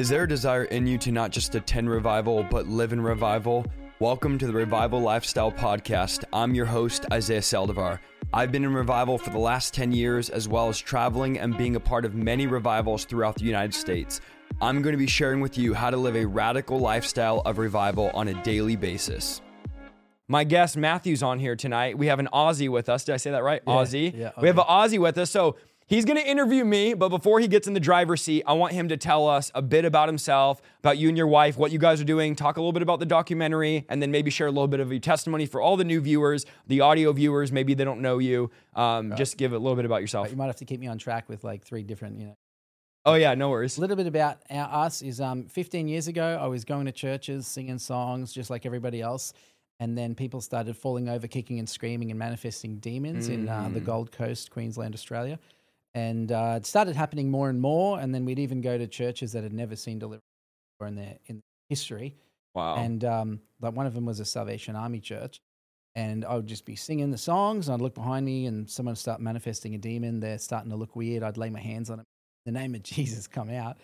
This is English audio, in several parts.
Is there a desire in you to not just attend revival, but live in revival? Welcome to the Revival Lifestyle Podcast. I'm your host, Isaiah Saldivar. I've been in revival for the last 10 years, as well as traveling and being a part of many revivals throughout the United States. I'm going to be sharing with you how to live a radical lifestyle of revival on a daily basis. My guest Matthew's on here tonight. We have an Aussie with us. Did I say that right? Yeah, Aussie. yeah, We have an Aussie with us. So he's going to interview me, but before he gets in the driver's seat, I want him to tell us a bit about himself, about you and your wife, what you guys are doing, talk a little bit about the documentary, and then maybe share a little bit of your testimony for all the new viewers, the audio viewers. Maybe they don't know you. Um, Just give a little bit about yourself. You might have to keep me on track with like three different, you know. Oh yeah, no worries. A little bit about our, us is um, 15 years ago, I was going to churches, singing songs just like everybody else. And then people started falling over, kicking and screaming and manifesting demons in uh, the Gold Coast, Queensland, Australia. And uh, it started happening more and more. And then we'd even go to churches that had never seen deliverance before in their in history. Wow. And um, like one of them was a Salvation Army church. And I would just be singing the songs. And I'd look behind me and someone would start manifesting a demon. They're starting to look weird. I'd lay my hands on it. The name of Jesus come out.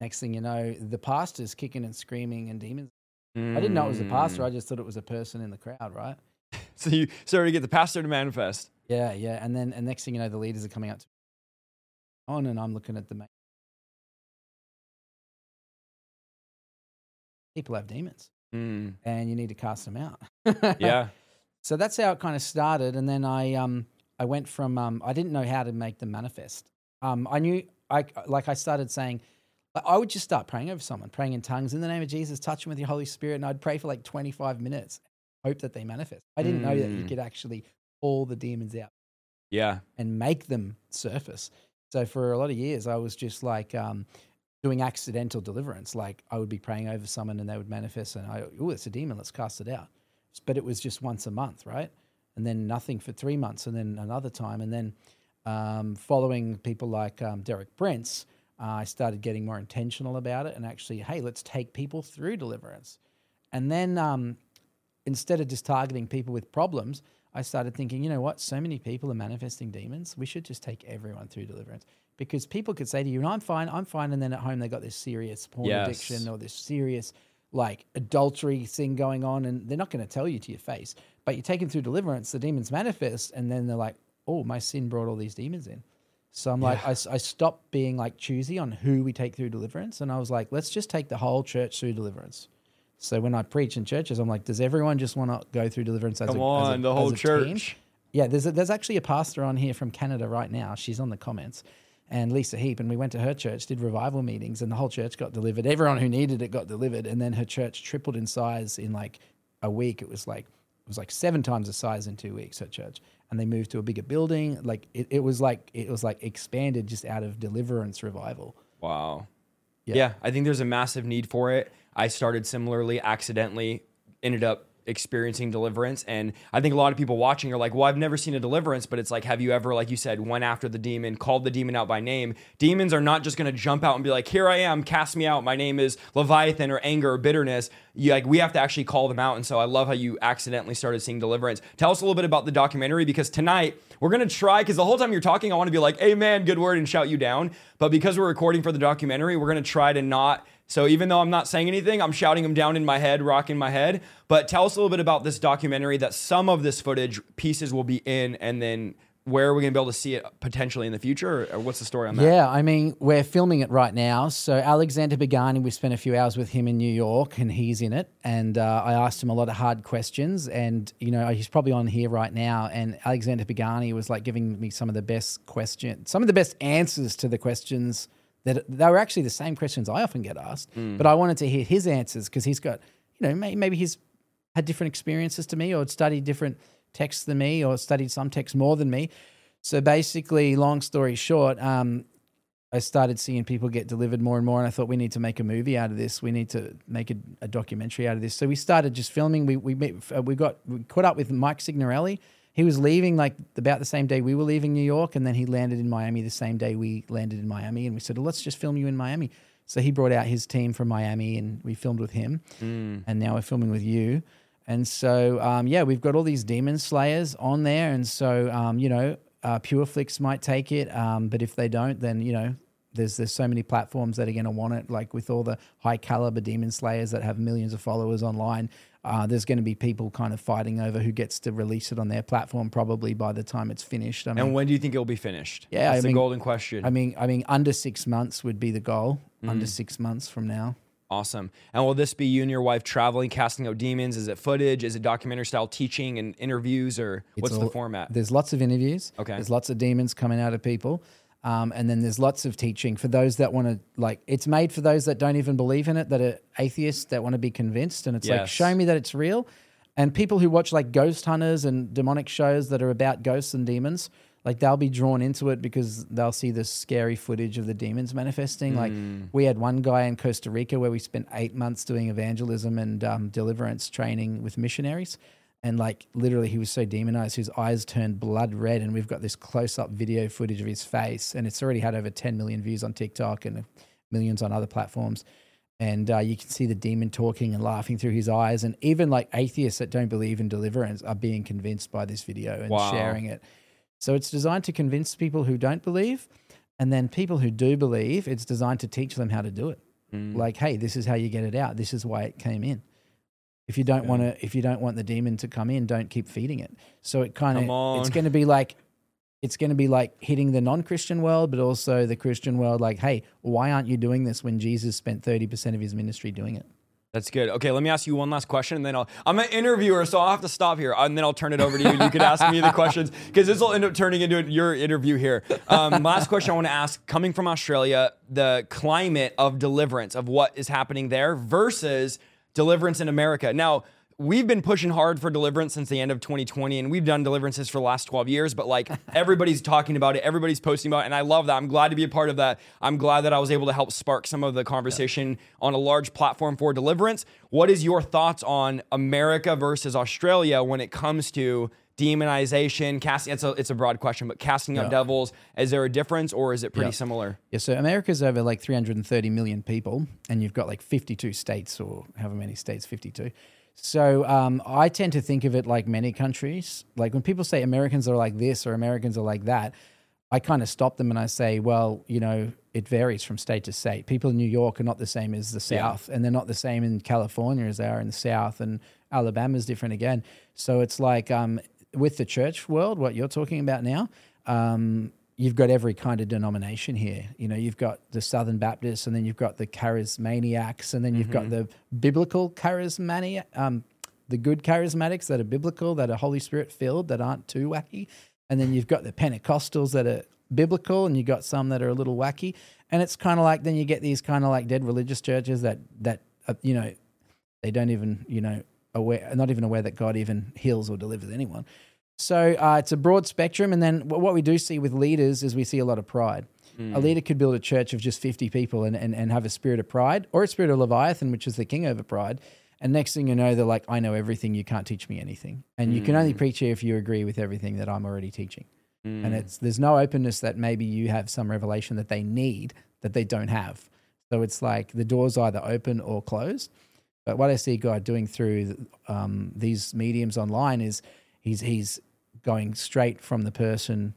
Next thing you know, the pastor's kicking and screaming and demons. I didn't know it was the pastor. Mm. I just thought it was a person in the crowd, right? So you started to get the pastor to manifest. Yeah, yeah. And then and next thing you know, the leaders are coming up to on and I'm looking at the ma- people have demons Mm. and you need to cast them out. Yeah. So that's how it kind of started, and then I um I went from um I didn't know how to make them manifest. Um I knew I like I started saying I would just start praying over someone, praying in tongues in the name of Jesus, touch them with your Holy Spirit, and I'd pray for like twenty five minutes, hope that they manifest. I didn't know that you Mm. could actually pull the demons out Yeah. and make them surface. So for a lot of years, I was just like um, doing accidental deliverance. Like I would be praying over someone and they would manifest, and I, oh, it's a demon, let's cast it out. But it was just once a month, right? And then nothing for three months, and then another time, and then um, following people like um, Derek Prince, uh, I started getting more intentional about it, and actually, hey, let's take people through deliverance. And then um, instead of just targeting people with problems, I started thinking, you know what? So many people are manifesting demons. We should just take everyone through deliverance because people could say to you, "No, I'm fine, I'm fine," and then at home they got this serious porn Yes. addiction or this serious like adultery thing going on, and they're not going to tell you to your face. But you take them through deliverance, the demons manifest, and then they're like, "Oh, my sin brought all these demons in." So I'm like, I stopped being like choosy on who we take through deliverance, and I was like, let's just take the whole church through deliverance. So when I preach in churches, I'm like, does everyone just want to go through deliverance as Come a, as a- on, the whole a team? church. Yeah, there's a, there's actually a pastor on here from Canada right now. She's on the comments, and Lisa Heap, and we went to her church, did revival meetings, and the whole church got delivered. Everyone who needed it got delivered, and then her church tripled in size in like a week. It was like it was like seven times the size in two weeks. Her church, and they moved to a bigger building. Like it, it was like it was like expanded just out of deliverance revival. Wow. Yeah. Yeah. I think there's a massive need for it. I started similarly, accidentally, ended up experiencing deliverance. And I think a lot of people watching are like, well, I've never seen a deliverance, but it's like, have you ever, like you said, went after the demon, called the demon out by name? Demons are not just going to jump out and be like, here I am, cast me out. My name is Leviathan or anger or bitterness. You, like, we have to actually call them out. And so I love how you accidentally started seeing deliverance. Tell us a little bit about the documentary because tonight we're going to try, because the whole time you're talking, I want to be like, amen, good word, and shout you down. But because we're recording for the documentary, we're going to try to not. So even though I'm not saying anything, I'm shouting them down in my head, rocking my head. But tell us a little bit about this documentary that some of this footage pieces will be in, and then where are we going to be able to see it potentially in the future? Or, what's the story on that? Yeah, I mean, we're filming it right now. So Alexander Pagani, we spent a few hours with him in New York, and he's in it. And uh, I asked him a lot of hard questions, and you know, he's probably on here right now. And Alexander Pagani was like giving me some of the best questions, some of the best answers to the questions that they were actually the same questions I often get asked. But I wanted to hear his answers because he's got, you know, may, maybe he's had different experiences to me or studied different texts than me or studied some texts more than me. So basically, long story short, um, I started seeing people get delivered more and more, and I thought we need to make a movie out of this. We need to make a, a documentary out of this. So we started just filming. We we met, uh, we got we caught up with Mike Signorelli. He was leaving like about the same day we were leaving New York, and then he landed in Miami the same day we landed in Miami. And we said, well, let's just film you in Miami. So he brought out his team from Miami, and we filmed with him. And now we're filming with you. And so, um, yeah, we've got all these demon slayers on there. And so, um, you know, uh, Pureflix might take it, um, but if they don't, then you know there's there's so many platforms that are going to want it. Like with all the high caliber demon slayers that have millions of followers online, uh, there's going to be people kind of fighting over who gets to release it on their platform. Probably by the time it's finished. I mean, And when do you think it will be finished? Yeah, that's I the mean- golden question. I mean, I mean, under six months would be the goal. Mm. Under six months from now. Awesome. And will this be you and your wife traveling, casting out demons? Is it footage? Is it documentary style teaching and interviews, or what's the format? There's lots of interviews. Okay. There's lots of demons coming out of people. Um, and then there's lots of teaching for those that want to like it's made for those that don't even believe in it that are atheists that want to be convinced. And it's like show me that it's real. And people who watch like ghost hunters and demonic shows that are about ghosts and demons like they'll be drawn into it because they'll see the scary footage of the demons manifesting. Like we had one guy in costa rica where we spent eight months doing evangelism and um, deliverance training with missionaries and like literally he was so demonized his eyes turned blood red and we've got this close-up video footage of his face and it's already had over 10 million views on tiktok and millions on other platforms. And uh, you can see the demon talking and laughing through his eyes and even like atheists that don't believe in deliverance are being convinced by this video and Wow. sharing it. So it's designed to convince people who don't believe and then people who do believe it's designed to teach them how to do it. Mm. like hey this is how you get it out. This is why it came in if you don't Yeah. want to if you don't want the demon to come in don't keep feeding it so it kind of it's going to be like it's going to be like hitting the non-christian world but also the christian world like hey why aren't you doing this when jesus spent 30% of his ministry doing it That's good. Okay, let me ask you one last question, and then I'll. I'm an interviewer, so I'll have to stop here, and then I'll turn it over to you. You can ask me the questions because this will end up turning into your interview here. Um, last question I want to ask: Coming from Australia, the climate of deliverance of what is happening there versus deliverance in America. Now, we've been pushing hard for deliverance since the end of 2020, and we've done deliverances for the last 12 years. But like everybody's talking about it, everybody's posting about it, and I love that. I'm glad to be a part of that. I'm glad that I was able to help spark some of the conversation on a large platform for deliverance. What is your thoughts on America versus Australia when it comes to demonization, casting? It's a it's a broad question, but casting out Yeah. devils. Is there a difference, or is it pretty Yeah. similar? yeah so america's over like 330 million people and you've got like 52 states or however many states 52 so um, i tend to think of it like many countries like when people say americans are like this or americans are like that I kind of stop them and I say, well, you know, it varies from state to state. People in New York are not the same as the Yeah. South, and they're not the same in California as they are in the South, and Alabama's different again. So it's like um, with the church world, what you're talking about now, um, you've got every kind of denomination here. You know, you've got the Southern Baptists, and then you've got the charismaniacs, and then you've got the biblical charismaniac, um, the good charismatics that are biblical, that are Holy Spirit filled, that aren't too wacky. And then you've got the Pentecostals that are biblical, and you've got some that are a little wacky. And it's kind of like then you get these kind of like dead religious churches that that uh, you know they don't even you know aware, not even aware that God even heals or delivers anyone. So uh, it's a broad spectrum. And then what we do see with leaders is we see a lot of pride. Hmm. A leader could build a church of just 50 people and, and, and have a spirit of pride or a spirit of Leviathan, which is the king over pride. And next thing you know, they're like, I know everything. You can't teach me anything. And you can only hmm. preach here if you agree with everything that I'm already teaching. Hmm. And it's there's no openness that maybe you have some revelation that they need that they don't have. So it's like the door's either open or closed. But what I see God doing through um, these mediums online is he's he's going straight from the person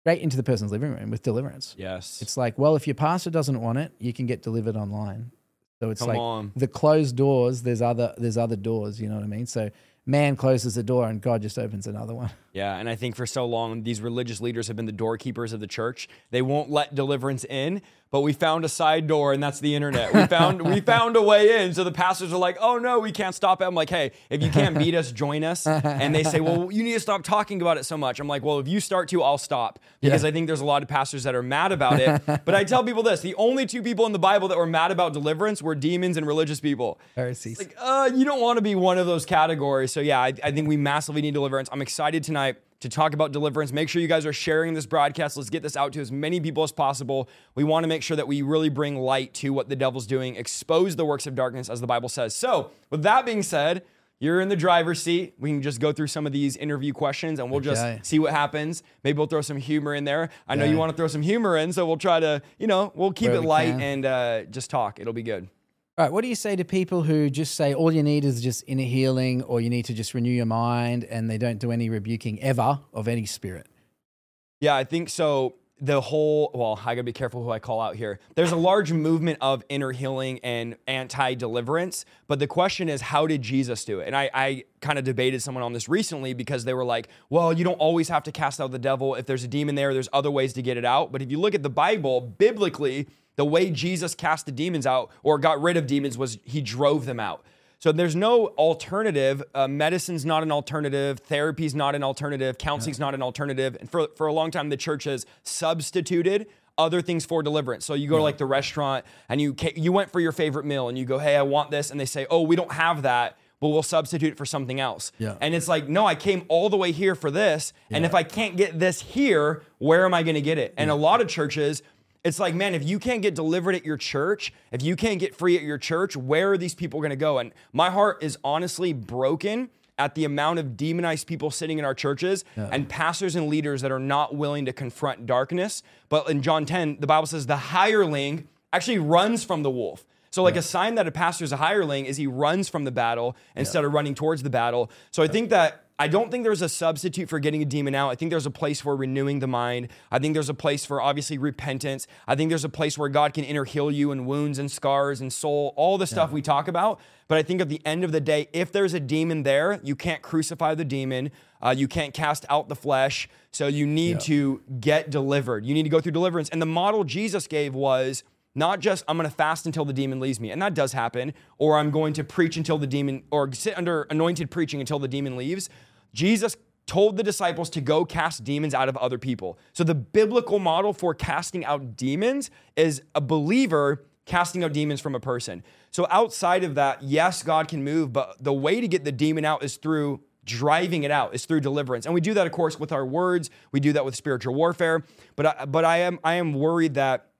straight into the person's living room with deliverance. Yes. It's like, well, if your pastor doesn't want it, you can get delivered online. So it's Come like on. the closed doors. There's other there's other doors. You know what I mean? So man closes the door and God just opens another one. Yeah, and I think for so long these religious leaders have been the doorkeepers of the church. They won't let deliverance in, but we found a side door, and that's the internet. We found we found a way in. So the pastors are like, "Oh no, we can't stop it." I'm like, "Hey, if you can't beat us, join us." And they say, "Well, you need to stop talking about it so much." I'm like, "Well, if you start to, I'll stop," because I think there's a lot of pastors that are mad about it. but I tell people this: the only two people in the Bible that were mad about deliverance were demons and religious people. Pharisees. Like, uh, you don't want to be one of those categories. So yeah, I, I think we massively need deliverance. I'm excited tonight to talk about deliverance. Make sure you guys are sharing this broadcast. Let's get this out to as many people as possible. We want to make sure that we really bring light to what the devil's doing, expose the works of darkness, as the Bible says. So, with that being said, you're in the driver's seat. We can just go through some of these interview questions and we'll Okay. just see what happens. Maybe we'll throw some humor in there. I know you want to throw some humor in, so we'll try to, you know, we'll keep Where it we light can. and uh, just talk. It'll be good. All right, what do you say to people who just say all you need is just inner healing or you need to just renew your mind and they don't do any rebuking ever of any spirit? Yeah, I think so. the whole well i gotta be careful who i call out here there's a large movement of inner healing and anti-deliverance but the question is how did jesus do it and i, I kind of debated someone on this recently because they were like well you don't always have to cast out the devil if there's a demon there there's other ways to get it out but if you look at the bible biblically the way jesus cast the demons out or got rid of demons was he drove them out so there's no alternative. Uh, medicine's not an alternative. Therapy's not an alternative. Counseling's not an alternative. And for, for a long time, the church has substituted other things for deliverance. So you go to like the restaurant and you you went for your favorite meal and you go, hey, I want this, and they say, oh, we don't have that. But we'll substitute it for something else. Yeah. And it's like, no, I came all the way here for this. And if I can't get this here, where am I going to get it? And a lot of churches, it's like, man, if you can't get delivered at your church, if you can't get free at your church, where are these people going to go? And my heart is honestly broken at the amount of demonized people sitting in our churches and pastors and leaders that are not willing to confront darkness. But in John 10, the Bible says the hireling actually runs from the wolf. So, like a sign that a pastor is a hireling is he runs from the battle instead of running towards the battle. So, I think that I don't think there's a substitute for getting a demon out. I think there's a place for renewing the mind. I think there's a place for obviously repentance. I think there's a place where God can inner heal you and wounds and scars and soul, all the stuff we talk about. But I think at the end of the day, if there's a demon there, you can't crucify the demon. Uh, you can't cast out the flesh. So you need to get delivered. You need to go through deliverance. And the model Jesus gave was not just I'm going to fast until the demon leaves me, and that does happen, or I'm going to preach until the demon, or sit under anointed preaching until the demon leaves. Jesus told the disciples to go cast demons out of other people. So the biblical model for casting out demons is a believer casting out demons from a person. So outside of that, yes, God can move, but the way to get the demon out is through driving it out is through deliverance and we do that of course with our words we do that with spiritual warfare but I, but I am I am worried that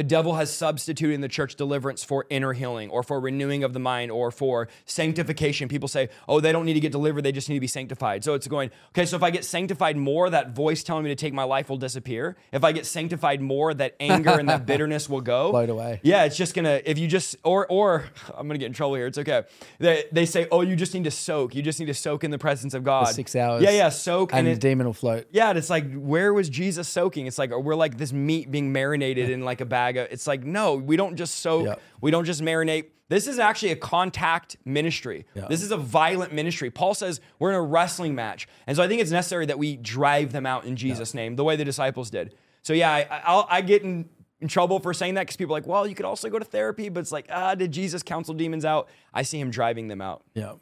the devil has substituted in the church deliverance for inner healing or for renewing of the mind or for sanctification. People say, oh, they don't need to get delivered, they just need to be sanctified. So it's going, okay, so if I get sanctified more, that voice telling me to take my life will disappear. If I get sanctified more, that anger and that bitterness will go. Float away. Yeah, it's just gonna, if you just, or, or, I'm gonna get in trouble here, it's okay. They, they say, oh, you just need to soak. You just need to soak in the presence of God. six hours. Yeah, yeah, soak. and And, the it, demon will float. yeah, and it's like, where was Jesus soaking? It's like we're like this meat being marinated in like a bag of. It's like no, we don't just soak. Yeah. We don't just marinate. This is actually a contact ministry. Yeah. This is a violent ministry. Paul says we're in a wrestling match, and so I think it's necessary that we drive them out in Jesus' name, the way the disciples did. So yeah, I, I'll, I get in. In trouble for saying that because people are like, well, you could also go to therapy, but it's like, ah, did Jesus counsel demons out? I see him driving them out. Yeah.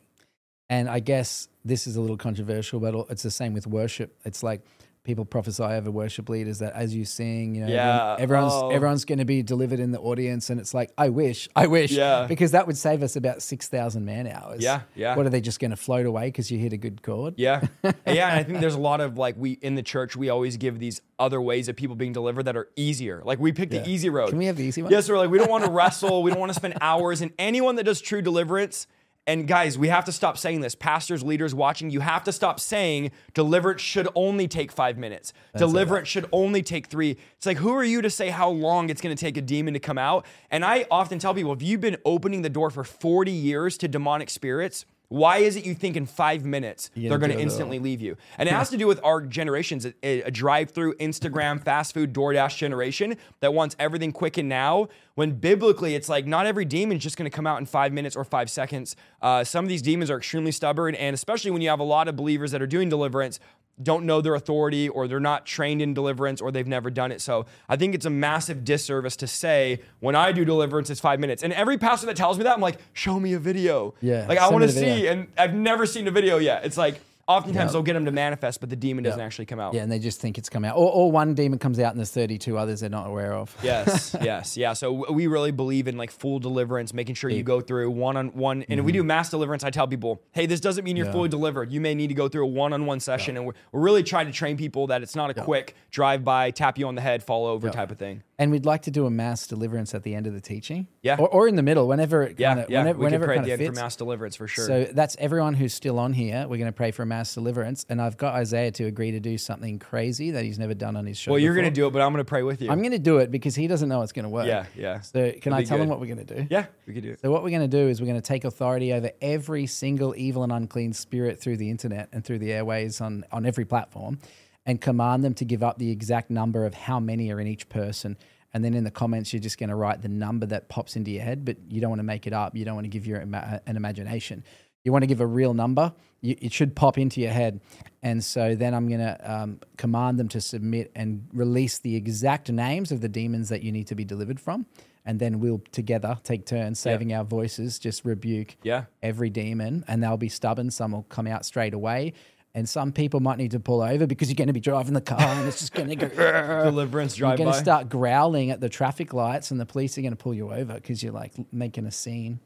And I guess this is a little controversial, but it's the same with worship. It's like people prophesy over worship leaders that as you sing, you know, Yeah. everyone's Oh. everyone's going to be delivered in the audience, and it's like, I wish, I wish, Yeah. because that would save us about six thousand man hours. Yeah, yeah. What are they just going to float away because you hit a good chord? Yeah. yeah. And I think there's a lot of like we in the church, we always give these other ways of people being delivered that are easier. Like we pick Yeah. the easy road. Can we have the easy one? Yes, we're like, we don't want to wrestle. We don't want to spend hours. And anyone that does true deliverance, and guys, we have to stop saying this. Pastors, leaders watching, you have to stop saying deliverance should only take five minutes. deliverance should only take three. It's like, who are you to say how long it's going to take a demon to come out? And I often tell people, if you've been opening the door for 40 years to demonic spirits, why is it you think in five minutes they're gonna going to do it all. instantly leave you? And it has to do with our generations, a, a drive-through Instagram, fast food, DoorDash generation that wants everything quick and now. When biblically, it's like not every demon is just going to come out in five minutes or five seconds. Uh, some of these demons are extremely stubborn, and especially when you have a lot of believers that are doing deliverance, don't know their authority or they're not trained in deliverance or they've never done it. So I think it's a massive disservice to say when I do deliverance, it's five minutes. And every pastor that tells me that, I'm like, show me a video. Yeah, Like I want to see, and I've never seen a video yet. It's like oftentimes Yeah. they'll get them to manifest, but the demon doesn't actually come out. Yeah, and they just think it's come out. Or, or one demon comes out and there's 32 others they're not aware of. yes, yes, yeah. So we really believe in like full deliverance, making sure you go through one on one. And if we do mass deliverance, I tell people, hey, this doesn't mean you're Mm-hmm. Fully delivered. You may need to go through a one on one session. And we're, we're really trying to train people that it's not a quick drive by, tap you on the head, fall over type of thing. And we'd like to do a mass deliverance at the end of the teaching. Yeah. Or, or in the middle, whenever it Yeah, kind of, yeah. whenever, we whenever can pray it kind the of end for mass deliverance for sure. So that's everyone who's still on here. We're going to pray for a mass deliverance. And I've got Isaiah to agree to do something crazy that he's never done on his show. well, you're going to do it, but I'm going to pray with you. I'm going to do it because he doesn't know it's going to work. yeah, yeah. So can It'll I tell him what we're going to do? Yeah, we could do it. So what we're going to do is we're going to take authority over every single evil and unclean spirit through the internet and through the airways on on every platform. And command them to give up the exact number of how many are in each person. And then in the comments, you're just going to write the number that pops into your head, but you don't want to make it up. You don't want to give your ima- an imagination. You want to give a real number. You, it should pop into your head. And so then I'm going to um, command them to submit and release the exact names of the demons that you need to be delivered from. And then we'll together take turns saving our voices, just rebuke Yeah. every demon, and they'll be stubborn. Some will come out straight away. And some people might need to pull over because you're going to be driving the car and it's just going to go. Deliverance You're going to start growling at the traffic lights, and the police are going to pull you over because you're like making a scene.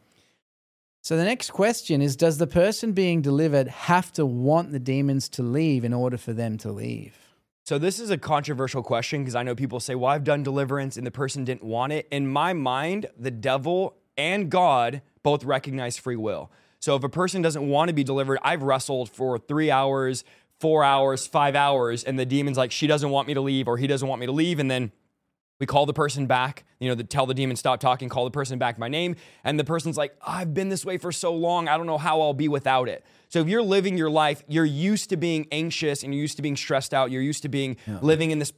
So the next question is Does the person being delivered have to want the demons to leave in order for them to leave? So this is a controversial question because I know people say, "Well, I've done deliverance and the person didn't want it." In my mind, the devil and God both recognize free will. So if a person doesn't want to be delivered, I've wrestled for 3 hours, 4 hours, 5 hours and the demon's like, "She doesn't want me to leave," or "He doesn't want me to leave," and then we call the person back, you know, the, tell the demon stop talking, call the person back by name, and the person's like, I've been this way for so long, I don't know how I'll be without it. So if you're living your life, you're used to being anxious and you're used to being stressed out, you're used to being living in this,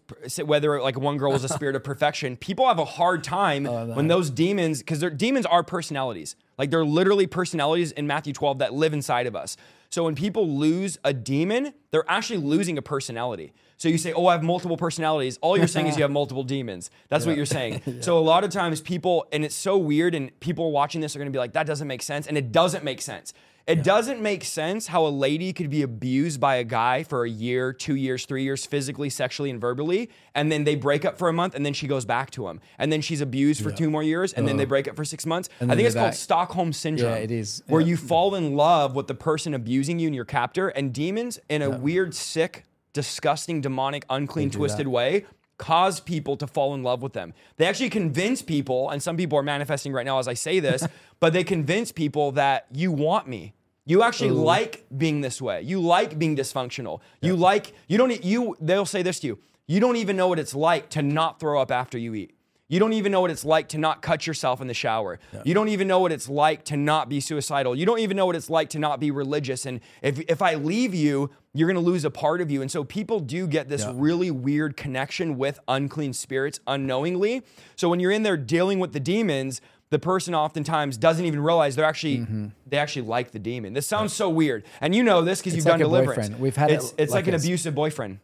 whether like one girl was a spirit of perfection, people have a hard time oh, when those demons, because demons are personalities. Like they're literally personalities in Matthew 12 that live inside of us. So when people lose a demon, they're actually losing a personality. So you say, "Oh, I have multiple personalities." All you're saying is you have multiple demons. That's what you're saying. So a lot of times people and it's so weird and people watching this are going to be like, "That doesn't make sense." And it doesn't make sense. It doesn't make sense how a lady could be abused by a guy for a year, 2 years, 3 years physically, sexually and verbally, and then they break up for a month and then she goes back to him. And then she's abused for 2 more years and then they break up for 6 months. I think it's they're called. Stockholm syndrome. Yeah, it is. Where Yeah. you fall in love with the person abusing you and your captor, and demons, in a weird, sick, disgusting, demonic, unclean, twisted way, cause people to fall in love with them. They actually convince people, and some people are manifesting right now as I say this, but they convince people that you want me. You actually like being this way. You like being dysfunctional. You like you don't you they'll say this to you. You don't even know what it's like to not throw up after you eat. You don't even know what it's like to not cut yourself in the shower. You don't even know what it's like to not be suicidal. You don't even know what it's like to not be religious. And if, if I leave you, you're going to lose a part of you. And so people do get this really weird connection with unclean spirits unknowingly. So when you're in there dealing with the demons, the person oftentimes doesn't even realize they're actually mm-hmm. they actually like the demon. This sounds so weird, and you know this because you've like done deliverance. boyfriend. We've had it it's, it's like like, an abusive boyfriend.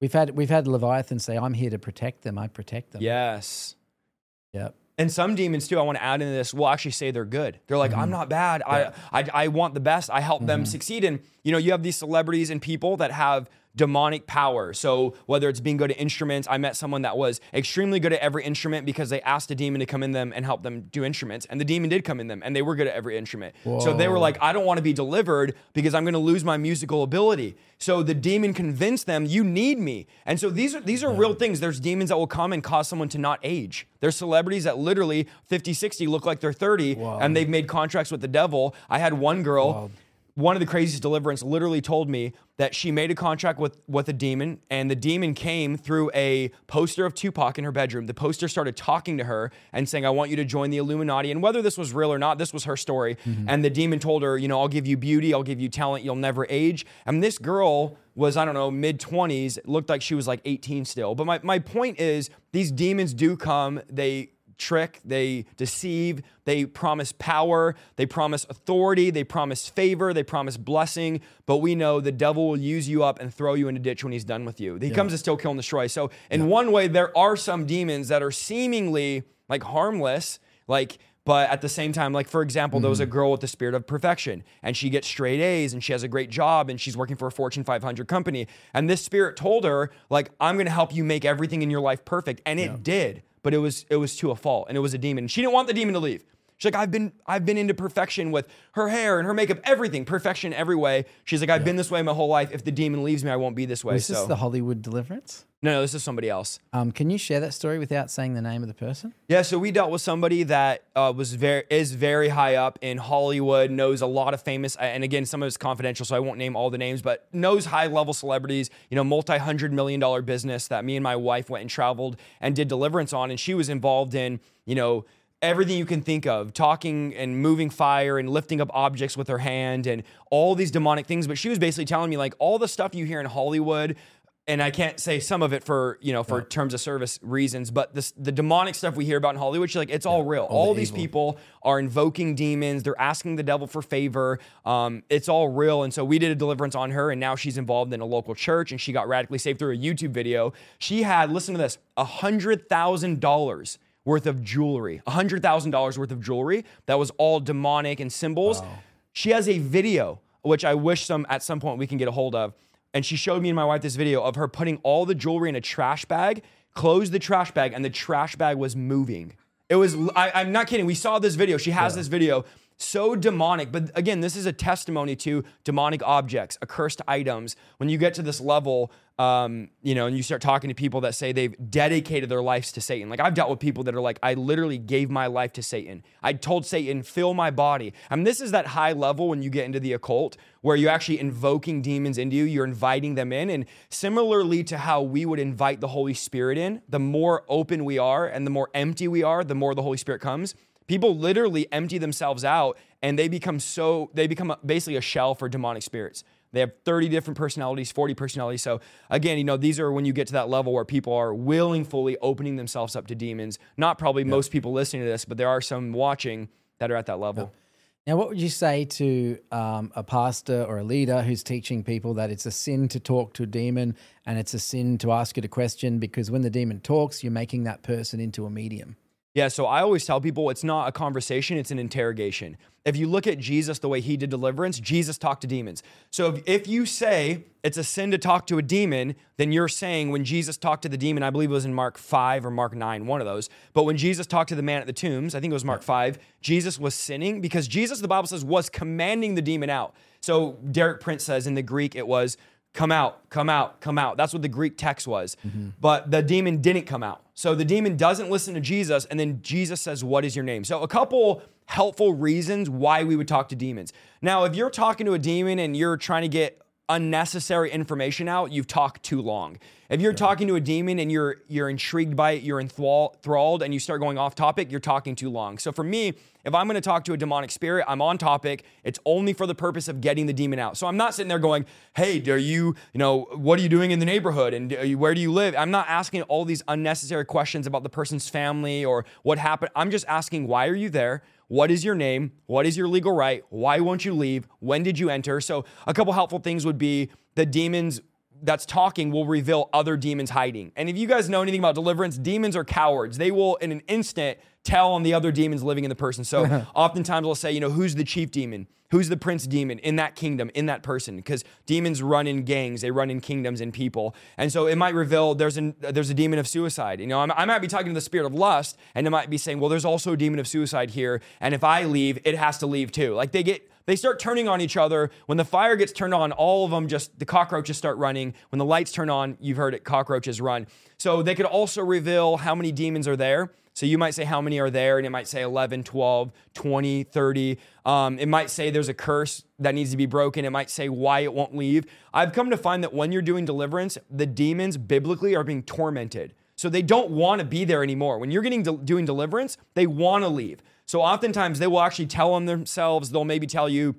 We've had we've had Leviathan say, "I'm here to protect them. I protect them." Yes. Yep. And some demons too, I want to add into this, will actually say they're good. They're like, Mm-hmm. I'm not bad. I, I I want the best. I help them succeed. And you know, you have these celebrities and people that have demonic power. So whether it's being good at instruments, I met someone that was extremely good at every instrument because they asked a demon to come in them and help them do instruments. And the demon did come in them and they were good at every instrument. So they were like, I don't want to be delivered because I'm going to lose my musical ability. So the demon convinced them, you need me. And so these are these are real things. There's demons that will come and cause someone to not age. There's celebrities that literally 50, 60 look like they're 30 and they've made contracts with the devil. I had one girl one of the craziest deliverance literally told me that she made a contract with with a demon and the demon came through a poster of Tupac in her bedroom. The poster started talking to her and saying, "I want you to join the Illuminati." And whether this was real or not, this was her story. Mm-hmm. And the demon told her, "You know, I'll give you beauty, I'll give you talent, you'll never age." And this girl was I don't know mid 20s, looked like she was like 18 still. But my my point is these demons do come, they trick, they deceive, they promise power, they promise authority, they promise favor, they promise blessing, but we know the devil will use you up and throw you in a ditch when he's done with you. He comes to still kill and destroy. So, in one way, there are some demons that are seemingly like harmless, like but at the same time, like for example, there was mm-hmm. a girl with the spirit of perfection, and she gets straight A's, and she has a great job, and she's working for a Fortune 500 company. And this spirit told her, like, I'm going to help you make everything in your life perfect, and it did. But it was it was to a fault, and it was a demon. She didn't want the demon to leave. She's like, I've been I've been into perfection with her hair and her makeup, everything, perfection every way. She's like, I've been this way my whole life. If the demon leaves me, I won't be this way. Was so this is the Hollywood deliverance? no, no, this is somebody else. Um, can you share that story without saying the name of the person? Yeah, so we dealt with somebody that uh, was very is very high up in Hollywood, knows a lot of famous, and again, some of it's confidential, so I won't name all the names, but knows high level celebrities. You know, multi hundred million dollar business that me and my wife went and traveled and did deliverance on, and she was involved in, you know. Everything you can think of, talking and moving fire and lifting up objects with her hand and all these demonic things. But she was basically telling me, like, all the stuff you hear in Hollywood and I can't say some of it for you know for terms of service reasons, but this, the demonic stuff we hear about in Hollywood, she's like it's all real. All, the these evil. people are invoking demons. They're asking the devil for favor. Um, it's all real. And so we did a deliverance on her, and now she's involved in a local church, and she got radically saved through a YouTube video. She had listen to this, a hundred thousand dollars worth of jewelry, a hundred thousand dollars worth of jewelry that was all demonic and symbols. She has a video, which I wish some at some point we can get a hold of. And she showed me and my wife this video of her putting all the jewelry in a trash bag, closed the trash bag, and the trash bag was moving. It was, I, I'm not kidding. We saw this video. She has this video. So demonic. But again, this is a testimony to demonic objects, accursed items. When you get to this level, um, you know, and you start talking to people that say they've dedicated their lives to Satan. Like I've dealt with people that are like, I literally gave my life to Satan. I told Satan, fill my body. I mean, this is that high level when you get into the occult where you're actually invoking demons into you, you're inviting them in. And similarly to how we would invite the Holy Spirit in, the more open we are and the more empty we are, the more the Holy Spirit comes. People literally empty themselves out and they become so, they become basically a shell for demonic spirits. They have 30 different personalities, 40 personalities. So again, you know, these are when you get to that level where people are willingly opening themselves up to demons. Not probably most people listening to this, but there are some watching that are at that level. Now, what would you say to um, a pastor or a leader who's teaching people that it's a sin to talk to a demon and it's a sin to ask it a question because when the demon talks, you're making that person into a medium? Yeah, so I always tell people it's not a conversation, it's an interrogation. If you look at Jesus, the way he did deliverance, Jesus talked to demons. So if, if you say it's a sin to talk to a demon, then you're saying when Jesus talked to the demon, I believe it was in Mark 5 or Mark 9, one of those. But when Jesus talked to the man at the tombs, I think it was Mark 5, Jesus was sinning because Jesus, the Bible says, was commanding the demon out. So Derek Prince says in the Greek, it was come out, come out, come out. That's what the Greek text was. Mm-hmm. But the demon didn't come out. So the demon doesn't listen to Jesus, and then Jesus says, What is your name? So a couple helpful reasons why we would talk to demons. Now, if you're talking to a demon and you're trying to get unnecessary information out, you've talked too long. If you're talking to a demon and you're you're intrigued by it, you're enthralled, and you start going off topic, you're talking too long. So for me, if I'm going to talk to a demonic spirit, I'm on topic. It's only for the purpose of getting the demon out. So I'm not sitting there going, "Hey, are you, you know, what are you doing in the neighborhood and you- where do you live?" I'm not asking all these unnecessary questions about the person's family or what happened. I'm just asking, "Why are you there?" What is your name? What is your legal right? Why won't you leave? When did you enter? So, a couple helpful things would be the demons that's talking will reveal other demons hiding. And if you guys know anything about deliverance, demons are cowards. They will, in an instant, tell on the other demons living in the person. So, oftentimes we'll say, you know, who's the chief demon? Who's the prince demon in that kingdom, in that person? Because demons run in gangs, they run in kingdoms and people. And so it might reveal there's an there's a demon of suicide. You know, I'm- I might be talking to the spirit of lust, and it might be saying, well, there's also a demon of suicide here, and if I leave, it has to leave too. Like they get they start turning on each other. When the fire gets turned on, all of them just the cockroaches start running. When the lights turn on, you've heard it, cockroaches run. So they could also reveal how many demons are there. So you might say how many are there, and it might say 11, 12, 20, 30. Um, it might say there's a curse that needs to be broken. It might say why it won't leave. I've come to find that when you're doing deliverance, the demons biblically are being tormented. So they don't want to be there anymore. When you're getting doing deliverance, they want to leave. So oftentimes they will actually tell on themselves. They'll maybe tell you,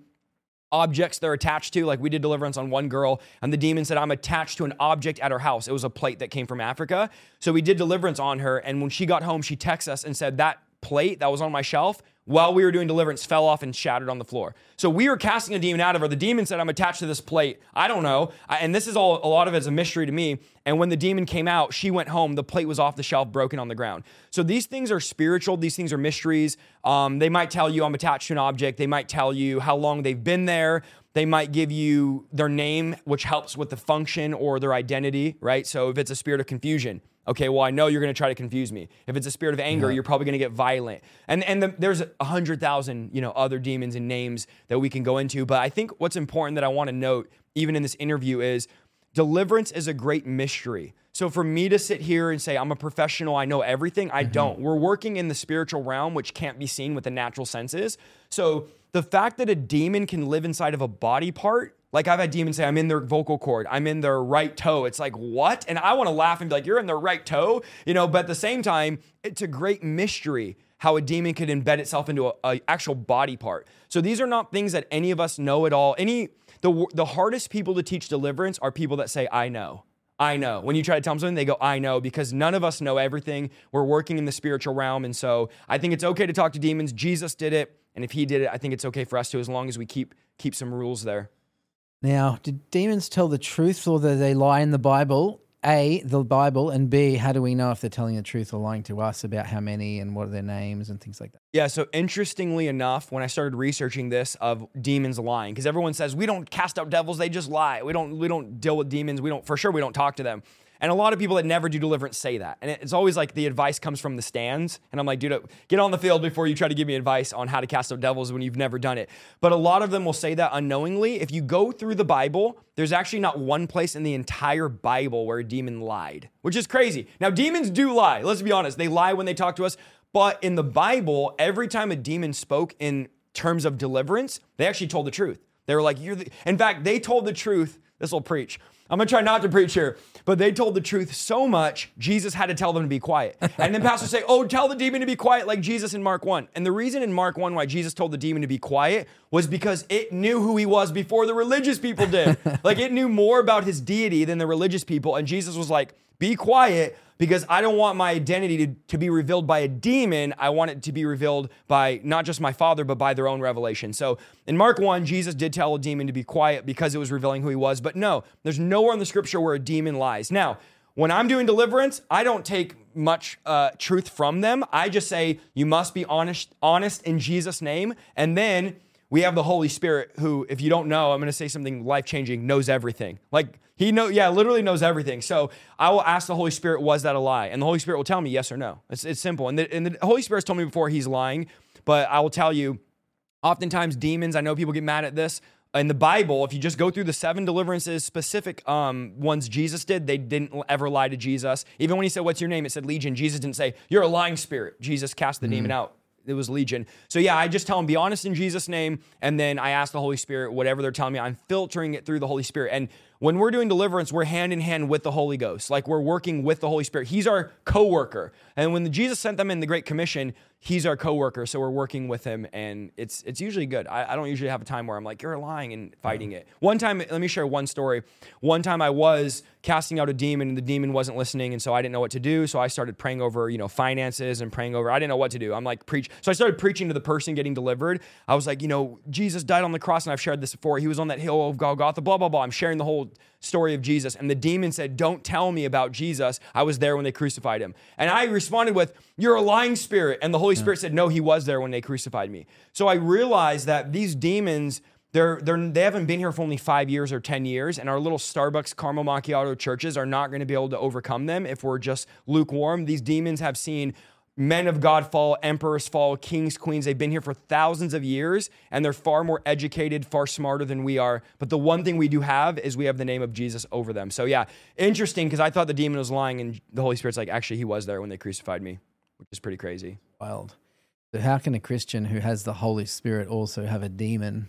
objects they're attached to. Like we did deliverance on one girl, and the demon said, I'm attached to an object at her house. It was a plate that came from Africa. So we did deliverance on her. And when she got home, she texted us and said, That plate that was on my shelf while we were doing deliverance fell off and shattered on the floor. So we were casting a demon out of her. The demon said, I'm attached to this plate. I don't know. And this is all, a lot of it is a mystery to me. And when the demon came out, she went home. The plate was off the shelf, broken on the ground. So these things are spiritual. These things are mysteries. Um, they might tell you I'm attached to an object. They might tell you how long they've been there. They might give you their name, which helps with the function or their identity, right? So if it's a spirit of confusion, okay, well, I know you're going to try to confuse me. If it's a spirit of anger, you're probably going to get violent. And and the, there's a hundred thousand, you know, other demons and names that we can go into. But I think what's important that I want to note, even in this interview, is deliverance is a great mystery. So for me to sit here and say I'm a professional, I know everything, I mm-hmm. don't. We're working in the spiritual realm, which can't be seen with the natural senses. So the fact that a demon can live inside of a body part, like I've had demons say, I'm in their vocal cord, I'm in their right toe. It's like, what? And I want to laugh and be like, you're in their right toe, you know, but at the same time, it's a great mystery how a demon could embed itself into a, actual body part. So these are not things that any of us know at all. Any the the hardest people to teach deliverance are people that say I know. I know. When you try to tell them something, they go, I know, because none of us know everything. We're working in the spiritual realm. And so I think it's okay to talk to demons. Jesus did it. And if he did it, I think it's okay for us to, as long as we keep keep some rules there. Now, did demons tell the truth or do they lie in the Bible? A, the Bible, and B, how do we know if they're telling the truth or lying to us about how many and what are their names and things like that? Yeah, so interestingly enough, when I started researching this of demons lying, because everyone says we don't cast out devils, they just lie. We don't we don't deal with demons. We don't for sure we don't talk to them. And a lot of people that never do deliverance say that. And it's always like the advice comes from the stands. And I'm like, dude, get on the field before you try to give me advice on how to cast out devils when you've never done it. But a lot of them will say that unknowingly. If you go through the Bible, there's actually not one place in the entire Bible where a demon lied, which is crazy. Now, demons do lie. Let's be honest. They lie when they talk to us. But in the Bible, every time a demon spoke in terms of deliverance, they actually told the truth. They were like, you're the, in fact, they told the truth. This will preach. I'm gonna try not to preach here, but they told the truth so much, Jesus had to tell them to be quiet. And then pastors say, Oh, tell the demon to be quiet, like Jesus in Mark 1. And the reason in Mark 1 why Jesus told the demon to be quiet was because it knew who he was before the religious people did. like it knew more about his deity than the religious people. And Jesus was like, Be quiet because I don't want my identity to, to be revealed by a demon. I want it to be revealed by not just my father, but by their own revelation. So in Mark 1, Jesus did tell a demon to be quiet because it was revealing who he was. But no, there's nowhere in the scripture where a demon lies. Now, when I'm doing deliverance, I don't take much uh, truth from them. I just say, you must be honest, honest in Jesus' name. And then we have the Holy Spirit who, if you don't know, I'm going to say something life changing, knows everything. Like he know, yeah, literally knows everything. So I will ask the Holy Spirit, was that a lie? And the Holy Spirit will tell me yes or no. It's, it's simple. And the, and the Holy Spirit's told me before he's lying, but I will tell you, oftentimes demons, I know people get mad at this. In the Bible, if you just go through the seven deliverances, specific um, ones Jesus did, they didn't ever lie to Jesus. Even when he said, What's your name? It said Legion. Jesus didn't say, You're a lying spirit. Jesus cast the mm. demon out it was legion. So yeah, I just tell them be honest in Jesus' name, and then I ask the Holy Spirit whatever they're telling me. I'm filtering it through the Holy Spirit, and when we're doing deliverance, we're hand in hand with the Holy Ghost. Like we're working with the Holy Spirit. He's our co-worker. And when Jesus sent them in the Great Commission, he's our co-worker. So we're working with him, and it's it's usually good. I, I don't usually have a time where I'm like, you're lying and fighting it. One time, let me share one story. One time I was casting out a demon, and the demon wasn't listening, and so I didn't know what to do. So I started praying over, you know, finances and praying over. I didn't know what to do. I'm like preach. So I started preaching to the person getting delivered. I was like, you know, Jesus died on the cross, and I've shared this before. He was on that hill of Golgotha. Blah blah blah. I'm sharing the whole story of Jesus. And the demon said, Don't tell me about Jesus. I was there when they crucified him. And I responded with, You're a lying spirit. And the Holy Spirit said, No, he was there when they crucified me. So I realized that these demons, they're, they're, they haven't been here for only five years or 10 years, and our little Starbucks caramel macchiato churches are not going to be able to overcome them if we're just lukewarm. These demons have seen men of God fall, emperors fall, kings, queens. They've been here for thousands of years and they're far more educated, far smarter than we are. But the one thing we do have is we have the name of Jesus over them. So, yeah, interesting because I thought the demon was lying and the Holy Spirit's like, actually, he was there when they crucified me, which is pretty crazy. Wild. So, how can a Christian who has the Holy Spirit also have a demon?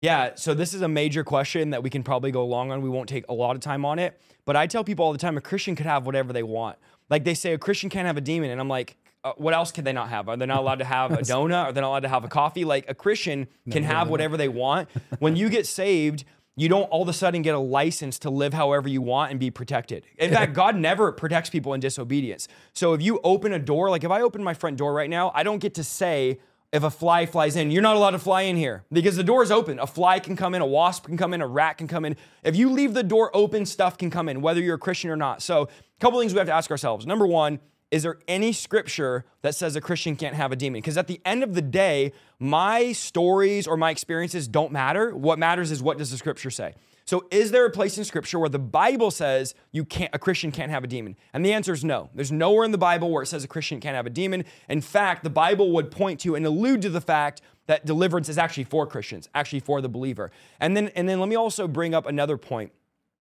Yeah, so this is a major question that we can probably go long on. We won't take a lot of time on it. But I tell people all the time a Christian could have whatever they want. Like they say a Christian can't have a demon, and I'm like, uh, what else can they not have? Are they not allowed to have a donut? Are they not allowed to have a coffee? Like a Christian can no, have no, whatever no. they want. When you get saved, you don't all of a sudden get a license to live however you want and be protected. In fact, God never protects people in disobedience. So if you open a door, like if I open my front door right now, I don't get to say, if a fly flies in, you're not allowed to fly in here because the door is open. A fly can come in, a wasp can come in, a rat can come in. If you leave the door open, stuff can come in, whether you're a Christian or not. So, a couple things we have to ask ourselves. Number one, is there any scripture that says a Christian can't have a demon? Because at the end of the day, my stories or my experiences don't matter. What matters is what does the scripture say? So, is there a place in Scripture where the Bible says you can't, a Christian can't have a demon? And the answer is no. There's nowhere in the Bible where it says a Christian can't have a demon. In fact, the Bible would point to and allude to the fact that deliverance is actually for Christians, actually for the believer. And then, and then let me also bring up another point.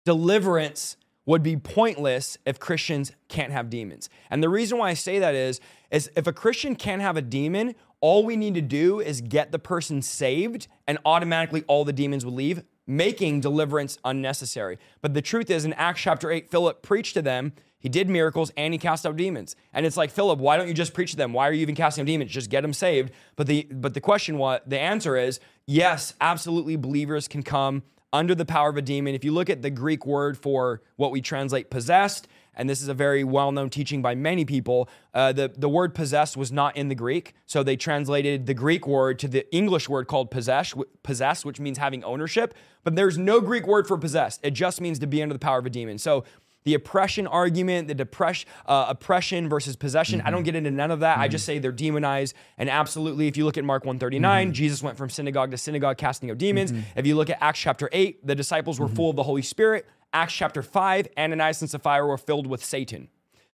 Deliverance would be pointless if Christians can't have demons. And the reason why I say that is, is if a Christian can't have a demon, all we need to do is get the person saved and automatically all the demons will leave making deliverance unnecessary. But the truth is, in Acts chapter 8, Philip preached to them. He did miracles and he cast out demons. And it's like, Philip, why don't you just preach to them? Why are you even casting out demons? Just get them saved. But the but the question what the answer is, yes, absolutely believers can come under the power of a demon. If you look at the Greek word for what we translate possessed, and this is a very well-known teaching by many people. Uh, the the word possessed was not in the Greek, so they translated the Greek word to the English word called possess, possess, which means having ownership. But there's no Greek word for possessed. It just means to be under the power of a demon. So the oppression argument, the depression, uh, oppression versus possession. Mm-hmm. I don't get into none of that. Mm-hmm. I just say they're demonized. And absolutely, if you look at Mark 139, mm-hmm. Jesus went from synagogue to synagogue casting out demons. Mm-hmm. If you look at Acts chapter 8, the disciples were mm-hmm. full of the Holy Spirit. Acts chapter 5, Ananias and Sapphira were filled with Satan.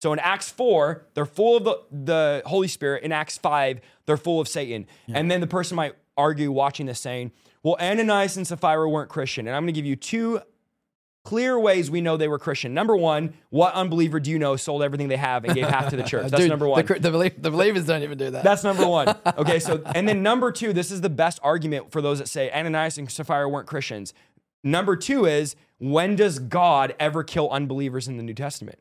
So in Acts 4, they're full of the, the Holy Spirit. In Acts 5, they're full of Satan. Yeah. And then the person might argue watching this saying, well, Ananias and Sapphira weren't Christian. And I'm going to give you two clear ways we know they were Christian. Number one, what unbeliever do you know sold everything they have and gave half to the church? That's Dude, number one. The, the, belie- the, believers don't even do that. That's number one. Okay, so and then number two, this is the best argument for those that say Ananias and Sapphira weren't Christians. Number two is when does God ever kill unbelievers in the New Testament?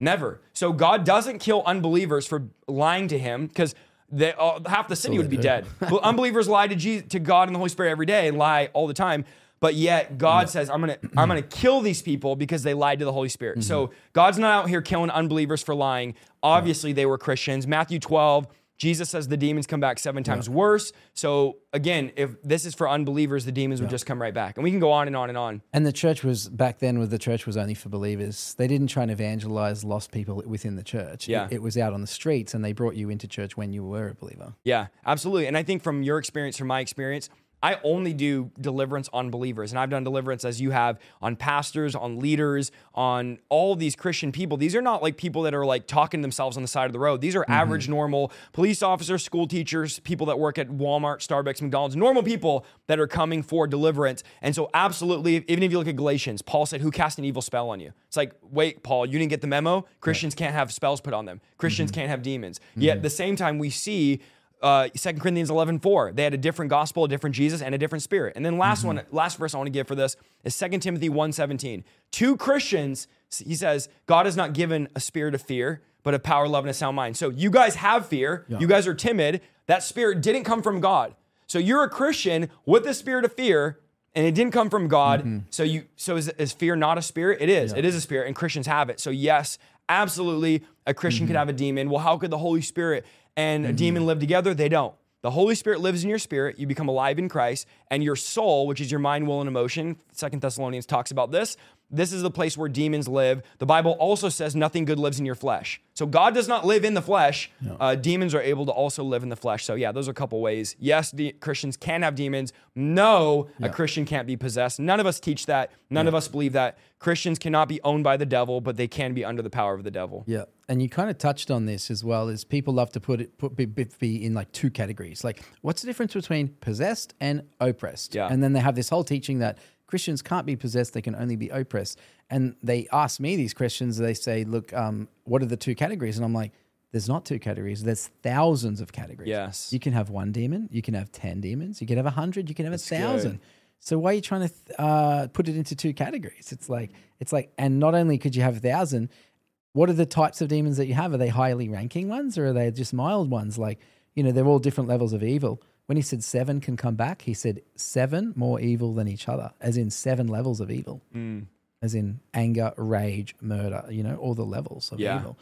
Never. So God doesn't kill unbelievers for lying to Him because uh, half the city would be dead. but unbelievers lie to Jesus, to God and the Holy Spirit every day and lie all the time. But yet God says, I'm gonna I'm gonna kill these people because they lied to the Holy Spirit. Mm-hmm. So God's not out here killing unbelievers for lying. Obviously, they were Christians. Matthew 12, Jesus says the demons come back seven times yeah. worse. So again, if this is for unbelievers, the demons yeah. would just come right back. And we can go on and on and on. And the church was back then with the church was only for believers. They didn't try and evangelize lost people within the church. Yeah. It, it was out on the streets and they brought you into church when you were a believer. Yeah, absolutely. And I think from your experience, from my experience, I only do deliverance on believers. And I've done deliverance as you have on pastors, on leaders, on all these Christian people. These are not like people that are like talking themselves on the side of the road. These are mm-hmm. average, normal police officers, school teachers, people that work at Walmart, Starbucks, McDonald's, normal people that are coming for deliverance. And so, absolutely, even if you look at Galatians, Paul said, Who cast an evil spell on you? It's like, wait, Paul, you didn't get the memo? Christians can't have spells put on them, Christians mm-hmm. can't have demons. Mm-hmm. Yet, at the same time, we see uh, 2 Corinthians 11, 4. They had a different gospel, a different Jesus, and a different spirit. And then last mm-hmm. one, last verse I want to give for this is 2 Timothy 1, 17. Two Christians, he says, God has not given a spirit of fear, but of power, love, and a sound mind. So you guys have fear. Yeah. You guys are timid. That spirit didn't come from God. So you're a Christian with the spirit of fear, and it didn't come from God. Mm-hmm. So you so is, is fear not a spirit? It is. Yeah. It is a spirit, and Christians have it. So yes, absolutely, a Christian mm-hmm. could have a demon. Well, how could the Holy Spirit and mm-hmm. a demon live together? They don't. The Holy Spirit lives in your spirit. You become alive in Christ, and your soul, which is your mind, will, and emotion. Second Thessalonians talks about this. This is the place where demons live. The Bible also says nothing good lives in your flesh. So God does not live in the flesh. No. Uh, demons are able to also live in the flesh. So yeah, those are a couple ways. Yes, the Christians can have demons. No, yeah. a Christian can't be possessed. None of us teach that. None yeah. of us believe that. Christians cannot be owned by the devil, but they can be under the power of the devil. Yeah, and you kind of touched on this as well. Is people love to put it put be, be in like two categories. Like, what's the difference between possessed and oppressed? Yeah, and then they have this whole teaching that Christians can't be possessed; they can only be oppressed. And they ask me these questions. They say, "Look, um, what are the two categories?" And I'm like, "There's not two categories. There's thousands of categories. Yes, you can have one demon, you can have ten demons, you can have a hundred, you can have a thousand. Good. So why are you trying to uh, put it into two categories? It's like it's like, and not only could you have a thousand, what are the types of demons that you have? Are they highly ranking ones, or are they just mild ones? Like you know, they're all different levels of evil when he said seven can come back, he said seven more evil than each other, as in seven levels of evil, mm. as in anger, rage, murder, you know, all the levels of yeah. evil.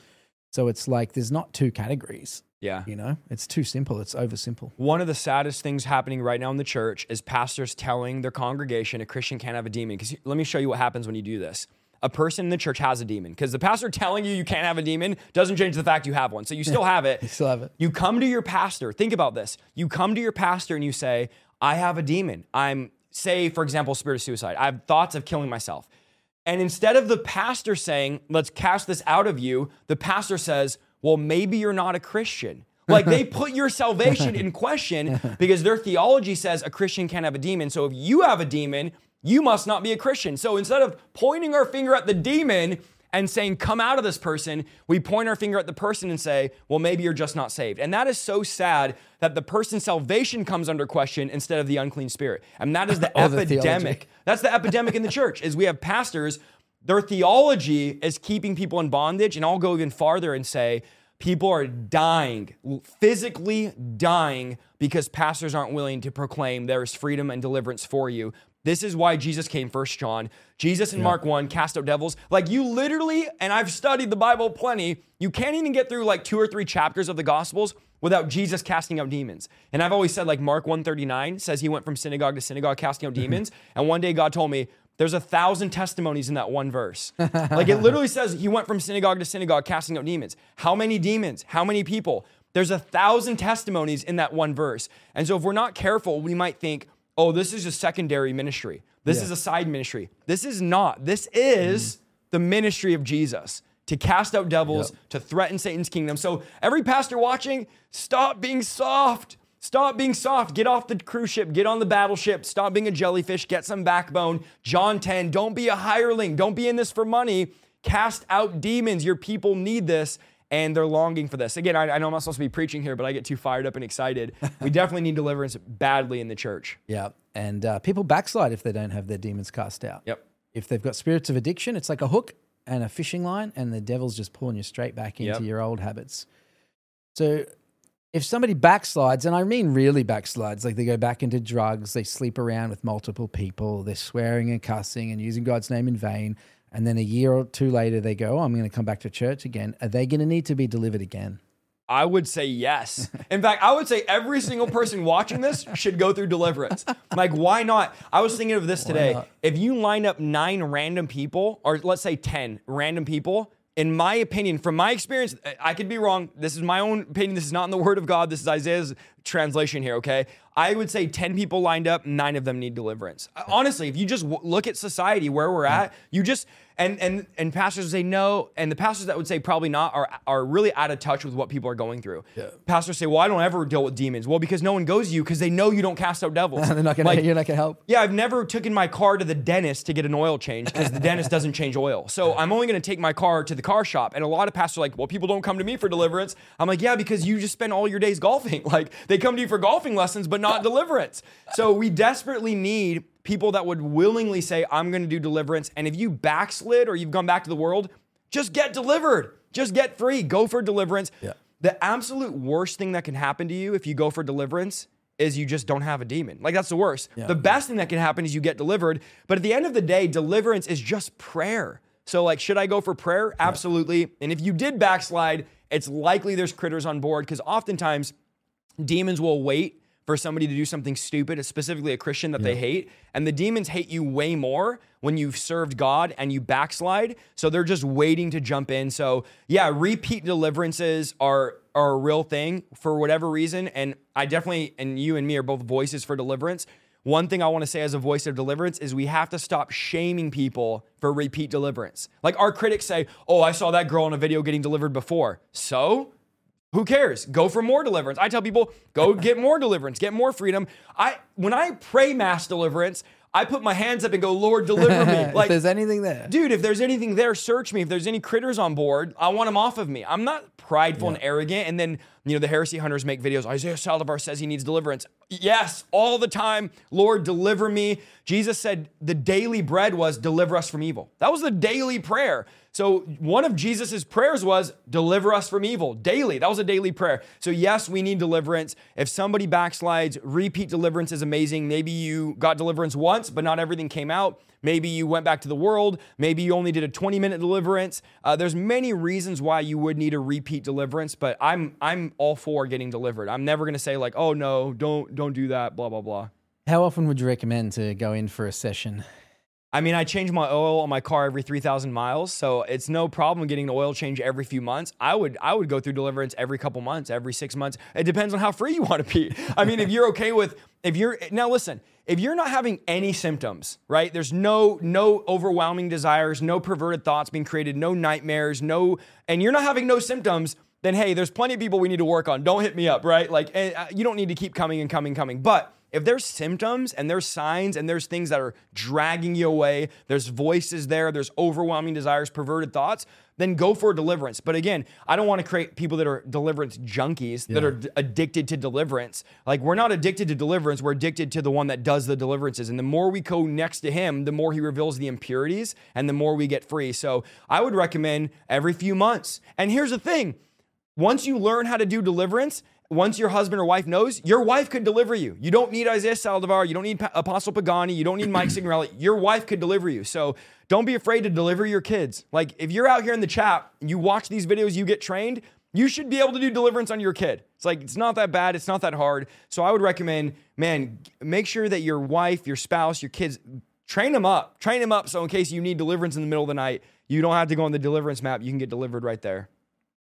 So it's like there's not two categories. Yeah. You know, it's too simple. It's oversimple. One of the saddest things happening right now in the church is pastors telling their congregation a Christian can't have a demon. Because let me show you what happens when you do this a person in the church has a demon because the pastor telling you you can't have a demon doesn't change the fact you have one. So you still have it. you still have it. You come to your pastor. Think about this. You come to your pastor and you say, I have a demon. I'm, say, for example, spirit of suicide. I have thoughts of killing myself. And instead of the pastor saying, let's cast this out of you, the pastor says, well, maybe you're not a Christian. Like they put your salvation in question because their theology says a Christian can't have a demon. So if you have a demon, you must not be a Christian. So instead of pointing our finger at the demon and saying, come out of this person, we point our finger at the person and say, well, maybe you're just not saved. And that is so sad that the person's salvation comes under question instead of the unclean spirit. And that is the epidemic. The That's the epidemic in the church is we have pastors, their theology is keeping people in bondage. And I'll go even farther and say, People are dying, physically dying, because pastors aren't willing to proclaim there is freedom and deliverance for you. This is why Jesus came, First John. Jesus in Mark 1 cast out devils. Like you literally, and I've studied the Bible plenty, you can't even get through like two or three chapters of the Gospels without Jesus casting out demons. And I've always said, like Mark 139 says he went from synagogue to synagogue casting out demons. and one day God told me, there's a thousand testimonies in that one verse. like it literally says he went from synagogue to synagogue casting out demons. How many demons? How many people? There's a thousand testimonies in that one verse. And so if we're not careful, we might think, oh, this is a secondary ministry. This Yeah. is a side ministry. This is not. This is mm-hmm. the ministry of Jesus to cast out devils, Yep. to threaten Satan's kingdom. So every pastor watching, stop being soft. Stop being soft. Get off the cruise ship. Get on the battleship. Stop being a jellyfish. Get some backbone. John 10, don't be a hireling. Don't be in this for money. Cast out demons. Your people need this and they're longing for this. Again, I, I know I'm not supposed to be preaching here, but I get too fired up and excited. we definitely need deliverance badly in the church. Yeah. And uh, people backslide if they don't have their demons cast out. Yep. If they've got spirits of addiction, it's like a hook and a fishing line, and the devil's just pulling you straight back into Yep. your old habits. So if somebody backslides, and I mean really backslides, like they go back into drugs, they sleep around with multiple people, they're swearing and cussing and using God's name in vain, and then a year or two later they go, oh, I'm going to come back to church again, are they going to need to be delivered again? I would say yes. In fact, I would say every single person watching this should go through deliverance. Like, why not? I was thinking of this today. not? If you line up nine random people, or let's say 10 random people, in my opinion, from my experience, I- I could be wrong. This is my own opinion. This is not in the word of God. This is Isaiah's translation here, okay? I would say 10 people lined up, nine of them need deliverance. Honestly, if you just w- look at society where we're at, you just and and and pastors would say no, and the pastors that would say probably not are are really out of touch with what people are going through. Yeah. Pastors say, "Well, I don't ever deal with demons." Well, because no one goes to you because they know you don't cast out devils. And they're not gonna, Like, you're not going to help. yeah, I've never taken my car to the dentist to get an oil change because the dentist doesn't change oil. So I'm only going to take my car to the car shop. And a lot of pastors are like, well, people don't come to me for deliverance. I'm like, yeah, because you just spend all your days golfing. Like they come to you for golfing lessons, but not deliverance. So we desperately need people that would willingly say, I'm going to do deliverance. And if you backslid or you've gone back to the world, just get delivered. Just get free. Go for deliverance. Yeah. The absolute worst thing that can happen to you if you go for deliverance is you just don't have a demon. Like that's the worst. Yeah. The best thing that can happen is you get delivered. But at the end of the day, deliverance is just prayer. So like, should I go for prayer? Absolutely. And if you did backslide, it's likely there's critters on board because oftentimes demons will wait for somebody to do something stupid, specifically a Christian that they hate. And the demons hate you way more when you've served God and you backslide. So they're just waiting to jump in. So yeah, repeat deliverances are are a real thing for whatever reason. And I definitely, and you and me are both voices for deliverance. One thing I want to say as a voice of deliverance is we have to stop shaming people for repeat deliverance. Like our critics say, oh, I saw that girl in a video getting delivered before. So? Who cares? Go for more deliverance. I tell people, go get more deliverance, get more freedom. I when I pray mass deliverance, I put my hands up and go, Lord, deliver me. if Like, there's anything there. dude, if there's anything there, search me. If there's any critters on board, I want them off of me. I'm not prideful and arrogant. And then, you know, the heresy hunters make videos. Isaiah Saldivar says he needs deliverance. Yes, all the time. Lord, deliver me. Jesus said the daily bread was deliver us from evil. That was the daily prayer. So one of Jesus's prayers was deliver us from evil daily. That was a daily prayer. So yes, we need deliverance. If somebody backslides, repeat deliverance is amazing. Maybe you got deliverance once, but not everything came out. Maybe you went back to the world. Maybe you only did a 20 minute deliverance. Uh, there's many reasons why you would need a repeat deliverance, but I'm I'm all for getting delivered. I'm never gonna say like, oh no, don't don't do that, blah blah blah. How often would you recommend to go in for a session? I mean, I change my oil on my car every 3,000 miles, so it's no problem getting an oil change every few months. I would I would go through deliverance every couple months, every 6 months. It depends on how free you want to be. I mean, if you're okay with if you're now listen, if you're not having any symptoms, right? There's no no overwhelming desires, no perverted thoughts being created, no nightmares, no and you're not having no symptoms, then hey, there's plenty of people we need to work on. Don't hit me up, right? Like eh, you don't need to keep coming and coming coming. But if there's symptoms and there's signs and there's things that are dragging you away, there's voices there, there's overwhelming desires, perverted thoughts, then go for deliverance. But again, I don't want to create people that are deliverance junkies that Yeah. are d- addicted to deliverance. Like we're not addicted to deliverance, we're addicted to the one that does the deliverances. And the more we go next to him, the more he reveals the impurities and the more we get free. So I would recommend every few months. And here's the thing once you learn how to do deliverance, once your husband or wife knows, your wife could deliver you. You don't need Isaiah Saldivar. You don't need Apostle Pagani. You don't need Mike Signorelli. Your wife could deliver you. So don't be afraid to deliver your kids. Like if you're out here in the chat, you watch these videos, you get trained, you should be able to do deliverance on your kid. It's like, it's not that bad. It's not that hard. So I would recommend, man, make sure that your wife, your spouse, your kids, train them up. Train them up so in case you need deliverance in the middle of the night, you don't have to go on the deliverance map. You can get delivered right there.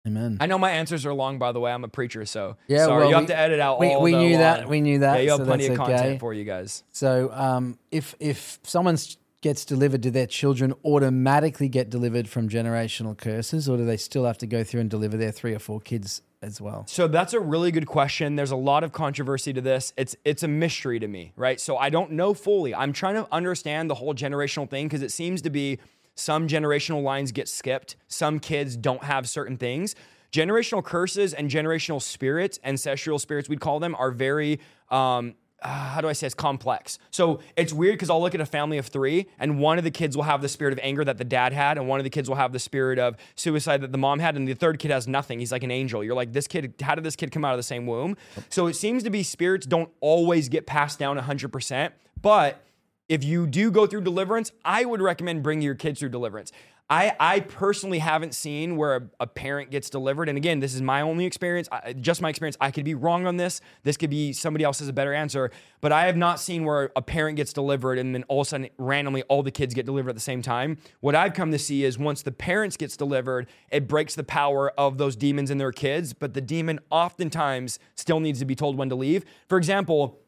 Amen. I know my answers are long, by the way. I'm a preacher, so Yeah, sorry. well, you have we- to edit out we- we knew that. We knew that, Yeah, you have so plenty of content okay. for you guys. So, um, if if someone gets delivered, do their children automatically get delivered from generational curses, or do they still have to go through and deliver their three or four kids as well? So that's a really good question. There's a lot of controversy to this. It's it's a mystery to me, right? So I don't know fully. I'm trying to understand the whole generational thing because it seems to be some generational lines get skipped. Some kids don't have certain things. Generational curses and generational spirits, ancestral spirits, we'd call them, are very um, uh, how do I say it's complex. So it's weird because I'll look at a family of three, and one of the kids will have the spirit of anger that the dad had, and one of the kids will have the spirit of suicide that the mom had, and the third kid has nothing. He's like an angel. You're like, this kid, how did this kid come out of the same womb? So it seems to be spirits don't always get passed down 100%, but if you do go through deliverance, I would recommend bringing your kids through deliverance. I, I personally haven't seen where a, a parent gets delivered. And again, this is my only experience, I, just my experience. I could be wrong on this. This could be somebody else has a better answer. But I have not seen where a parent gets delivered and then all of a sudden, randomly, all the kids get delivered at the same time. What I've come to see is once the parents gets delivered, it breaks the power of those demons in their kids. But the demon oftentimes still needs to be told when to leave. For example,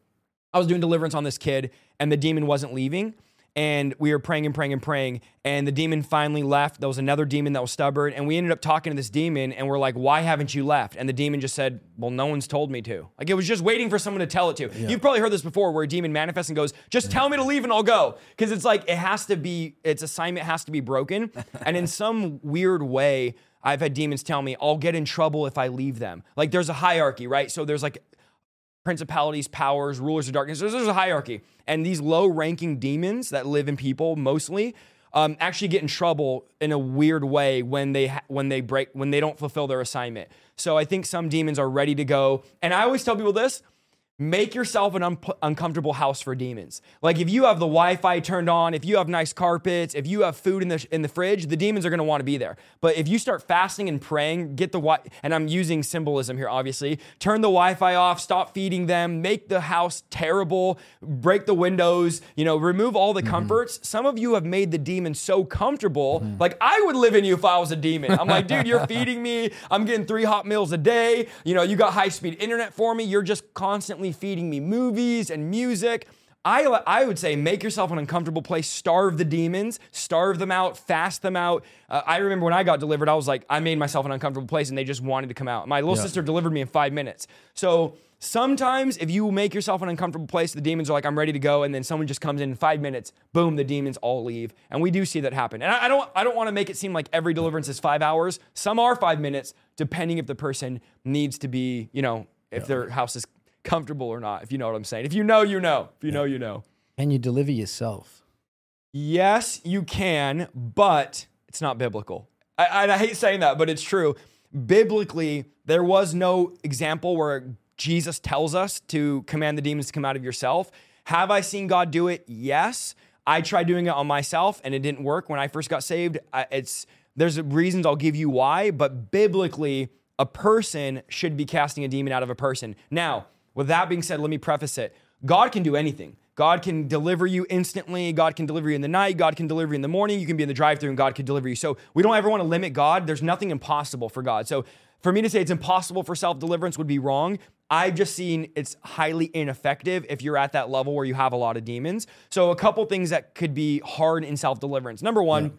I was doing deliverance on this kid and the demon wasn't leaving. And we were praying and praying and praying. And the demon finally left. There was another demon that was stubborn. And we ended up talking to this demon and we're like, why haven't you left? And the demon just said, well, no one's told me to. Like it was just waiting for someone to tell it to. You've probably heard this before where a demon manifests and goes, just tell me to leave and I'll go. Because it's like, it has to be, its assignment has to be broken. and in some weird way, I've had demons tell me, I'll get in trouble if I leave them. Like there's a hierarchy, right? So there's like principalities, powers, rulers of darkness. There's, there's a hierarchy. And these low ranking demons that live in people mostly um, actually get in trouble in a weird way when they ha- when they break when they don't fulfill their assignment. So I think some demons are ready to go. And I always tell people this make yourself an un- uncomfortable house for demons. Like if you have the Wi-Fi turned on, if you have nice carpets, if you have food in the in the fridge, the demons are going to want to be there. But if you start fasting and praying, get the wi- and I'm using symbolism here obviously, turn the Wi-Fi off, stop feeding them, make the house terrible, break the windows, you know, remove all the mm-hmm. comforts. Some of you have made the demon so comfortable, mm-hmm. like I would live in you if I was a demon. I'm like, dude, you're feeding me. I'm getting 3 hot meals a day. You know, you got high-speed internet for me. You're just constantly feeding me movies and music. I, I would say make yourself an uncomfortable place, starve the demons, starve them out, fast them out. Uh, I remember when I got delivered, I was like, I made myself an uncomfortable place and they just wanted to come out. My little sister delivered me in five minutes. So sometimes if you make yourself an uncomfortable place, the demons are like, I'm ready to go. And then someone just comes in in five minutes, boom, the demons all leave. And we do see that happen. And I, I don't, I don't want to make it seem like every deliverance is five hours. Some are five minutes, depending if the person needs to be, you know, if their house is comfortable or not, if you know what I'm saying. If you know, you know. If you know, you know. Can you deliver yourself? Yes, you can, but it's not biblical. I, I, I hate saying that, but it's true. Biblically, there was no example where Jesus tells us to command the demons to come out of yourself. Have I seen God do it? Yes. I tried doing it on myself and it didn't work when I first got saved. I, it's there's reasons I'll give you why, but biblically, a person should be casting a demon out of a person. Now, with that being said, let me preface it. God can do anything. God can deliver you instantly. God can deliver you in the night. God can deliver you in the morning. You can be in the drive through and God can deliver you. So we don't ever want to limit God. There's nothing impossible for God. So for me to say it's impossible for self deliverance would be wrong. I've just seen it's highly ineffective if you're at that level where you have a lot of demons. So a couple things that could be hard in self deliverance. Number one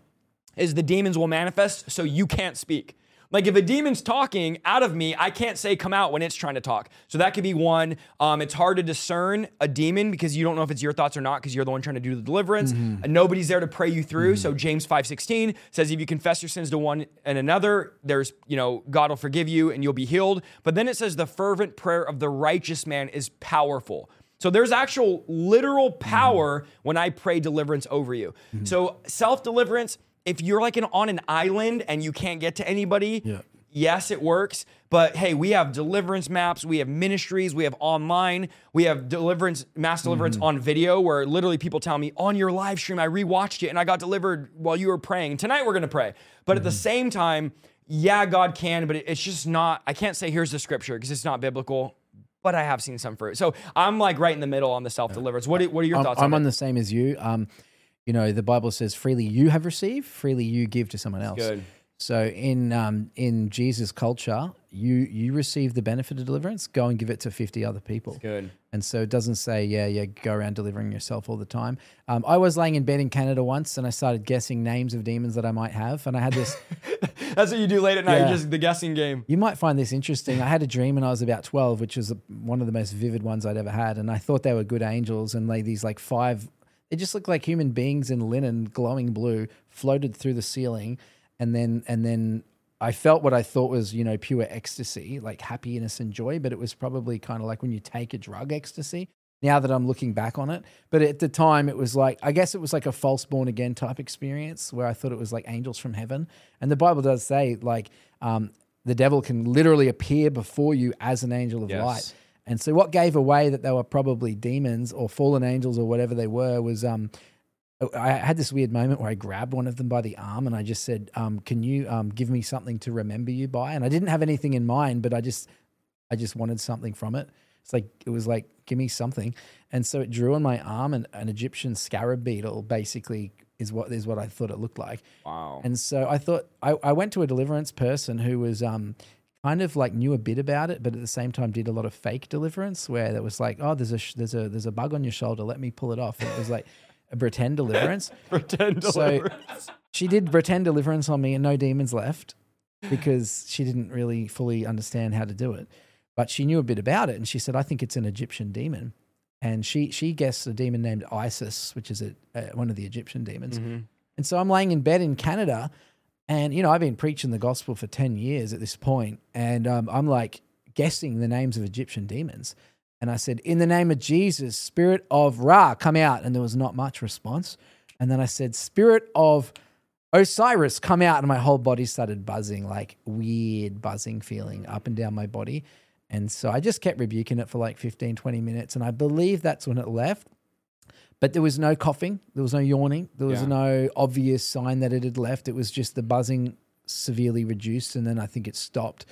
is the demons will manifest so you can't speak. Like if a demon's talking out of me, I can't say come out when it's trying to talk. So that could be one. Um, it's hard to discern a demon because you don't know if it's your thoughts or not because you're the one trying to do the deliverance. Mm-hmm. And nobody's there to pray you through. Mm-hmm. So James 5:16 says if you confess your sins to one and another, there's, you know, God will forgive you and you'll be healed. But then it says the fervent prayer of the righteous man is powerful. So there's actual literal mm-hmm. power when I pray deliverance over you. So self deliverance, if you're like an, on an island and you can't get to anybody, yeah. yes, it works, but hey, we have deliverance maps, we have ministries, we have online, we have deliverance, mass deliverance Mm-hmm. on video where literally people tell me on your live stream, I rewatched it and I got delivered while you were praying. Tonight we're gonna pray. But at the Mm-hmm. same time, yeah, God can, but it's just not, I can't say here's the scripture because it's not biblical. But I have seen some fruit. So I'm like right in the middle on the self deliverance. What, are- what are your I'm, thoughts I'm on on the same as you. Um, you know, the Bible says, "Freely you have received, freely you give to someone else." good. So in um, in Jesus' culture, you you receive the benefit of deliverance. Go and give it to fifty other people. Good. And so it doesn't say, yeah, yeah, go around delivering yourself all the time. Um, I was laying in bed in Canada once, and I started guessing names of demons that I might have, and I had this. That's what you do late at night, Yeah. just the guessing game. You might find this interesting. I had a dream when I was about 12, which was one of the most vivid ones I'd ever had. And I thought they were good angels. And like these like five, they just looked like human beings in linen, glowing blue, floated through the ceiling. And then, and then I felt what I thought was, you know, pure ecstasy, like happiness and joy. But it was probably kind of like when you take a drug ecstasy. Now that I'm looking back on it, but at the time it was like I guess it was like a false born again type experience where I thought it was like angels from heaven, and the Bible does say like um, the devil can literally appear before you as an angel of Yes. light. And so what gave away that they were probably demons or fallen angels or whatever they were was um I had this weird moment where I grabbed one of them by the arm and I just said, um, "Can you um, give me something to remember you by?" And I didn't have anything in mind, but I just I just wanted something from it. It's like it was like, "Give me something," and so it drew on my arm and an Egyptian scarab beetle. Basically, is what is what I thought it looked like. Wow. And so I thought I, I went to a deliverance person who was um kind of like knew a bit about it, but at the same time did a lot of fake deliverance where there was like, oh, there's a sh- there's a there's a bug on your shoulder, let me pull it off. And it was like a pretend deliverance. Pretend deliverance. So she did pretend deliverance on me, and no demons left because she didn't really fully understand how to do it. But she knew a bit about it, and she said, "I think it's an Egyptian demon." And she she guessed a demon named Isis, which is a, uh, one of the Egyptian demons. Mhm. And so I'm laying in bed in Canada, and you know I've been preaching the gospel for ten years at this point, and um, I'm like guessing the names of Egyptian demons. And I said, "In the name of Jesus, Spirit of Ra, come out." And there was not much response. And then I said, "Spirit of Osiris, come out." And my whole body started buzzing, like weird buzzing feeling up and down my body. And so I just kept rebuking it for like 15, 20 minutes. And I believe that's when it left. But there was no coughing, there was no yawning, there was Yeah. no obvious sign that it had left. It was just the buzzing severely reduced, and then I think it stopped.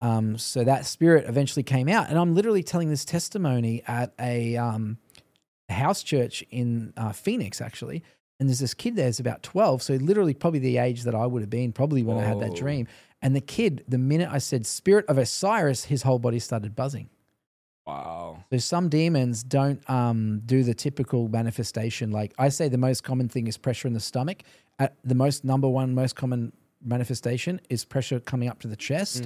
Um, so that spirit eventually came out, and I'm literally telling this testimony at a, um, house church in uh, Phoenix, actually. And there's this kid there, who's about 12, so literally probably the age that I would have been, probably when I had that dream. And the kid, the minute I said "Spirit of Osiris," his whole body started buzzing. Wow. So some demons don't um, do the typical manifestation. Like I say, the most common thing is pressure in the stomach. At the most number one most common manifestation is pressure coming up to the chest,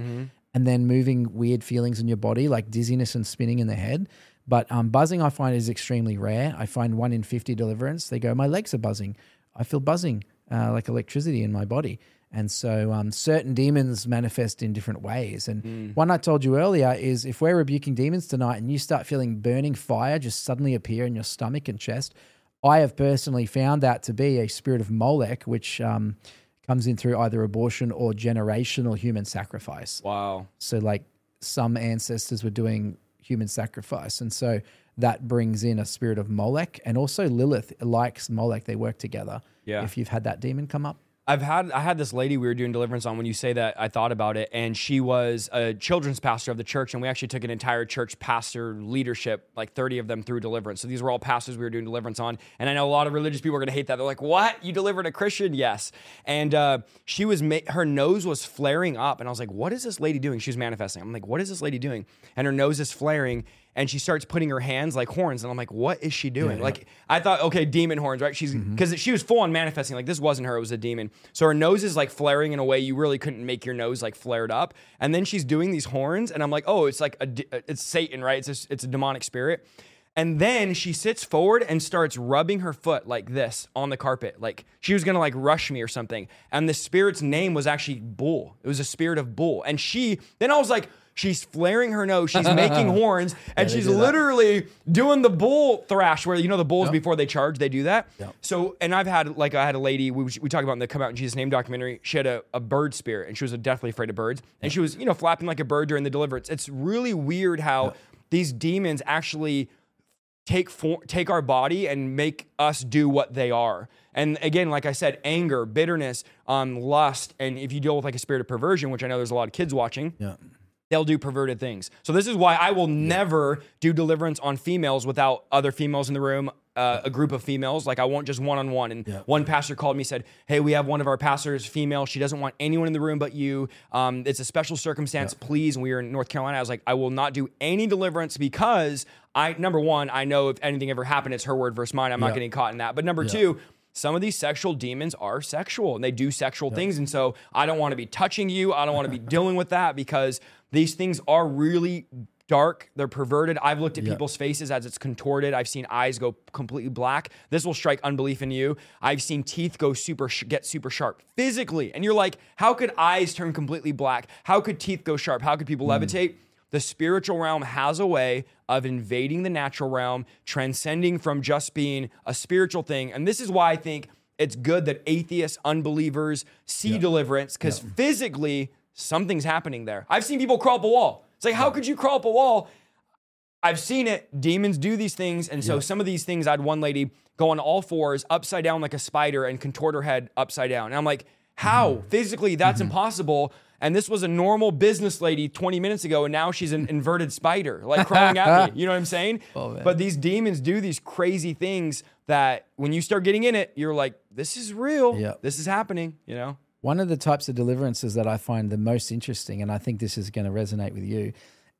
and then moving weird feelings in your body, like dizziness and spinning in the head. But um, buzzing, I find, is extremely rare. I find one in fifty deliverance. They go, my legs are buzzing. I feel buzzing, uh, like electricity in my body. And so um, certain demons manifest in different ways. And one I told you earlier is if we're rebuking demons tonight and you start feeling burning fire just suddenly appear in your stomach and chest, I have personally found that to be a spirit of Molech, which um, comes in through either abortion or generational human sacrifice. Wow. So, like some ancestors were doing human sacrifice. And so that brings in a spirit of Molech and also Lilith likes Molech. They work together. Yeah. If you've had that demon come up. I've had I had this lady we were doing deliverance on when you say that I thought about it and she was a children's pastor of the church and we actually took an entire church pastor leadership like 30 of them through deliverance. So these were all pastors we were doing deliverance on and I know a lot of religious people are going to hate that. They're like, "What? You delivered a Christian?" Yes. And uh, she was ma- her nose was flaring up and I was like, "What is this lady doing?" She was manifesting. I'm like, "What is this lady doing?" And her nose is flaring and she starts putting her hands like horns and i'm like what is she doing like i thought okay demon horns right she's mm-hmm. because she was full on manifesting like this wasn't her it was a demon so her nose is like flaring in a way you really couldn't make your nose like flared up and then she's doing these horns and i'm like oh it's like a uh, it's satan right it's a, it's a demonic spirit And then she sits forward and starts rubbing her foot like this on the carpet. Like she was gonna like rush me or something. And the spirit's name was actually Bull. It was a spirit of Bull. And she, then I was like, she's flaring her nose, she's making horns, and they she's that. literally doing the bull thrash where, you know, the bulls before they charge, they do that. So, and I've had, like, I had a lady, we, we talk about in the Come Out in Jesus' Name documentary, she had a, a bird spirit and she was deathly afraid of birds. And she was, you know, flapping like a bird during the deliverance. It's really weird how these demons actually take for, take our body and make us do what they are. And again, like I said, anger, bitterness, um, lust, and if you deal with like a spirit of perversion, which I know there's a lot of kids watching, Yeah. They'll do perverted things. So this is why I will never do deliverance on females without other females in the room, uh, a group of females. Like I won't just one on one. And Yeah. one pastor called me said, "Hey, we have one of our pastors female. She doesn't want anyone in the room but you. Um, it's a special circumstance, please." And we were in North Carolina. I was like, "I will not do any deliverance because I number one, I know if anything ever happened, it's her word versus mine. I'm not getting caught in that. But number two." Some of these sexual demons are sexual and they do sexual things. And so I don't want to be touching you. I don't want to be dealing with that because these things are really dark. They're perverted. I've looked at Yeah. people's faces as it's contorted. I've seen eyes go completely black. This will strike unbelief in you. I've seen teeth go super, sh- get super sharp physically. And you're like, how could eyes turn completely black? How could teeth go sharp? How could people hmm. levitate? The spiritual realm has a way of invading the natural realm, transcending from just being a spiritual thing. And this is why I think it's good that atheists, unbelievers see deliverance because physically something's happening there. I've seen people crawl up a wall. It's like, how could you crawl up a wall? I've seen it. Demons do these things. And so some of these things, I had one lady go on all fours, upside down like a spider, and contort her head upside down. And I'm like, how? Mm-hmm. Physically, that's mm-hmm. impossible. And this was a normal business lady 20 minutes ago, and now she's an inverted spider, like crawling at me. You know what I'm saying? Oh, man. but these demons do these crazy things that when you start getting in it, you're like, this is real. Yeah. This is happening, you know? One of the types of deliverances that I find the most interesting, and I think this is going to resonate with you,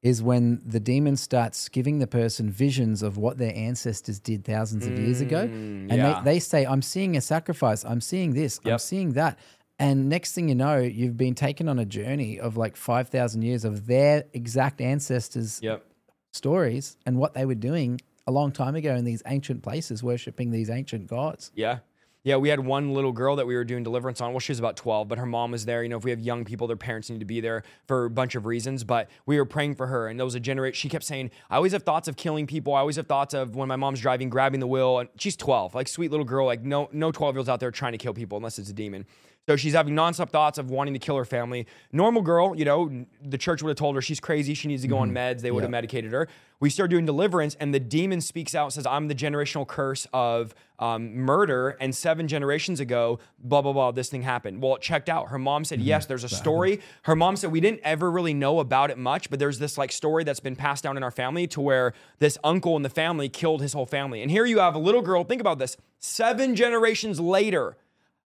is when the demon starts giving the person visions of what their ancestors did thousands of years ago. And mm, yeah. they, they say, I'm seeing a sacrifice, I'm seeing this, I'm seeing that. And next thing you know, you've been taken on a journey of like 5,000 years of their exact ancestors' Yep. stories and what they were doing a long time ago in these ancient places, worshiping these ancient gods. Yeah. Yeah, we had one little girl that we were doing deliverance on. Well, she was about 12, but her mom was there. You know, if we have young people, their parents need to be there for a bunch of reasons. But we were praying for her, and there was a generation. She kept saying, I always have thoughts of killing people. I always have thoughts of when my mom's driving, grabbing the wheel. And she's 12, like sweet little girl. Like, no, no 12 year olds out there trying to kill people unless it's a demon. So she's having nonstop thoughts of wanting to kill her family. Normal girl, you know, the church would have told her she's crazy. She needs to go on meds. They would have medicated her. We start doing deliverance, and the demon speaks out, and says, I'm the generational curse of um, murder. And seven generations ago, blah, blah, blah, this thing happened. Well, it checked out. Her mom said, Yes, there's a story. Her mom said, We didn't ever really know about it much, but there's this like story that's been passed down in our family to where this uncle in the family killed his whole family. And here you have a little girl, think about this, seven generations later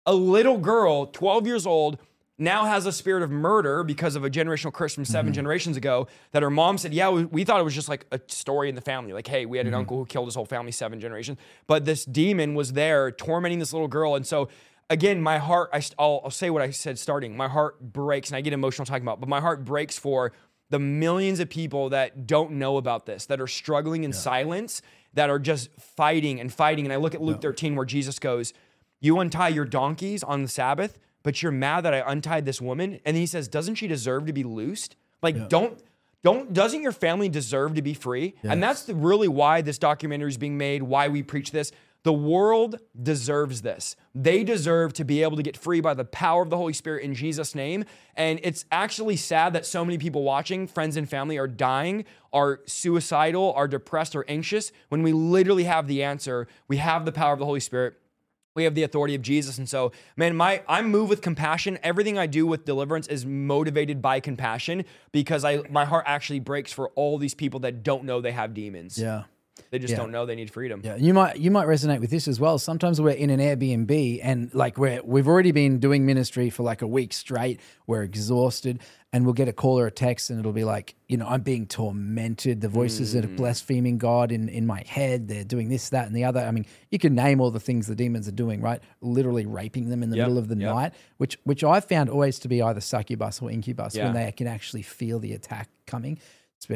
a little girl, 12 years old, now has a spirit of murder because of a generational curse from 7 mm-hmm. generations ago that her mom said, Yeah, we, we thought it was just like a story in the family. Like, hey, we had an mm-hmm. uncle who killed his whole family seven generations. But this demon was there tormenting this little girl. And so, again, my heart, I, will I'll say what I said starting. My heart breaks, and I get emotional talking about, but my heart breaks for the millions of people that don't know about this, that are struggling in silence, that are just fighting and fighting. And I look at Luke 13 where Jesus goes, You untie your donkeys on the Sabbath, but you're mad that I untied this woman. And he says, Doesn't she deserve to be loosed? Like, don't. Don't doesn't your family deserve to be free? And that's the, really why this documentary is being made, why we preach this. The world deserves this. They deserve to be able to get free by the power of the Holy Spirit in Jesus' name. And it's actually sad that so many people watching, friends and family, are dying, are suicidal, are depressed, or anxious when we literally have the answer. We have the power of the Holy Spirit. We have the authority of Jesus. And so, man, my I'm moved with compassion. Everything I do with deliverance is motivated by compassion because I my heart actually breaks for all these people that don't know they have demons. Yeah. They just Yeah. don't know they need freedom. Yeah, you might you might resonate with this as well. Sometimes we're in an Airbnb and like we're we've already been doing ministry for like a week straight. We're exhausted, and we'll get a call or a text, and it'll be like, you know, I'm being tormented. The voices that are mm. blaspheming God in in my head. They're doing this, that, and the other. I mean, you can name all the things the demons are doing, right? Literally raping them in the Yep, middle of the yep. night, which which I found always to be either succubus or incubus Yeah. when they can actually feel the attack coming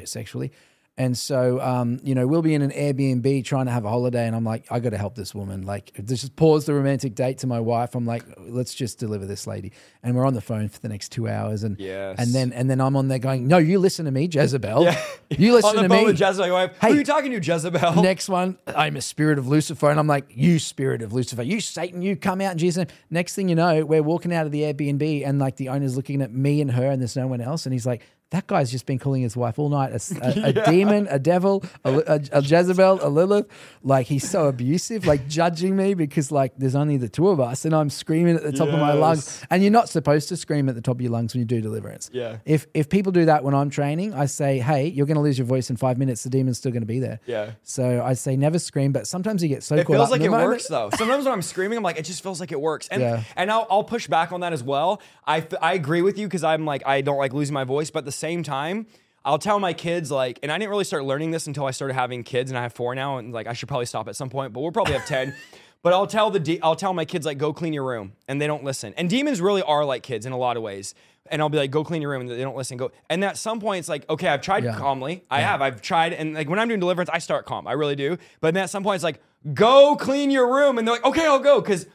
sexually. And so, um, you know, we'll be in an Airbnb trying to have a holiday, and I'm like, I got to help this woman. Like, just pause the romantic date to my wife. I'm like, let's just deliver this lady, and we're on the phone for the next two hours, and Yes. and then and then I'm on there going, no, you listen to me, Jezebel. You listen On the to me. with Jezebel, wife. Hey. Who are you talking to, Jezebel? Next one, I'm a spirit of Lucifer. And I'm like, you spirit of Lucifer, you Satan, you come out in Jesus' name. Next thing you know, we're walking out of the Airbnb and like the owner's looking at me and her and there's no one else. And he's like, that guy's just been calling his wife all night a, a- a demon, a devil, a, a, a Jezebel, a Lilith. Like he's so abusive, like judging me because like there's only the two of us and I'm screaming at the top of my lungs. And you're not supposed to scream at the top of your lungs when you do deliverance. Yeah. If if people do that when I'm training, I say, hey, you're going to lose your voice in five minutes. The demon's still going to be there. Yeah. So I say never scream, but sometimes you get so It feels like it moment. works though. Sometimes when I'm screaming, I'm like, it just feels like it works. And Yeah. and I'll, I'll push back on that as well. I I agree with you because I'm like I don't like losing my voice, but the same time. I'll tell my kids like, and I didn't really start learning this until I started having kids, and I have four now, and like I should probably stop at some point, but we'll probably have ten. But I'll tell the de- I'll tell my kids like, go clean your room, and they don't listen. And demons really are like kids in a lot of ways. And I'll be like, go clean your room, and they don't listen. Go. And at some point, it's like, okay, I've tried Yeah. calmly. I have. I've tried, and like when I'm doing deliverance, I start calm. I really do. But then at some point, it's like, go clean your room, and they're like, okay, I'll go, because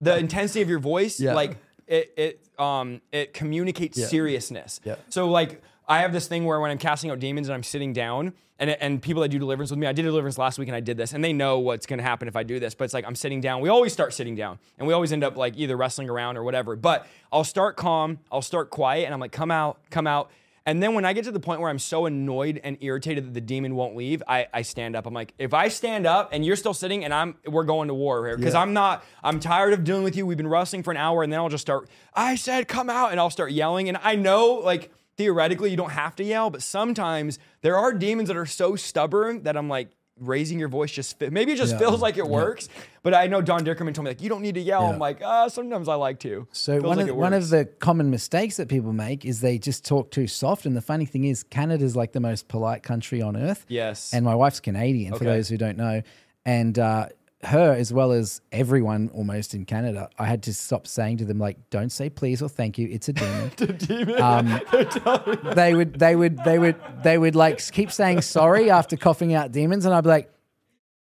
the intensity of your voice, Yeah. like it, it, um, it communicates seriousness. Yeah. So like, I have this thing where when I'm casting out demons and I'm sitting down, and and people that do deliverance with me, I did deliverance last week and I did this, and they know what's gonna happen if I do this. But it's like I'm sitting down. We always start sitting down, and we always end up like either wrestling around or whatever. But I'll start calm, I'll start quiet, and I'm like, come out, come out. And then when I get to the point where I'm so annoyed and irritated that the demon won't leave, I, I stand up. I'm like, if I stand up and you're still sitting and I'm we're going to war here because Yeah. I'm not I'm tired of dealing with you. We've been wrestling for an hour and then I'll just start. I said come out and I'll start yelling and I know like theoretically you don't have to yell, but sometimes there are demons that are so stubborn that I'm like raising your voice just fi- maybe it just Yeah. feels like it works. But I know Don Dickerman told me like you don't need to yell. Yeah. I'm like uh, sometimes I like to. So Feels one like of one of the common mistakes that people make is they just talk too soft. And the funny thing is, Canada's like the most polite country on earth. Yes. And my wife's Canadian, for those who don't know, and uh, her as well as everyone almost in Canada, I had to stop saying to them like, "Don't say please or thank you. It's a demon." Um, they would they would they would they would like keep saying sorry after coughing out demons, and I'd be like.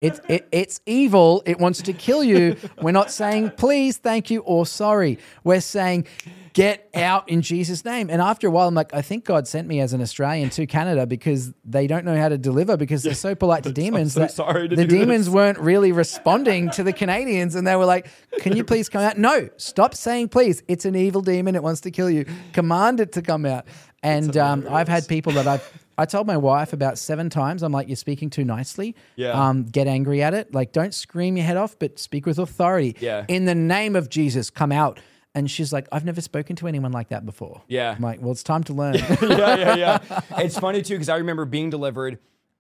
It's it, it's evil. It wants to kill you. We're not saying please, thank you, or sorry. We're saying get out in Jesus' name. And after a while, I'm like, I think God sent me as an Australian to Canada because they don't know how to deliver because they're so polite to demons. I'm so sorry the demons this. weren't really responding to the Canadians, and they were like, "Can you please come out?" No, stop saying please. It's an evil demon. It wants to kill you. Command it to come out. And um, I've had people that I've I told my wife about seven times. I'm like, "You're speaking too nicely. Yeah. Um, get angry at it. Like, don't scream your head off, but speak with authority. Yeah. In the name of Jesus, come out." And she's like, "I've never spoken to anyone like that before." Yeah. I'm like, "Well, it's time to learn." yeah, yeah, yeah. It's funny too because I remember being delivered,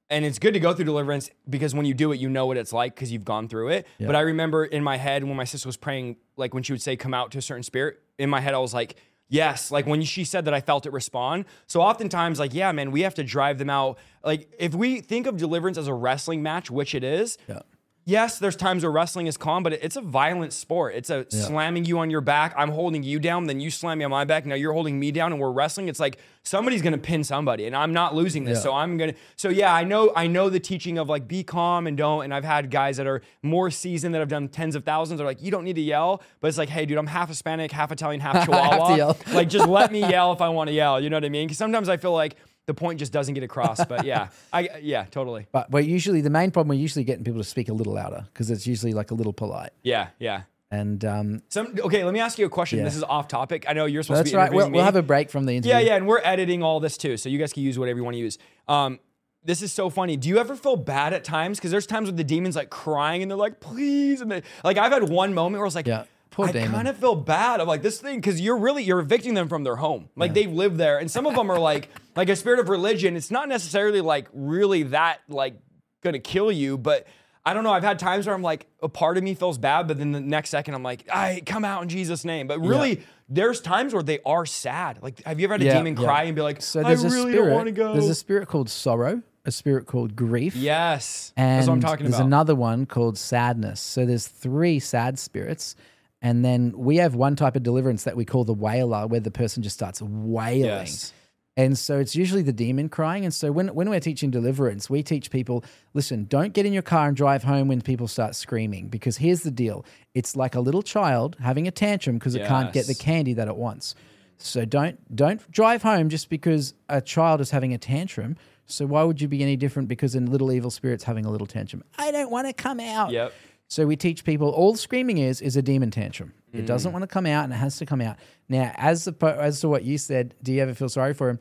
and it's good to go through deliverance because when you do it, you know what it's like because you've gone through it. But I remember in my head when my sister was praying, like when she would say, "Come out to a certain spirit," in my head I was like. Yes, like when she said that, I felt it respond. So oftentimes, like, yeah, man, we have to drive them out. Like, if we think of deliverance as a wrestling match, which it is, yeah. Yes, there's times where wrestling is calm, but it's a violent sport. It's a slamming you on your back. I'm holding you down, then you slam me on my back. Now you're holding me down, and we're wrestling. It's like somebody's gonna pin somebody, and I'm not losing this. Yeah. So I'm gonna. So yeah, I know. I know the teaching of like be calm and don't. And I've had guys that are more seasoned that have done tens of thousands. Are like you don't need to yell, but it's like hey, dude, I'm half Hispanic, half Italian, half Chihuahua. like just let me yell if I want to yell. You know what I mean? Because sometimes I feel like the point just doesn't get across. But yeah, I yeah, totally. But we're usually the main problem. We're usually getting people to speak a little louder because it's usually like a little polite. Yeah, yeah. And um, Some okay. Let me ask you a question. Yeah. This is off topic. I know you're supposed that's to be That's right. We'll, we'll have a break from the interview. yeah, yeah, and we're editing all this too, so you guys can use whatever you want to use. Um, this is so funny. Do you ever feel bad at times? Because there's times with the demons like crying and they're like, please, and they like I've had one moment where I was like, Yeah. Poor I demon. kind of feel bad. I'm like this thing because you're really you're evicting them from their home. Like they've lived there, and some of them are like like a spirit of religion. It's not necessarily like really that like gonna kill you, but. I don't know. I've had times where I'm like, a part of me feels bad, but then the next second I'm like, I come out in Jesus' name. But really, there's times where they are sad. Like, have you ever had a Yeah, demon yeah. cry and be like, So I there's a really spirit. don't want to go? There's a spirit called sorrow, a spirit called grief. yes, And that's what I'm talking there's about. another one called sadness. So there's three sad spirits. And then we have one type of deliverance that we call the wailer, where the person just starts wailing. Yes. And so it's usually the demon crying. And so when, when we're teaching deliverance, we teach people listen, don't get in your car and drive home when people start screaming because here's the deal it's like a little child having a tantrum because it can't get the candy that it wants. So don't don't drive home just because a child is having a tantrum. So why would you be any different because a little evil spirit's having a little tantrum? I don't want to come out. Yep. So we teach people all screaming is is a demon tantrum. It doesn't Mm. want to come out and it has to come out. Now, as oppo- as to what you said, do you ever feel sorry for him?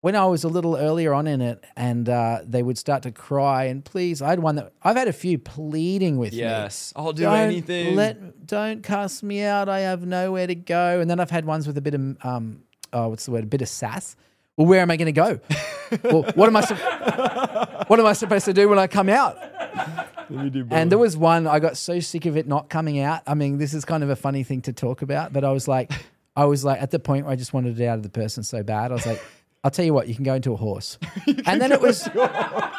When I was a little earlier on in it, and uh, they would start to cry and please, I had one that I've had a few pleading with me. Yes. I'll do Don't anything. Let don't cast me out. I have nowhere to go. And then I've had ones with a bit of um, oh, what's the word? A bit of sass. Well, where am I going to go? well, what am I? sup- what am I supposed to do when I come out? Let me do. And there was one I got so sick of it not coming out. I mean, this is kind of a funny thing to talk about, but I was like, I was like at the point where I just wanted it out of the person so bad. I was like, I'll tell you what, you can go into a horse. and then it was,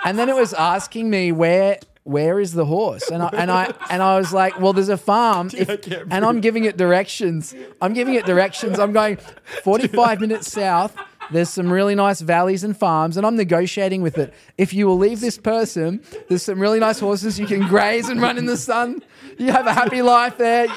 and then it was asking me where where is the horse? And I and I and I was like, well, there's a farm, if- and I'm giving it directions. I'm giving it directions. I'm going 45 minutes south. There's some really nice valleys and farms, and I'm negotiating with it. If you will leave this person, there's some really nice horses you can graze and run in the sun. You have a happy life there.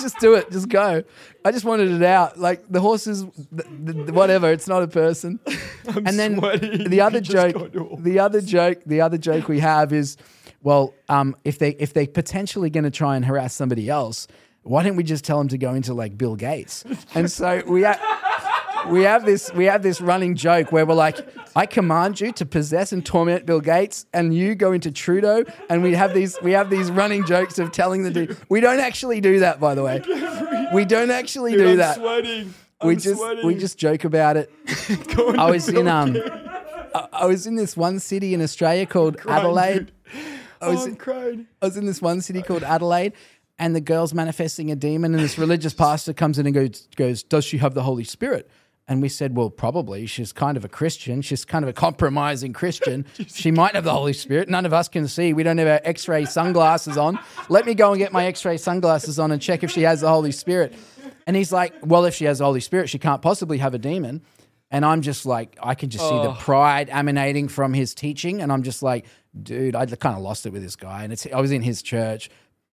Just do it. Just go. I just wanted it out. Like the horses, th- th- whatever. It's not a person. and then sweating. the other joke, go to a the other joke, the other joke we have is, well, um, if they if they potentially going to try and harass somebody else, why don't we just tell them to go into like Bill Gates? And so we we have this we have this running joke where we're like, I command you to possess and torment Bill Gates, and you go into Trudeau, and we have these we have these running jokes of telling the dude. We don't actually do that, by the way. We don't actually Dude, do I'm that. sweating. We I'm just sweating. we just joke about it. I was in um, I, I was in this one city in Australia called Crying, Adelaide. I was oh. I was in this one city called Adelaide, and the girl's manifesting a demon, and this religious pastor comes in and goes, goes, "Does she have the Holy Spirit?" And we said, "Well, probably. She's kind of a Christian. She's kind of a compromising Christian. she might have the Holy Spirit. None of us can see. We don't have our X-ray sunglasses on. Let me go and get my X-ray sunglasses on and check if she has the Holy Spirit." And he's like, "Well, if she has the Holy Spirit, she can't possibly have a demon." And I'm just like, I can just see the oh. pride emanating from his teaching. And I'm just like, dude, I kind of lost it with this guy. And it's, I was in his church,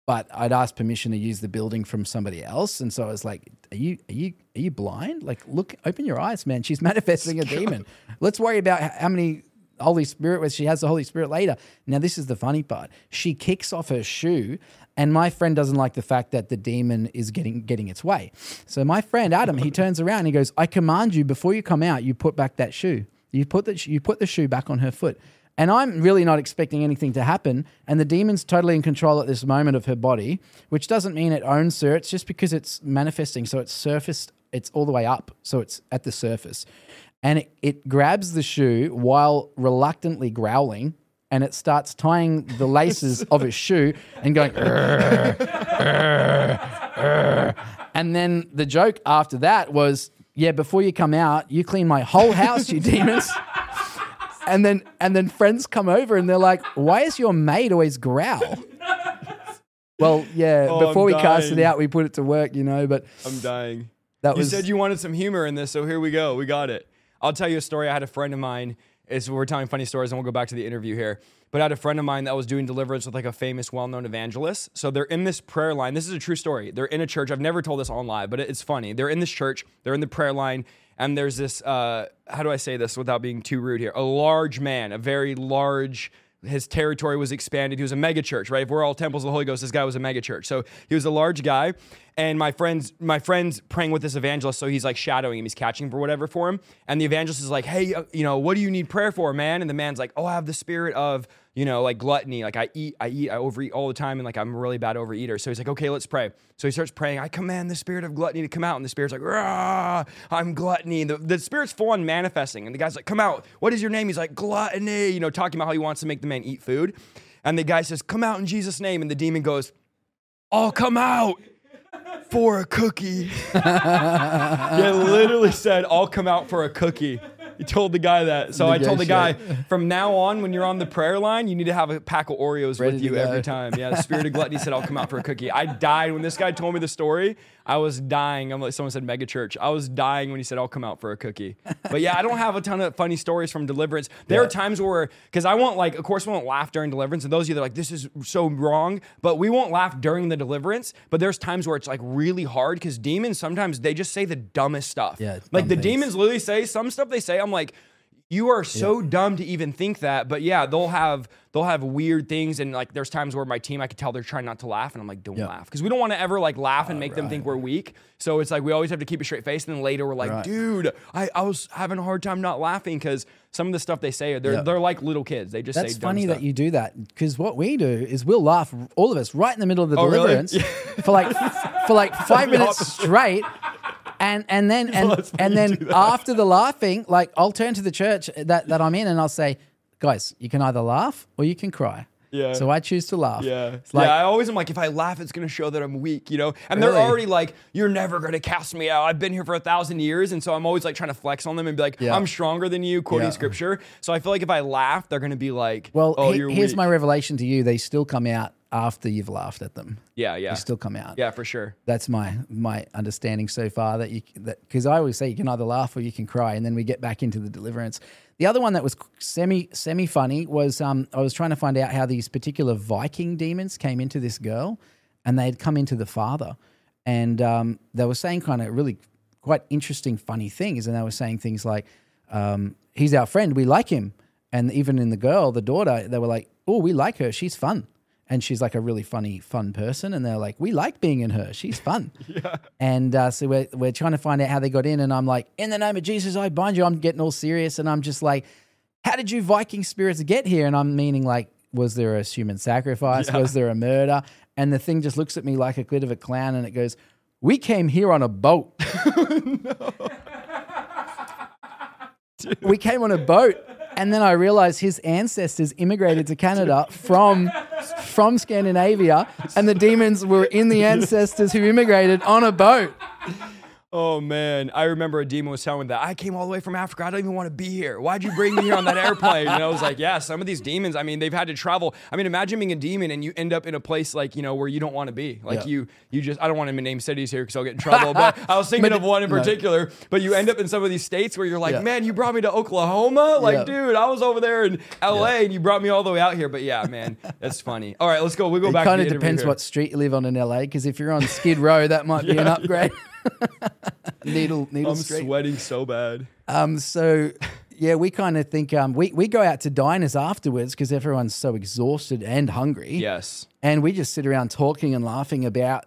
but I'd asked permission to use the building from somebody else. And so I was like, are you, are you, are you blind? Like, look, open your eyes, man. She's manifesting a demon. Let's worry about how many Holy Spirit, where she has the Holy Spirit later. Now, this is the funny part. She kicks off her shoe, and my friend doesn't like the fact that the demon is getting getting its way. So my friend Adam, he turns around, and he goes, "I command you before you come out, you put back that shoe. You put the you put the shoe back on her foot." And I'm really not expecting anything to happen. And the demon's totally in control at this moment of her body, which doesn't mean it owns her. It's just because it's manifesting. So it's surfaced, it's all the way up. So it's at the surface and it, it grabs the shoe while reluctantly growling and it starts tying the laces of his shoe and going "Arr, arr, arr." and then the joke after that was yeah before you come out you clean my whole house you demons and then and then friends come over and they're like why is your maid always growl well yeah Oh, before I'm we cast it out we put it to work you know but I'm dying. that You was said you wanted some humor in this, so here we go. We got it. I'll tell you a story. I had a friend of mine. Is we're telling funny stories, and we'll go back to the interview here. But I had a friend of mine that was doing deliverance with like a famous, well-known evangelist. So they're in this prayer line. This is a true story. They're in a church. I've never told this on live, but it's funny. They're in this church. They're in the prayer line, and there's this. Uh, how do I say this without being too rude here? A large man, a very large his territory was expanded. He was a mega church, right? If we're all temples of the Holy Ghost, this guy was a mega church. So he was a large guy. And my friend's my friend's praying with this evangelist, so he's like shadowing him, he's catching for whatever for him. And the evangelist is like, Hey, uh, you know, what do you need prayer for, man? And the man's like, Oh, I have the spirit of, you know, like gluttony. Like I eat, I eat, I overeat all the time, and like I'm a really bad overeater. So he's like, Okay, let's pray. So he starts praying, I command the spirit of gluttony to come out. And the spirit's like, Rah, I'm gluttony. The, the spirit's full on manifesting. And the guy's like, Come out. What is your name? He's like, Gluttony, you know, talking about how he wants to make the man eat food. And the guy says, Come out in Jesus' name. And the demon goes, I'll come out for a cookie. yeah, literally said, I'll come out for a cookie. You told the guy that. So I told the guy Negotiate. from now on, when you're on the prayer line, you need to have a pack of Oreos Ready with you every time. Yeah, the spirit of gluttony said, I'll come out for a cookie. I died when this guy told me the story. I was dying. I'm like, someone said mega church. I was dying when he said, I'll come out for a cookie. But yeah, I don't have a ton of funny stories from deliverance. There Yeah. are times where, because I won't like, of course, we won't laugh during deliverance. And those of you that are like, this is so wrong, but we won't laugh during the deliverance. But there's times where it's like really hard because demons sometimes they just say the dumbest stuff. Yeah, like the things. demons literally say some stuff they say. I'm like, you are so dumb to even think that. But yeah, they'll have they'll have weird things, and like there's times where my team I could tell they're trying not to laugh, and I'm like, don't Yeah. laugh because we don't want to ever like laugh and make them think we're weak. So it's like we always have to keep a straight face, and then later we're like, Right. dude, I, I was having a hard time not laughing because some of the stuff they say they're Yeah. they're like little kids. They just That's say funny that you do that because what we do is we'll laugh, all of us, right in the middle of the Oh, really? deliverance for like for like five minutes straight. And and then and, and then after the laughing, like I'll turn to the church that, that I'm in and I'll say, guys, you can either laugh or you can cry. Yeah. So I choose to laugh. Yeah. Like, yeah, I always am like, if I laugh, it's gonna show that I'm weak, you know? And they're already like, you're never gonna cast me out. I've been here for a thousand years. And so I'm always like trying to flex on them and be like, Yeah. I'm stronger than you, quoting Yeah. scripture. So I feel like if I laugh, they're gonna be like, well, oh, he- here's weak. my revelation to you. They still come out after you've laughed at them. Yeah, yeah. They still come out. yeah, for sure. That's my my understanding so far. That you that because I always say you can either laugh or you can cry, and then we get back into the deliverance. The other one that was semi semi funny was um, I was trying to find out how these particular Viking demons came into this girl, and they had come into the father, and um, they were saying kind of really quite interesting, funny things, and they were saying things like, um, "He's our friend, we like him," and even in the girl, the daughter, they were like, "Oh, we like her, she's fun." And she's like a really funny, fun person, and they're like, "We like being in her. She's fun." yeah. And uh, so we're, we're trying to find out how they got in. And I'm like, in the name of Jesus, I bind you. I'm getting all serious. And I'm just like, how did you Viking spirits get here? And I'm meaning like, was there a human sacrifice? Was there a murder? And the thing just looks at me like a bit of a clown and it goes, we came here on a boat. we came on a boat. And then I realized his ancestors immigrated to Canada from from Scandinavia, and the demons were in the ancestors who immigrated on a boat. Oh man, I remember a demon was telling me that I came all the way from Africa. I don't even want to be here. Why'd you bring me here on that airplane? And I was like, yeah, some of these demons. I mean, they've had to travel. I mean, imagine being a demon and you end up in a place like you know where you don't want to be. Like Yeah. you, you just. I don't want to name cities here because I'll get in trouble. But I was thinking of one in no. particular. But you end up in some of these states where you're like, Yeah. man, you brought me to Oklahoma. Like, Yeah. dude, I was over there in L.A. and you brought me all the way out here. But yeah, man, that's funny. All right, let's go. We will go It back. kind of depends what street you live on in LA, because if you're on Skid Row, that might be an upgrade. needle, needle I'm Street. sweating so bad. Um, so yeah, we kind of think um, we we go out to diners afterwards because everyone's so exhausted and hungry. Yes. and we just sit around talking and laughing about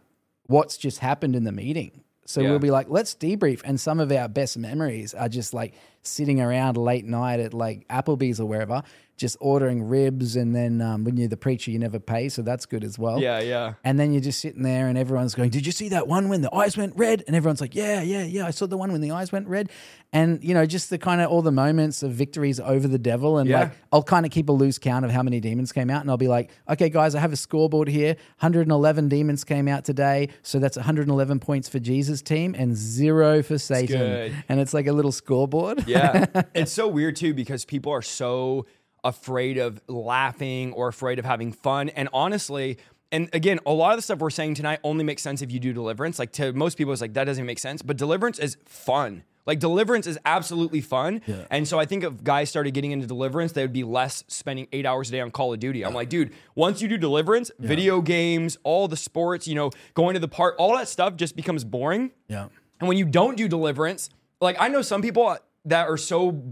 what's just happened in the meeting. So Yeah. we'll be like, let's debrief. And some of our best memories are just like sitting around late night at like Applebee's or wherever, just ordering ribs. And then um, when you're the preacher, you never pay. So that's good as well. Yeah, yeah. And then you're just sitting there and everyone's going, Did you see that one when the eyes went red? And everyone's like, Yeah, yeah, yeah. I saw the one when the eyes went red. And, you know, just the kind of all the moments of victories over the devil. And Yeah. like, I'll kind of keep a loose count of how many demons came out. And I'll be like, Okay, guys, I have a scoreboard here. 111 demons came out today. So that's 111 points for Jesus' team and zero for Satan. good. And it's like a little scoreboard. Yeah. it's so weird too because people are so afraid of laughing or afraid of having fun. And honestly, and again, a lot of the stuff we're saying tonight only makes sense if you do deliverance. Like to most people, it's like that doesn't make sense. But deliverance is fun. Like deliverance is absolutely fun. And so I think if guys started getting into deliverance, they would be less spending eight hours a day on Call of Duty. I'm like, dude, once you do deliverance, video games, all the sports, you know, going to the park, all that stuff just becomes boring. Yeah. And when you don't do deliverance, like I know some people that are so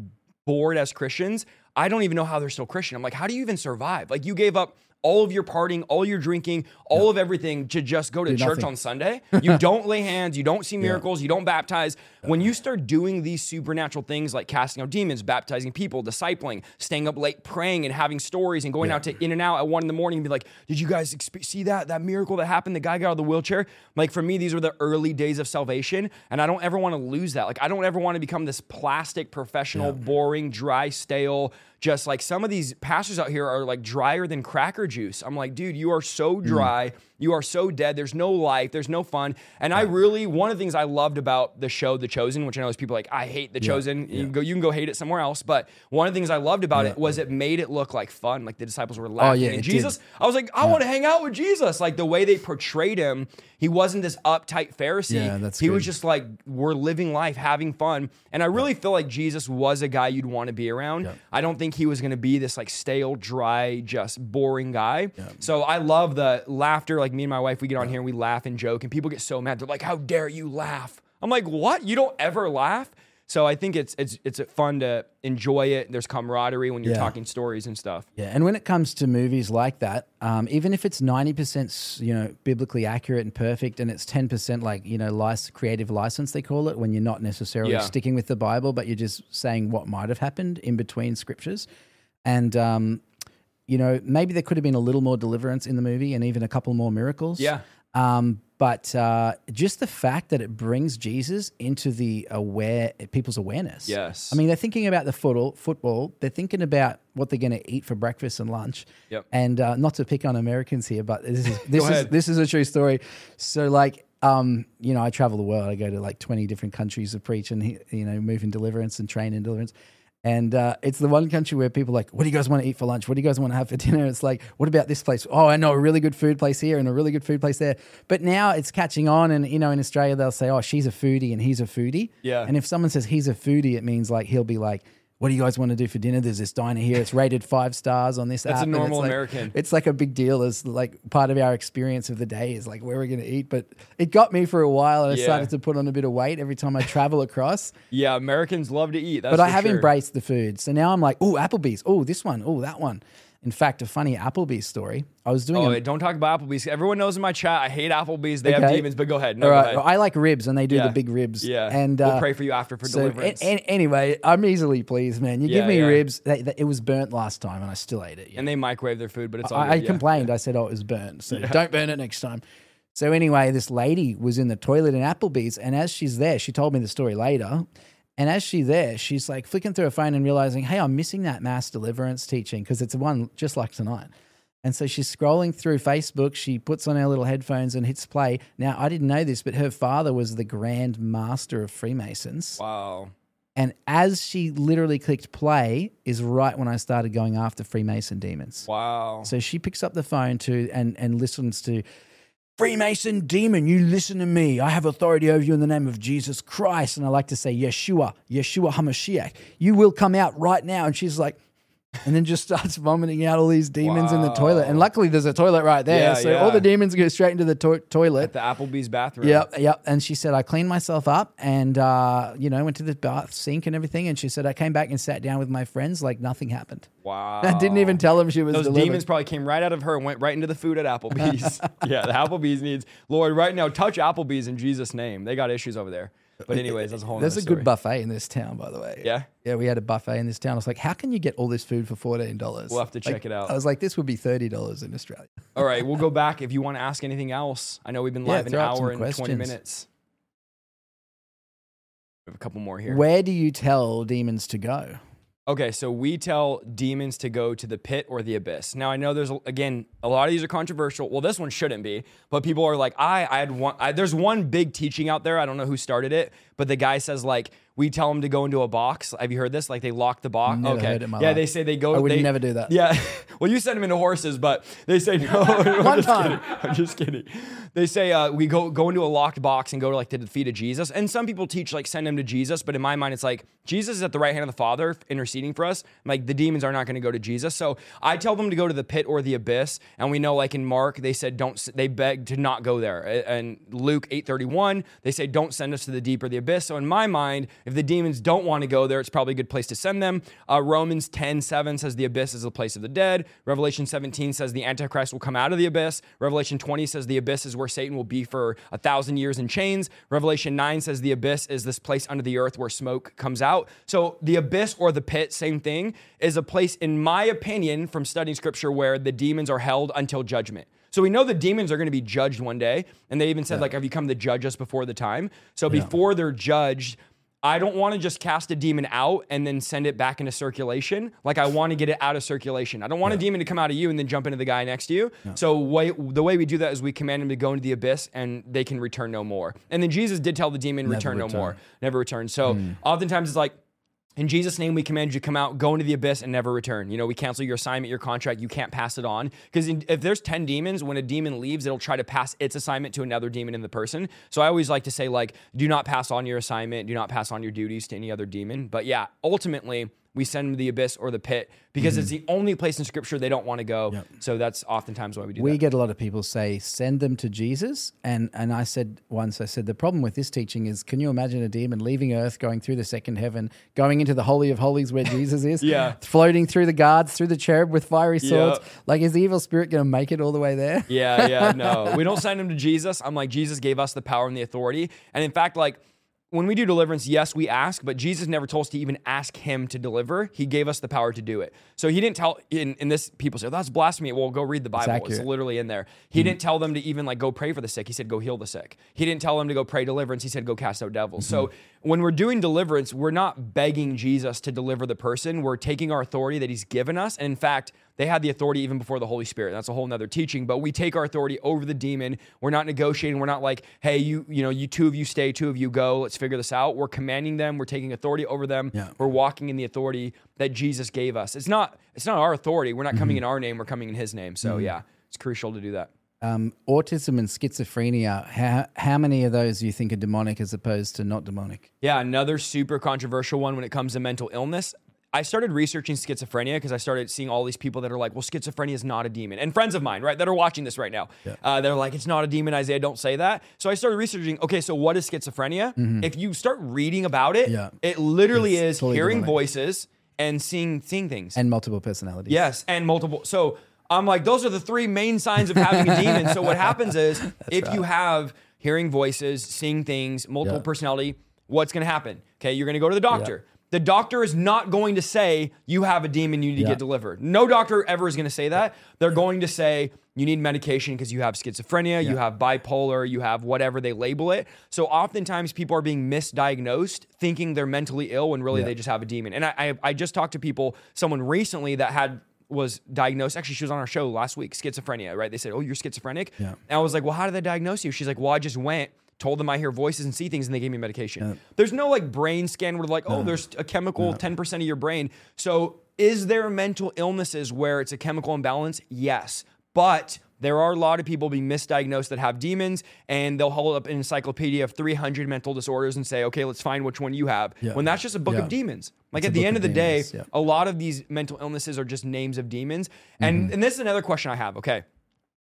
bored as Christians, I don't even know how they're still Christian. I'm like, how do you even survive? Like you gave up all of your partying, all your drinking, all of everything to just go to church nothing. on Sunday. You don't lay hands, you don't see miracles, you don't baptize. When you start doing these supernatural things like casting out demons, baptizing people, discipling, staying up late praying and having stories and going out to In-N-Out at one in the morning and be like, did you guys see that that miracle that happened? The guy got out of the wheelchair. Like for me, these were the early days of salvation, and I don't ever want to lose that. Like I don't ever want to become this plastic, professional, boring, dry, stale. Just like some of these pastors out here are like drier than cracker juice. I'm like, dude, you are so mm. dry. You are so dead. There's no life. There's no fun. And I really, one of the things I loved about the show, The Chosen, which I know is people like, I hate The Chosen. You can go, you can go hate it somewhere else. But one of the things I loved about it was it made it look like fun. Like the disciples were oh, laughing. Oh, yeah, and it did. Jesus, I was like, I want to hang out with Jesus. Like the way they portrayed him, he wasn't this uptight Pharisee. Yeah, that's he was just like, we're living life, having fun. And I really feel like Jesus was a guy you'd want to be around. I don't think he was going to be this like stale, dry, just boring guy. So I love the laughter. Like me and my wife, we get on here and we laugh and joke, and people get so mad. They're like, "How dare you laugh?" I'm like, "What? You don't ever laugh?" So I think it's it's it's fun to enjoy it. There's camaraderie when you're Yeah. talking stories and stuff. Yeah, and when it comes to movies like that, um, even if it's ninety percent, you know, biblically accurate and perfect, and it's ten percent like you know, lic- creative license they call it, when you're not necessarily Yeah. sticking with the Bible, but you're just saying what might have happened in between scriptures, and um, you know, maybe there could have been a little more deliverance in the movie, and even a couple more miracles. Yeah. Um, but uh, just the fact that it brings Jesus into the aware people's awareness. Yes. I mean, they're thinking about the football. Football. They're thinking about what they're going to eat for breakfast and lunch. Yep. And uh, not to pick on Americans here, but this is this is this is a true story. So, like, um, you know, I travel the world. I go to like twenty different countries to preach and you know move in deliverance and train in deliverance. And uh, it's the one country where people are like, what do you guys want to eat for lunch? What do you guys want to have for dinner? It's like, what about this place? Oh, I know a really good food place here and a really good food place there. But now it's catching on. And, you know, in Australia, they'll say, oh, she's a foodie and he's a foodie. Yeah. And if someone says he's a foodie, it means like he'll be like, what do you guys want to do for dinner? There's this diner here. It's rated five stars on this That's a app. it's normal like- American. It's like a big deal as like part of our experience of the day is like where we're going to eat. But it got me for a while and I started to put on a bit of weight every time I travel across. Yeah, Americans love to eat. That's But I have sure. embraced the food. So now I'm like, oh, Applebee's. Oh, this one. Oh, that one. In fact, a funny Applebee's story. I was doing Oh, a, wait, don't talk about Applebee's. Everyone knows in my chat I hate Applebee's. They have demons, but go ahead. No, All go ahead. I like ribs, and they do Yeah. the big ribs. Yeah. and We'll uh, pray for you after for so, deliverance. a- a- anyway, I'm easily pleased, man. You Yeah, give me yeah. ribs. They, they- it was burnt last time, and I still ate it. and they microwave their food, but it's all I, I complained. I said, "Oh, it was burnt." So don't burn it next time. So anyway, this lady was in the toilet in Applebee's, and as she's there, she told me the story later. And as she's there, she's like flicking through her phone and realizing, "Hey, I'm missing that mass deliverance teaching because it's one just like tonight." And so she's scrolling through Facebook. She puts on her little headphones and hits play. Now, I didn't know this, but her father was the Grand Master of Freemasons. Wow. And as she literally clicked play, is right when I started going after Freemason demons. Wow. So she picks up the phone to and and listens to Freemason demon, you listen to me. I have authority over you in the name of Jesus Christ. And I like to say Yeshua, Yeshua HaMashiach. You will come out right now. And she's like, and then just starts vomiting out all these demons in the toilet. And luckily there's a toilet right there. Yeah, so yeah. all the demons go straight into the to- toilet. At the Applebee's bathroom. Yep, yep. And she said, I cleaned myself up and, uh, you know, went to the bath sink and everything. And she said, I came back and sat down with my friends like nothing happened. Wow. I didn't even tell them she was Those delivered. demons probably came right out of her and went right into the food at Applebee's. yeah, the Applebee's needs Lord right now. Touch Applebee's in Jesus' name. They got issues over there. But anyways, that's a whole. There's a nother good buffet in this town, by the way. Yeah? Yeah, we had a buffet in this town. I was like, how can you get all this food for $14? We'll have to check it out. I was like, this would be $30 in Australia. All right, we'll go back if you want to ask anything else. I know we've been Yeah, live an out some hour and twenty questions. minutes. We have a couple more here. Where do you tell demons to go? Okay, so we tell demons to go to the pit or the abyss. Now I know there's again a lot of these are controversial. Well, this one shouldn't be, but people are like, I, I had one. I, there's one big teaching out there. I don't know who started it, but the guy says like, we tell them to go into a box. Have you heard this? Like they lock the box. Never okay, heard it in my yeah, life. they say they go. I would they, never do that. Yeah, well, you send them into horses, but they say no. I'm One just time. kidding. I'm just kidding. They say uh, we go go into a locked box and go to like to the feet of Jesus. And some people teach like send them to Jesus, but in my mind, it's like Jesus is at the right hand of the Father interceding for us. Like the demons are not going to go to Jesus. So I tell them to go to the pit or the abyss. And we know like in Mark, they said don't. They beg to not go there. And Luke eight thirty one, they say don't send us to the deep or the abyss. So in my mind, if the demons don't want to go there, it's probably a good place to send them. Uh, Romans 10 7 says the abyss is the place of the dead. Revelation 17 says the Antichrist will come out of the abyss. Revelation 20 says the abyss is where Satan will be for a thousand years in chains. Revelation 9 says the abyss is this place under the earth where smoke comes out. So the abyss or the pit, same thing, is a place, in my opinion, from studying scripture, where the demons are held until judgment. So we know the demons are going to be judged one day. And they even said, like, have you come to judge us before the time? So before they're judged, I don't want to just cast a demon out and then send it back into circulation. Like I want to get it out of circulation. I don't want a demon to come out of you and then jump into the guy next to you. So way, the way we do that is we command them to go into the abyss and they can return no more. And then Jesus did tell the demon, return, no more, never return. So mm. oftentimes it's like, in Jesus' name, we command you to come out, go into the abyss, and never return. You know, we cancel your assignment, your contract. You can't pass it on. Because if there's 10 demons, when a demon leaves, it'll try to pass its assignment to another demon in the person. So I always like to say, like, do not pass on your assignment, do not pass on your duties to any other demon. But yeah, ultimately, we send them to the abyss or the pit because it's mm-hmm. the only place in scripture they don't want to go. So that's oftentimes why we do We that. get a lot of people say, send them to Jesus. And and I said once, I said, the problem with this teaching is can you imagine a demon leaving earth, going through the second heaven, going into the Holy of Holies where Jesus is? Yeah. Floating through the guards, through the cherub with fiery swords. Yeah. Like, is the evil spirit going to make it all the way there? Yeah, yeah, no. We don't send them to Jesus. I'm like, Jesus gave us the power and the authority. And in fact, like, when we do deliverance, yes, we ask, but Jesus never told us to even ask him to deliver. He gave us the power to do it. So he didn't tell in, in this people say, "Oh, that's blasphemy. Well, go read the Bible. It's, accurate. literally in there. He hmm. didn't tell them to even like go pray for the sick. He said, go heal the sick. He didn't tell them to go pray deliverance. He said, go cast out devils. So mm-hmm. when we're doing deliverance, we're not begging Jesus to deliver the person. We're taking our authority that he's given us. And in fact, they had the authority even before the Holy Spirit. That's a whole nother teaching. But we take our authority over the demon. We're not negotiating. We're not like, hey, you, you know, you two of you stay, two of you go. Let's figure this out. We're commanding them. We're taking authority over them. Yeah. We're walking in the authority that Jesus gave us. It's not, it's not our authority. We're not coming in our name. We're coming in His name. So yeah, it's crucial to do that. Um, autism and schizophrenia, how, how many of those do you think are demonic as opposed to not demonic? Yeah, another super controversial one when it comes to mental illness. I started researching schizophrenia because I started seeing all these people that are like, well, schizophrenia is not a demon. And friends of mine, right, that are watching this right now, uh, they're like, it's not a demon, Isaiah, don't say that. So I started researching, okay, so what is schizophrenia? If you start reading about it, Mm-hmm. Yeah. it literally It's is totally hearing voices and seeing seeing things. And multiple personalities. Yes, and multiple. So I'm like, those are the three main signs of having a demon. So what happens is, if you have hearing voices, seeing things, multiple Yeah. personality, what's going to happen? Okay, you're going to go to the doctor. The doctor is not going to say you have a demon, you need to Yeah. get delivered. No doctor ever is going to say that. They're going to say you need medication because you have schizophrenia, you have bipolar, you have whatever they label it. So oftentimes people are being misdiagnosed, thinking they're mentally ill when really Yeah. they just have a demon. And I, I, I just talked to people, someone recently that had was diagnosed. Actually, she was on our show last week, schizophrenia, right? They said, Oh, you're schizophrenic. Yeah. And I was like, Well, how did they diagnose you? She's like, Well, I just went, told them I hear voices and see things, and they gave me medication. There's no like brain scan where like, oh, there's a chemical, 10% of your brain. So is there mental illnesses where it's a chemical imbalance? Yes. But there are a lot of people being misdiagnosed that have demons, and they'll hold up an encyclopedia of 300 mental disorders and say, okay, let's find which one you have. Yeah. When that's just a book Yeah. of demons. Like It's at the end of of the day, yeah. a lot of these mental illnesses are just names of demons. And Mm-hmm. and this is another question I have. Okay.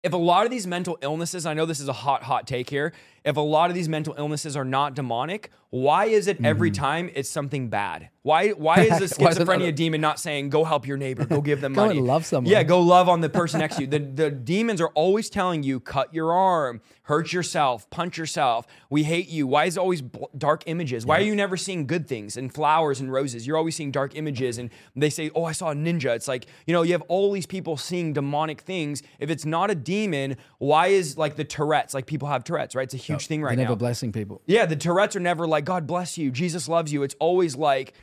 If a lot of these mental illnesses, I know this is a hot, hot take here. If a lot of these mental illnesses are not demonic, why is it every mm-hmm. time it's something bad? Why why is a. Is schizophrenia demon not saying go help your neighbor, go give them Go money? love someone. Yeah, go love on the person next to you. The the demons are always telling you cut your arm, hurt yourself, punch yourself. We hate you. Why is it always dark images? Why are you never seeing good things and flowers and roses? You're always seeing dark images and they say, "Oh, I saw a ninja." It's like, you know, you have all these people seeing demonic things. If it's not a demon, why is like the Tourette's, like people have Tourette's, right? It's a huge thing right They're never now. blessing people. Yeah, the Tourette's are never like, God bless you, Jesus loves you. It's always like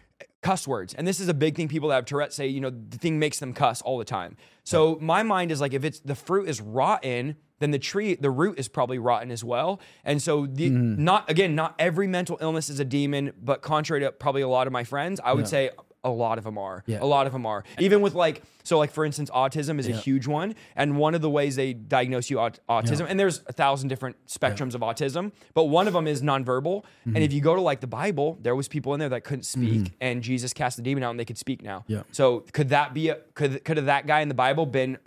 cuss words. And this is a big thing people that have Tourette's say, you know, the thing makes them cuss all the time. So my mind is like, if it's the fruit is rotten, then the tree, the root is probably rotten as well. And so the Mm-hmm. not again, not every mental illness is a demon, but contrary to probably a lot of my friends, I would say a lot of them are. Yeah. A lot of them are. Even with like, so like for instance, autism is a huge one. And one of the ways they diagnose you aut- autism, and there's a thousand different spectrums of autism, but one of them is nonverbal. Mm-hmm. And if you go to like the Bible, there was people in there that couldn't speak, and Jesus cast the demon out, and they could speak now. Yeah. So could that be a could could have that guy in the Bible been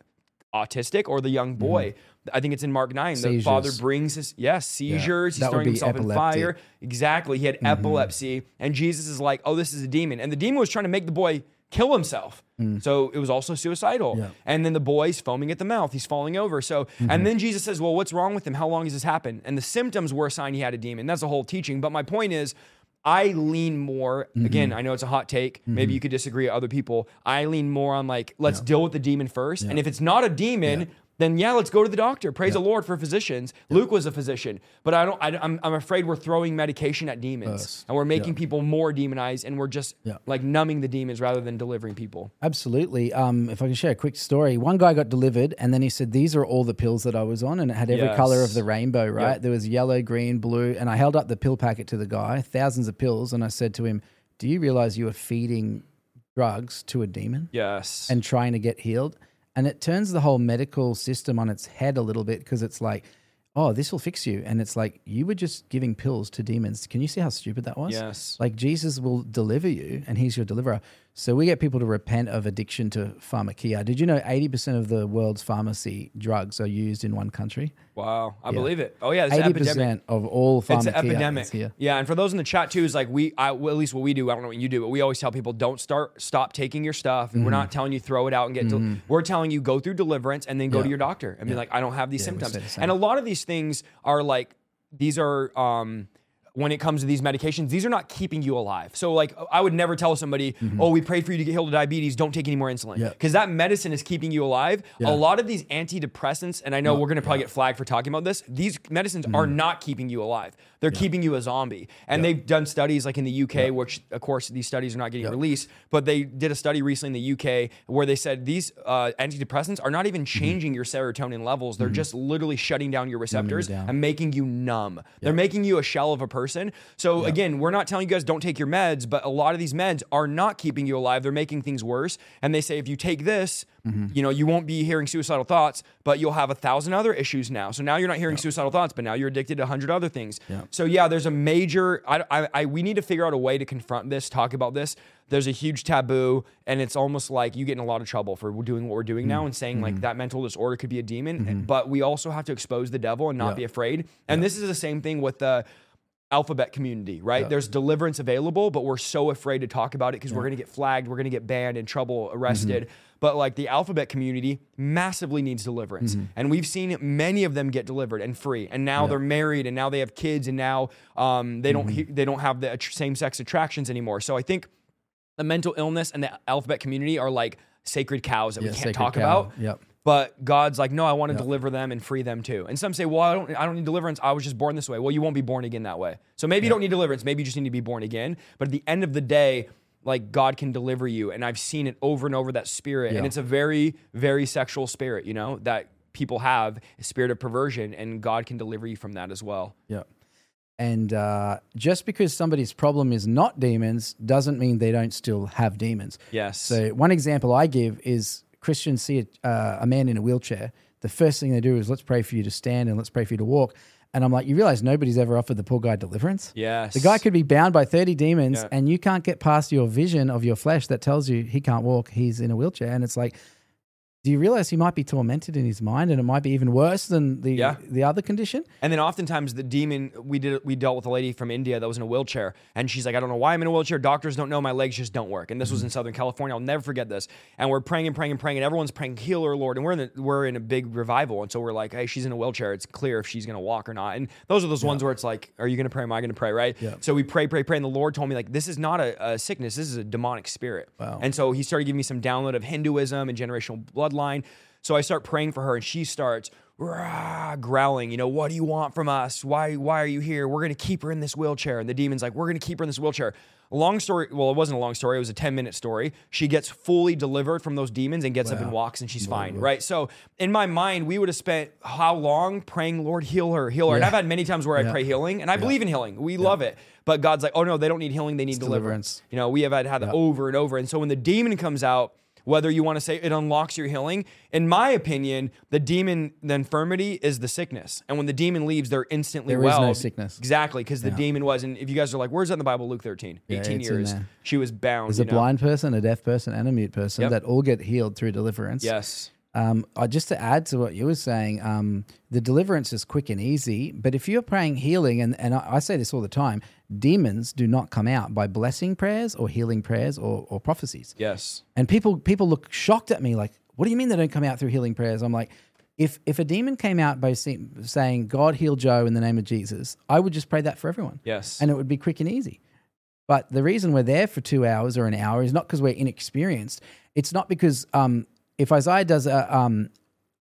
autistic or the young boy? I think it's in Mark nine. The father Mm-hmm. Brings his yes seizures. He's throwing himself in fire. Exactly. He had epilepsy, and Jesus is like, "Oh, this is a demon," and the demon was trying to make the boy kill himself. So it was also suicidal. Yeah. And then the boy's foaming at the mouth. He's falling over. So, and then Jesus says, Well, what's wrong with him? How long has this happened? And the symptoms were a sign he had a demon. That's the whole teaching. But my point is, I lean more, again, mm-hmm. I know it's a hot take. Maybe mm-hmm. you could disagree with other people. I lean more on like, let's deal with the demon first. And if it's not a demon, then yeah, let's go to the doctor. Praise the Lord for physicians. Luke was a physician, but I don't. I, am I'm afraid we're throwing medication at demons, Yes. and we're making people more demonized, and we're just Yeah. like numbing the demons rather than delivering people. Absolutely. Um, if I can share a quick story, one guy got delivered, and then he said, "These are all the pills that I was on," and it had every color of the rainbow. Right? There was yellow, green, blue, and I held up the pill packet to the guy, thousands of pills, and I said to him, "Do you realize you are feeding drugs to a demon Yes. and trying to get healed?" And it turns the whole medical system on its head a little bit because it's like. Oh, this will fix you. And it's like, you were just giving pills to demons. Can you see how stupid that was? Yes. Like Jesus will deliver you and he's your deliverer. So we get people to repent of addiction to pharmakeia. Did you know 80% of the world's pharmacy drugs are used in one country? wow, I believe it. Oh yeah, it's 80% epidemic. of all pharmakeia It's an epidemic. here. Yeah, and for those in the chat too, is like we, I, well, at least what we do. I don't know what you do, but we always tell people don't start, stop taking your stuff. Mm-hmm. We're not telling you throw it out and get. del- we're telling you go through deliverance and then go Yeah. to your doctor and be like, I don't have these Yeah, symptoms. the. And a lot of these things are like these are. um when it comes to these medications, these are not keeping you alive. So, like, I would never tell somebody, "Oh, we prayed for you to get healed of diabetes. Don't take any more insulin," Mm-hmm. Yeah. because that medicine is keeping you alive. Yeah. A lot of these antidepressants, and I know we're going to probably get flagged for talking about this. These medicines are Mm-hmm. not keeping you alive. They're keeping you a zombie. And they've done studies like in the UK, which of course these studies are not getting released, but they did a study recently in the UK where they said these uh, antidepressants are not even Mm-hmm. changing your serotonin levels. They're just literally shutting down your receptors down. and making you numb. They're making you a shell of a person. So again, we're not telling you guys don't take your meds, but a lot of these meds are not keeping you alive. They're making things worse. And they say if you take this, Mm-hmm. you know, you won't be hearing suicidal thoughts, but you'll have a thousand other issues now. So now you're not hearing suicidal thoughts, but now you're addicted to a hundred other things. So yeah, there's a major. I, I, I we need to figure out a way to confront this, talk about this. There's a huge taboo, and it's almost like you get in a lot of trouble for doing what we're doing Mm. now and saying Mm-hmm. like that mental disorder could be a demon. and- But we also have to expose the devil and not be afraid. And this is the same thing with the alphabet community, right? There's deliverance available, but we're so afraid to talk about it because we're going to get flagged, we're going to get banned, in trouble, arrested. Mm-hmm. But like the alphabet community massively needs deliverance. Mm-hmm. And we've seen many of them get delivered and free. And now they're married and now they have kids and now um, they don't mm-hmm. he- they don't have the same sex attractions anymore. So I think the mental illness and the alphabet community are like sacred cows that Yeah, we can't talk cow. about. Yep. But God's like, no, I want to deliver them and free them too. And some say, well, I don't, I don't need deliverance. I was just born this way. Well, you won't be born again that way. So maybe you don't need deliverance. Maybe you just need to be born again. But at the end of the day, like God can deliver you. And I've seen it over and over that spirit. And it's a very, very sexual spirit, you know, that people have a spirit of perversion and God can deliver you from that as well. Yeah. And uh, just because somebody's problem is not demons doesn't mean they don't still have demons. Yes. So one example I give is Christians see a, uh, a man in a wheelchair. The first thing they do is let's pray for you to stand and let's pray for you to walk. And I'm like, you realize nobody's ever offered the poor guy deliverance? yes. The guy could be bound by 30 demons Yeah. and you can't get past your vision of your flesh that tells you he can't walk, he's in a wheelchair. And it's like, do you realize he might be tormented in his mind and it might be even worse than the Yeah. the other condition? And then oftentimes the demon we did we dealt with a lady from India that was in a wheelchair and she's like I don't know why I'm in a wheelchair. Doctors don't know. My legs just don't work. And this was in mm. Southern California. I'll never forget this. And we're praying and praying and praying and everyone's praying heal her Lord. And we're in the, we're in a big revival. And so we're like hey she's in a wheelchair. It's clear if she's gonna walk or not. And those are those ones where it's like are you gonna pray? Am I gonna pray? Right? Yeah. so we pray pray pray. And the Lord told me like this is not a, a sickness. This is a demonic spirit. Wow. and so he started giving me some download of Hinduism and generational bloodline. So I start praying for her, and she starts rah, growling. You know, what do you want from us? Why why are you here? We're gonna keep her in this wheelchair. And the demon's like, we're gonna keep her in this wheelchair. Long story. Well, it wasn't a long story. It was a ten minute story. She gets fully delivered from those demons and gets up and walks, and she's fine. Right. So in my mind, we would have spent how long praying, Lord, heal her, heal her. And I've had many times where I pray healing, and I believe in healing. We love it. But God's like, oh no, they don't need healing. They need deliverance. deliverance. You know, we have had, had that over and over. And so when the demon comes out, whether you want to say it unlocks your healing, in my opinion, the demon, the infirmity is the sickness. And when the demon leaves, they're instantly There is well. no sickness. Exactly, because the demon was. And if you guys are like, where's that in the Bible? Luke 13, 18 it's in years. She was bound. There's a know? blind person, a deaf person, and a mute person Yep. that all get healed through deliverance. Yes. Um, just to add to what you were saying, um, the deliverance is quick and easy. But if you're praying healing, and, and I, I say this all the time, demons do not come out by blessing prayers or healing prayers or, or prophecies. Yes. And people people look shocked at me, like, "What do you mean they don't come out through healing prayers?" I'm like, if if a demon came out by say- saying God heal Joe in the name of Jesus, I would just pray that for everyone, Yes. and it would be quick and easy. But the reason we're there for two hours or an hour is not because we're inexperienced. It's not because um, if Isaiah does a, um,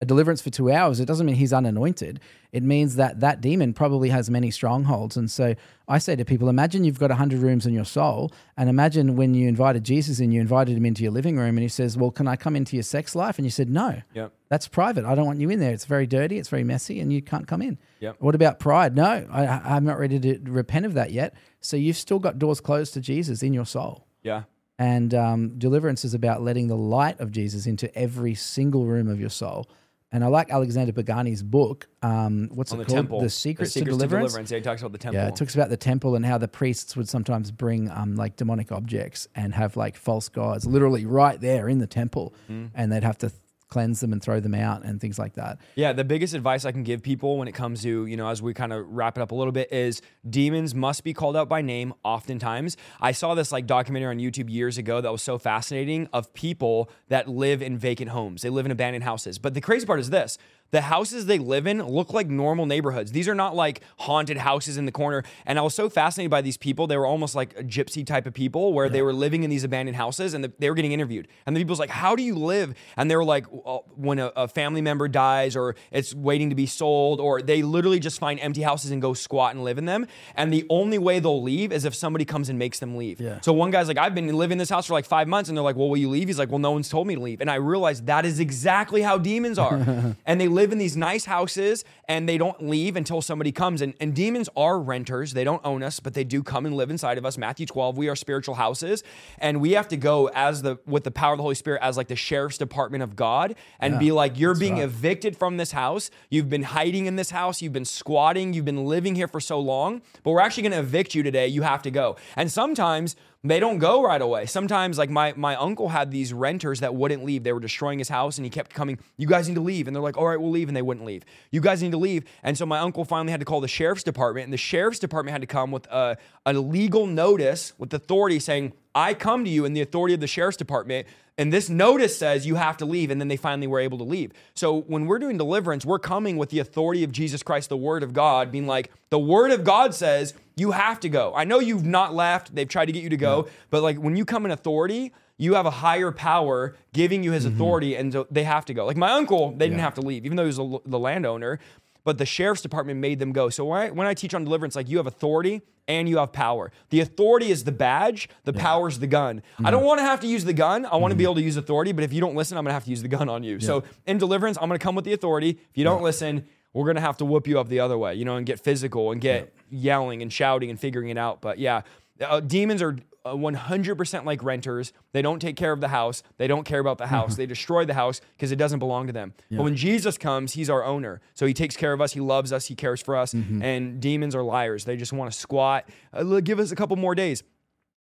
a deliverance for two hours, it doesn't mean he's unanointed. It means that that demon probably has many strongholds. And so I say to people, imagine you've got 100 rooms in your soul, and imagine when you invited Jesus in, you invited him into your living room, and he says, Well, can I come into your sex life? And you said, No. Yep. That's private. I don't want you in there. It's very dirty. It's very messy, and you can't come in. Yep. What about pride? No, I, I'm not ready to repent of that yet. So you've still got doors closed to Jesus in your soul. Yeah. And um, deliverance is about letting the light of Jesus into every single room of your soul. And I like Alexander Pagani's book. Um, what's On it the called? temple. The Secrets, the to, deliverance. Yeah, he talks about the temple. Yeah, it talks about the temple and how the priests would sometimes bring um, like demonic objects and have like false gods literally right there in the temple, Mm. and they'd have to cleanse them and throw them out and things like that. Yeah, the biggest advice I can give people when it comes to, you know, as we kind of wrap it up a little bit is demons must be called out by name oftentimes. I saw this like documentary on YouTube years ago that was so fascinating of people that live in vacant homes. They live in abandoned houses. But the crazy part is this. The houses they live in look like normal neighborhoods. These are not like haunted houses in the corner. And I was so fascinated by these people. They were almost like a gypsy type of people where they were living in these abandoned houses and the, they were getting interviewed. And the people's like, How do you live? And they were like, Uh, when a, a family member dies or it's waiting to be sold, or they literally just find empty houses and go squat and live in them. And the only way they'll leave is if somebody comes and makes them leave. Yeah. So one guy's like, I've been living in this house for like five months. And they're like, Well, will you leave? He's like, Well, no one's told me to leave. And I realized that is exactly how demons are. and they live in these nice houses and they don't leave until somebody comes. And, and demons are renters. They don't own us, but they do come and live inside of us. Matthew 12, we are spiritual houses. And we have to go as the with the power of the Holy Spirit as like the sheriff's department of God and be like, You're being evicted from this house. You've been hiding in this house. You've been squatting. You've been living here for so long, but we're actually gonna evict you today. You have to go. And sometimes they don't go right away. Sometimes, like my my uncle had these renters that wouldn't leave. They were destroying his house, and he kept coming. You guys need to leave, and they're like, "All right, we'll leave," and they wouldn't leave. You guys need to leave, and so my uncle finally had to call the sheriff's department, and the sheriff's department had to come with a, a legal notice with authority saying, "I come to you in the authority of the sheriff's department." And this notice says you have to leave, and then they finally were able to leave. So when we're doing deliverance, we're coming with the authority of Jesus Christ, the Word of God, being like, the Word of God says you have to go. I know you've not left, they've tried to get you to go, but like when you come in authority, you have a higher power giving you his mm-hmm. authority, and so they have to go. Like my uncle, they didn't have to leave, even though he was a, the landowner, but the sheriff's department made them go. So when I, when I teach on deliverance, like you have authority and you have power. The authority is the badge, the power is the gun. I mm-hmm. don't want to have to use the gun. I want to be mm-hmm. able to use authority, but if you don't listen, I'm going to have to use the gun on you. So in deliverance, I'm going to come with the authority. If you don't listen, we're going to have to whoop you up the other way, you know, and get physical and get yelling and shouting and figuring it out. But yeah, uh, demons are uh, 100% like renters. They don't take care of the house. They don't care about the house. they destroy the house because it doesn't belong to them. But when Jesus comes, he's our owner. So he takes care of us. He loves us. He cares for us. And demons are liars. They just want to squat. Uh, give us a couple more days.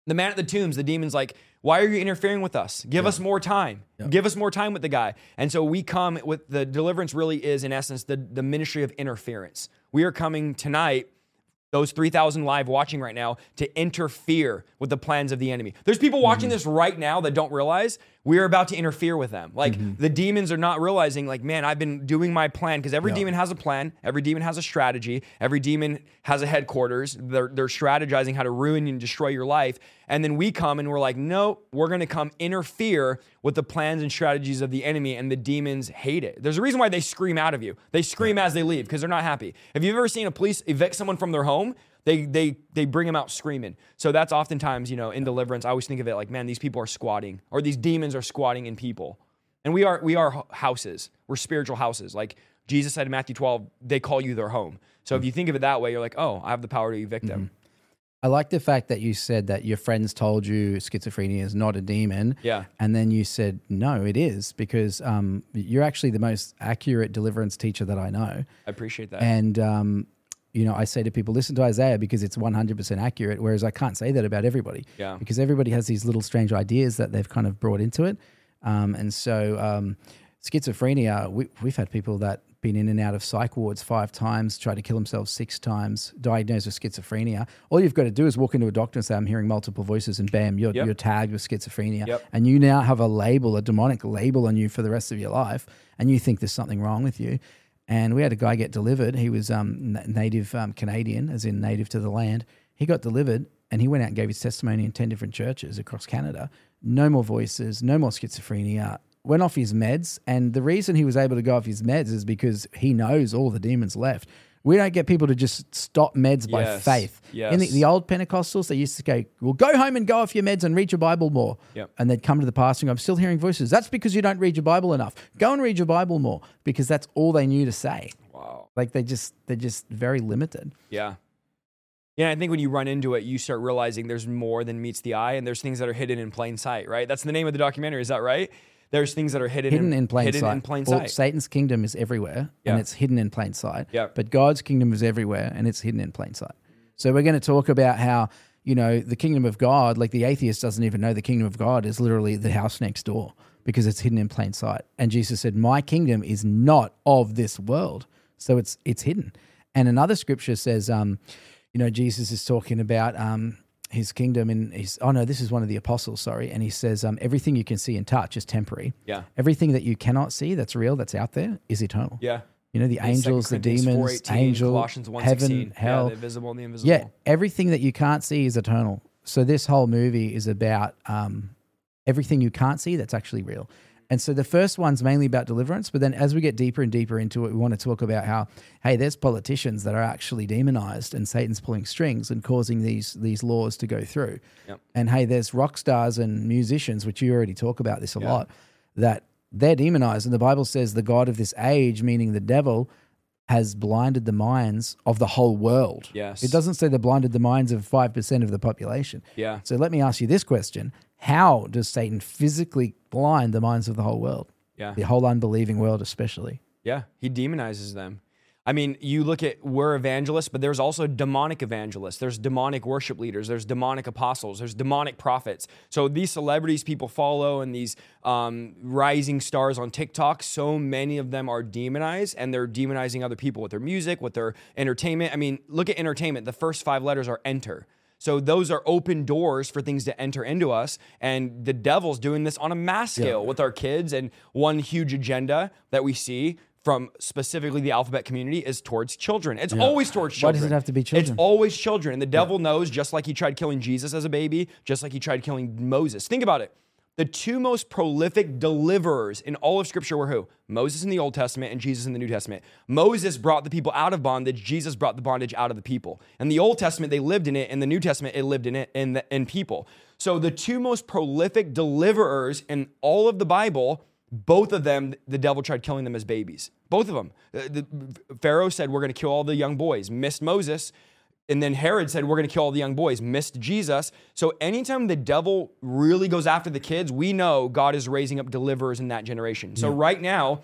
The man at the tombs, the demon's like, why are you interfering with us? Give us more time. Give us more time with the guy. And so we come with the deliverance really is, in essence, the, the ministry of interference. We are coming tonight those 3,000 live watching right now to interfere with the plans of the enemy. There's people watching mm-hmm. this right now that don't realize we're about to interfere with them. Like mm-hmm. the demons are not realizing, like, man, I've been doing my plan because every demon has a plan, every demon has a strategy, every demon has a headquarters. They're, they're strategizing how to ruin and destroy your life. And then we come and we're like, no, we're going to come interfere with the plans and strategies of the enemy, and the demons hate it. There's a reason why they scream out of you. They scream as they leave because they're not happy. Have you ever seen a police evict someone from their home? They, they, they bring them out screaming. So that's oftentimes, you know, in deliverance, I always think of it like, man, these people are squatting, or these demons are squatting in people. And we are, we are houses. We're spiritual houses. Like Jesus said in Matthew 12, they call you their home. So if you think of it that way, you're like, oh, I have the power to evict them. I like the fact that you said that your friends told you schizophrenia is not a demon. Yeah. And then you said, no, it is, because um, you're actually the most accurate deliverance teacher that I know. I appreciate that. And, um, you know, I say to people, listen to Isaiah because it's 100% accurate, whereas I can't say that about everybody. Yeah. Because everybody has these little strange ideas that they've kind of brought into it. Um, and so, um, schizophrenia, we, we've had people that been in and out of psych wards five times, tried to kill themselves six times, diagnosed with schizophrenia. All you've got to do is walk into a doctor and say, I'm hearing multiple voices, and bam, you're, Yep. you're tagged with schizophrenia. Yep. And you now have a label, a demonic label on you for the rest of your life, and you think there's something wrong with you. And we had a guy get delivered. He was um, native um, Canadian, as in native to the land. He got delivered and he went out and gave his testimony in 10 different churches across Canada. No more voices, no more schizophrenia. went off his meds, and the reason he was able to go off his meds is because he knows all the demons left. We don't get people to just stop meds by Yes, faith. In the, yes. the old Pentecostals, they used to go, "Well, go home and go off your meds and read your Bible more." Yep. And they'd come to the pastor and go, "I'm still hearing voices." That's because you don't read your Bible enough. Go and read your Bible more because that's all they knew to say. Wow. Like they just they're just very limited. Yeah. Yeah, I think when you run into it, you start realizing there's more than meets the eye, and there's things that are hidden in plain sight. Right? That's the name of the documentary. Is that right? There's things that are hidden, hidden in plain hidden sight. in plain Well, sight. Satan's kingdom is everywhere Yeah. and it's hidden in plain sight. Yeah. But God's kingdom is everywhere and it's hidden in plain sight. So we're going to talk about how, you know, the kingdom of God, like the atheist doesn't even know the kingdom of God is literally the house next door because it's hidden in plain sight. And Jesus said, "My kingdom is not of this world." So it's it's hidden. And another scripture says um you know, Jesus is talking about um his kingdom and he's oh no this is one of the apostles sorry. And he says um, everything you can see and touch is temporary. Yeah. everything that you cannot see that's real that's out there is eternal. Yeah. you know the In 2 angels the demons 4:18, angel Colossians heaven hell Yeah, the visible and the invisible. yeah everything that you can't see is eternal. So this whole movie is about um, everything you can't see that's actually real and so the first one's mainly about deliverance but then as we get deeper and deeper into it we want to talk about how hey there's politicians that are actually demonized and satan's pulling strings and causing these these laws to go through Yep. and hey there's rock stars and musicians which you already talk about this a Yeah. lot that they're demonized and the bible says the god of this age meaning the devil has blinded the minds of the whole world Yes. it doesn't say they blinded the minds of 5% of the population Yeah. so let me ask you this question how does satan physically blind the minds of the whole world Yeah. the whole unbelieving world especially Yeah, he demonizes them. I mean, you look at we're evangelists, but there's also demonic evangelists. There's demonic worship leaders. There's demonic apostles. There's demonic prophets. So these celebrities people follow and these um, rising stars on TikTok, so many of them are demonized, and they're demonizing other people with their music, with their entertainment. I mean, look at entertainment. The first five letters are enter. So those are open doors for things to enter into us. And the devil's doing this on a mass scale with our kids. And one huge agenda that we see from specifically the alphabet community is towards children. It's always towards children. Why does it have to be children? It's always children. And the devil knows, just like he tried killing Jesus as a baby, just like he tried killing Moses. Think about it. The two most prolific deliverers in all of Scripture were who? Moses in the Old Testament and Jesus in the New Testament. Moses brought the people out of bondage. Jesus brought the bondage out of the people. In the Old Testament, they lived in it. In the New Testament, it lived in it in, the, in people. So the two most prolific deliverers in all of the Bible, both of them, the devil tried killing them as babies. Both of them. Uh, the- Pharaoh said, "We're going to kill all the young boys." Missed Moses. And then Herod said, We're going to kill all the young boys, missed Jesus. So anytime the devil really goes after the kids, we know God is raising up deliverers in that generation. So right now,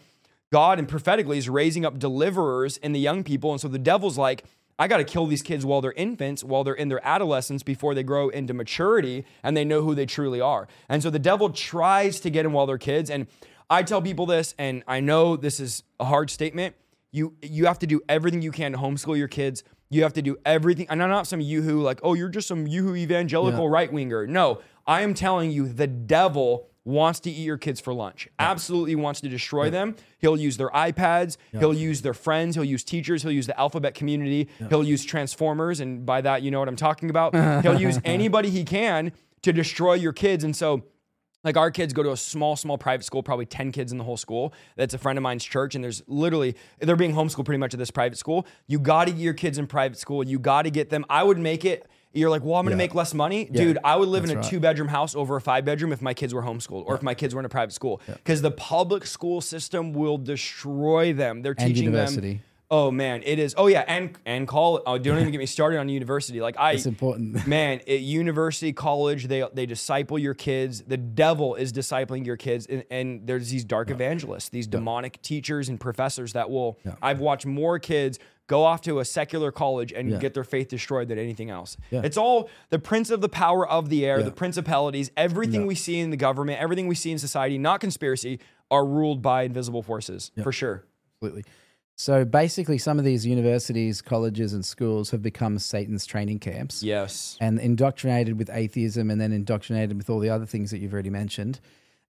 God and prophetically is raising up deliverers in the young people. And so the devil's like, I got to kill these kids while they're infants, while they're in their adolescence, before they grow into maturity and they know who they truly are. And so the devil tries to get them while they're kids. And I tell people this, and I know this is a hard statement. You you have to do everything you can to homeschool your kids. You have to do everything. And I'm not some yoo-hoo like, oh, you're just some yoo-hoo evangelical right winger. No, I am telling you, the devil wants to eat your kids for lunch. Absolutely wants to destroy them. He'll use their iPads. He'll use their friends. He'll use teachers. He'll use the alphabet community. He'll use transformers. And by that, you know what I'm talking about. He'll use anybody he can to destroy your kids. And so like our kids go to a small, small private school, probably 10 kids in the whole school. That's a friend of mine's church. And there's literally, they're being homeschooled pretty much at this private school. You got to get your kids in private school. You got to get them. I would make it, you're like, well, I'm going to Yeah. make less money. Dude, I would live in a right. two bedroom house over a five bedroom if my kids were homeschooled or if my kids were in a private school. Because the public school system will destroy them. They're And teaching university. them. Oh man, it is. Oh yeah, and and call. Oh, don't even get me started on university. Like I, It's important. man at university college they they disciple your kids the devil is discipling your kids and, and there's these dark evangelists these demonic teachers and professors that will i've watched more kids go off to a secular college and Yeah. get their faith destroyed than anything else Yeah. it's all the prince of the power of the air Yeah. the principalities everything we see in the government everything we see in society not conspiracy are ruled by invisible forces for sure Absolutely. So basically, some of these universities, colleges, and schools have become Satan's training camps. yes and indoctrinated with atheism and then indoctrinated with all the other things that you've already mentioned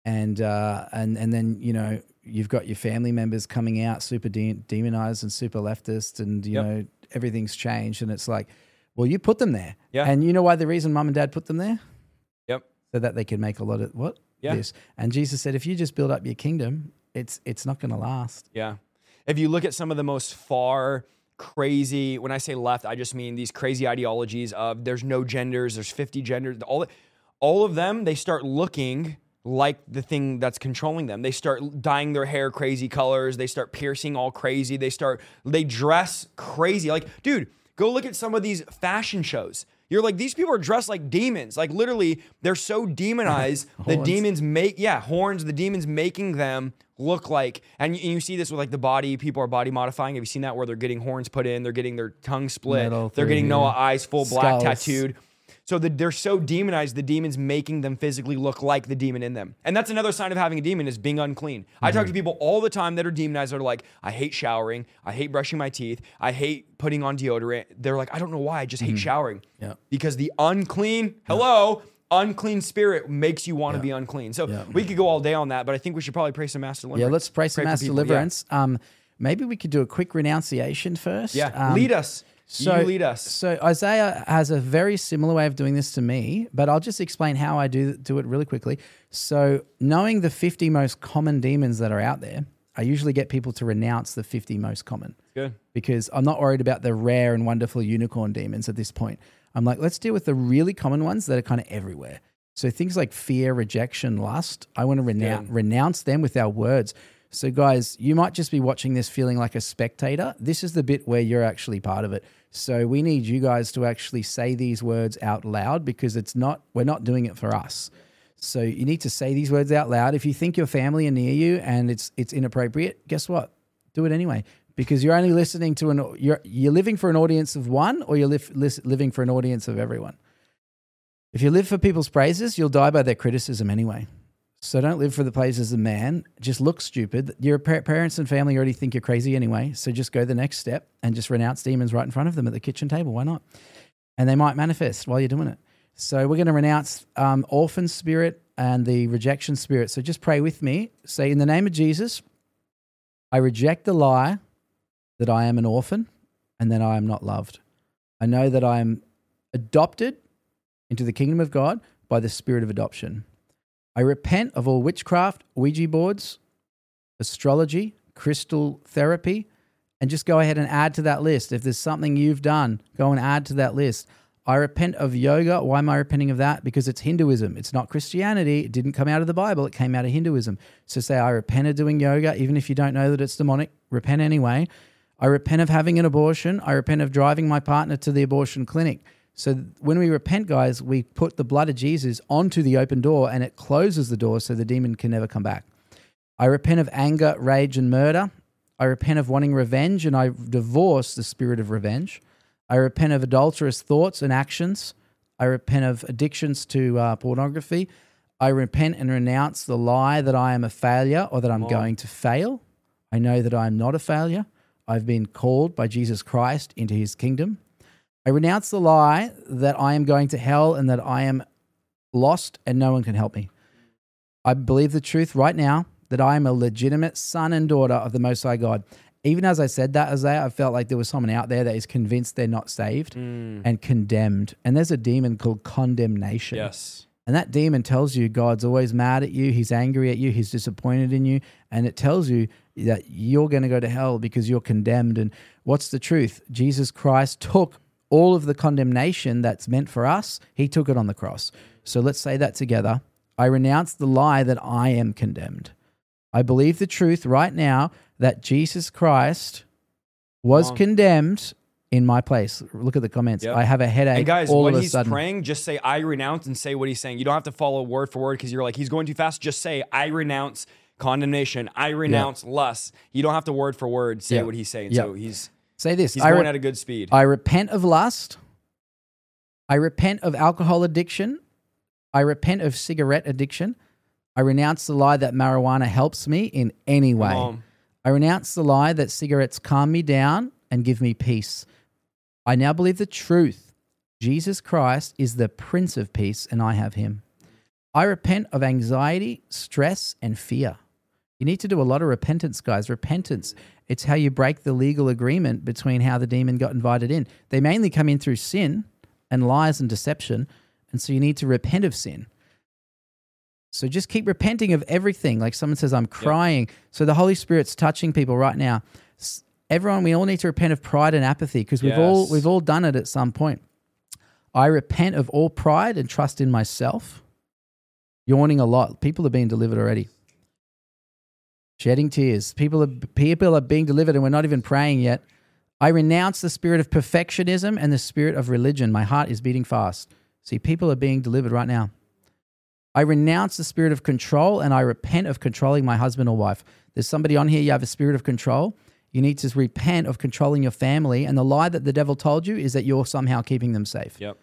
and uh, and and then you know you've got your family members coming out super de- demonized and super leftist and you Yep. know everything's changed and it's like well you put them there Yeah. and you know why the reason mum and dad put them there yep so that they can make a lot of what Yeah. this. And Jesus said, if you just build up your kingdom, it's it's not going to last. Yeah. If you look at some of the most far crazy, when I say left, I just mean these crazy ideologies of there's no genders, there's 50 genders, all all of them, they start looking like the thing that's controlling them. They start dyeing their hair crazy colors, they start piercing all crazy, they start they dress crazy. Like, dude, go look at some of these fashion shows. You're like, these people are dressed like demons. Like literally, they're so demonized. the demons make yeah, horns, the demons making them look like and you, you see this with like the body, people are body modifying. Have you seen that where they're getting horns put in, they're getting their tongue split, Metal they're getting. Noah eyes full black Skulls. tattooed. So the, they're so demonized, the demons making them physically look like the demon in them. And that's another sign of having a demon is being unclean. I Mm-hmm. talk to people all the time that are demonized that are like, I hate showering, I hate brushing my teeth, I hate putting on deodorant. They're like, I don't know why, I just hate showering. Mm-hmm. Yeah. Because the unclean, hello, unclean spirit makes you want to be unclean. So Yeah. we could go all day on that, but I think we should probably pray some mass deliverance. Yeah, let's pray some for mass people, yeah. deliverance. Um, maybe we could do a quick renunciation first. Yeah, Um, lead us. So you lead us. So Isaiah has a very similar way of doing this to me, but I'll just explain how I do do it really quickly. So knowing the 50 most common demons that are out there, I usually get people to renounce the 50 most common Good. because I'm not worried about the rare and wonderful unicorn demons at this point. I'm like, let's deal with the really common ones that are kind of everywhere. So things like fear, rejection, lust, I want to renounce, renounce them with our words. So, guys, you might just be watching this feeling like a spectator. This is the bit where you're actually part of it. So, we need you guys to actually say these words out loud because it's not, we're not doing it for us. So, you need to say these words out loud. If you think your family are near you and it's it's inappropriate, guess what? Do it anyway because you're only listening to an you're you're living for an audience of one or you're liv- lis- living for an audience of everyone. If you live for people's praises, you'll die by their criticism anyway. So don't live for the plays as a man. Just look stupid. Your pa- parents and family already think you're crazy anyway. So just go the next step and just renounce demons right in front of them at the kitchen table. Why not? And they might manifest while you're doing it. So we're going to renounce um, orphan spirit and the rejection spirit. So just pray with me. Say, in the name of Jesus, I reject the lie that I am an orphan and that I am not loved. I know that I am adopted into the kingdom of God by the spirit of adoption. I repent of all witchcraft, Ouija boards, astrology, crystal therapy, and just go ahead and add to that list. If there's something you've done, go and add to that list. I repent of yoga. Why am I repenting of that? Because it's Hinduism. It's not Christianity. It didn't come out of the Bible. It came out of Hinduism. So say, I repent of doing yoga, even if you don't know that it's demonic, repent anyway. I repent of having an abortion. I repent of driving my partner to the abortion clinic. So when we repent, guys, we put the blood of Jesus onto the open door and it closes the door so the demon can never come back. I repent of anger, rage, and murder. I repent of wanting revenge and I divorce the spirit of revenge. I repent of adulterous thoughts and actions. I repent of addictions to uh, pornography. I repent and renounce the lie that I am a failure or that I'm on. going to fail. I know that I am not a failure. I've been called by Jesus Christ into his kingdom. I renounce the lie that I am going to hell and that I am lost and no one can help me. I believe the truth right now that I am a legitimate son and daughter of the Most High God. Even as I said that, Isaiah, I felt like there was someone out there that is convinced they're not saved mm. and condemned. And there's a demon called condemnation. Yes. And that demon tells you God's always mad at you, he's angry at you, he's disappointed in you, and it tells you that you're going to go to hell because you're condemned. And what's the truth? Jesus Christ took all of the condemnation that's meant for us, he took it on the cross. So let's say that together. I renounce the lie that I am condemned. I believe the truth right now that Jesus Christ was condemned in my place. Look at the comments. Yep. I have a headache And guys, all when of a he's sudden. praying, just say I renounce and say what he's saying. You don't have to follow word for word because you're like he's going too fast. Just say I renounce condemnation. I renounce lust. You don't have to word for word say Yeah. what he's saying. Yeah. So he's Say this. he's I going re- at a good speed. I repent of lust. I repent of alcohol addiction. I repent of cigarette addiction. I renounce the lie that marijuana helps me in any way. I renounce the lie that cigarettes calm me down and give me peace. I now believe the truth. Jesus Christ is the Prince of Peace, and I have him. I repent of anxiety, stress, and fear. You need to do a lot of repentance, guys. Repentance. It's how you break the legal agreement between how the demon got invited in. They mainly come in through sin and lies and deception. And so you need to repent of sin. So just keep repenting of everything. Like someone says, I'm crying. So the Holy Spirit's touching people right now. Everyone, we all need to repent of pride and apathy because we've all we've all done it at some point. I repent of all pride and trust in myself. Yawning a lot. People are being delivered already. Shedding tears. People are people are being delivered and we're not even praying yet. I renounce the spirit of perfectionism and the spirit of religion. My heart is beating fast. See, people are being delivered right now. I renounce the spirit of control and I repent of controlling my husband or wife. There's somebody on here, you have a spirit of control. You need to repent of controlling your family. And the lie that the devil told you is that you're somehow keeping them safe. Yep.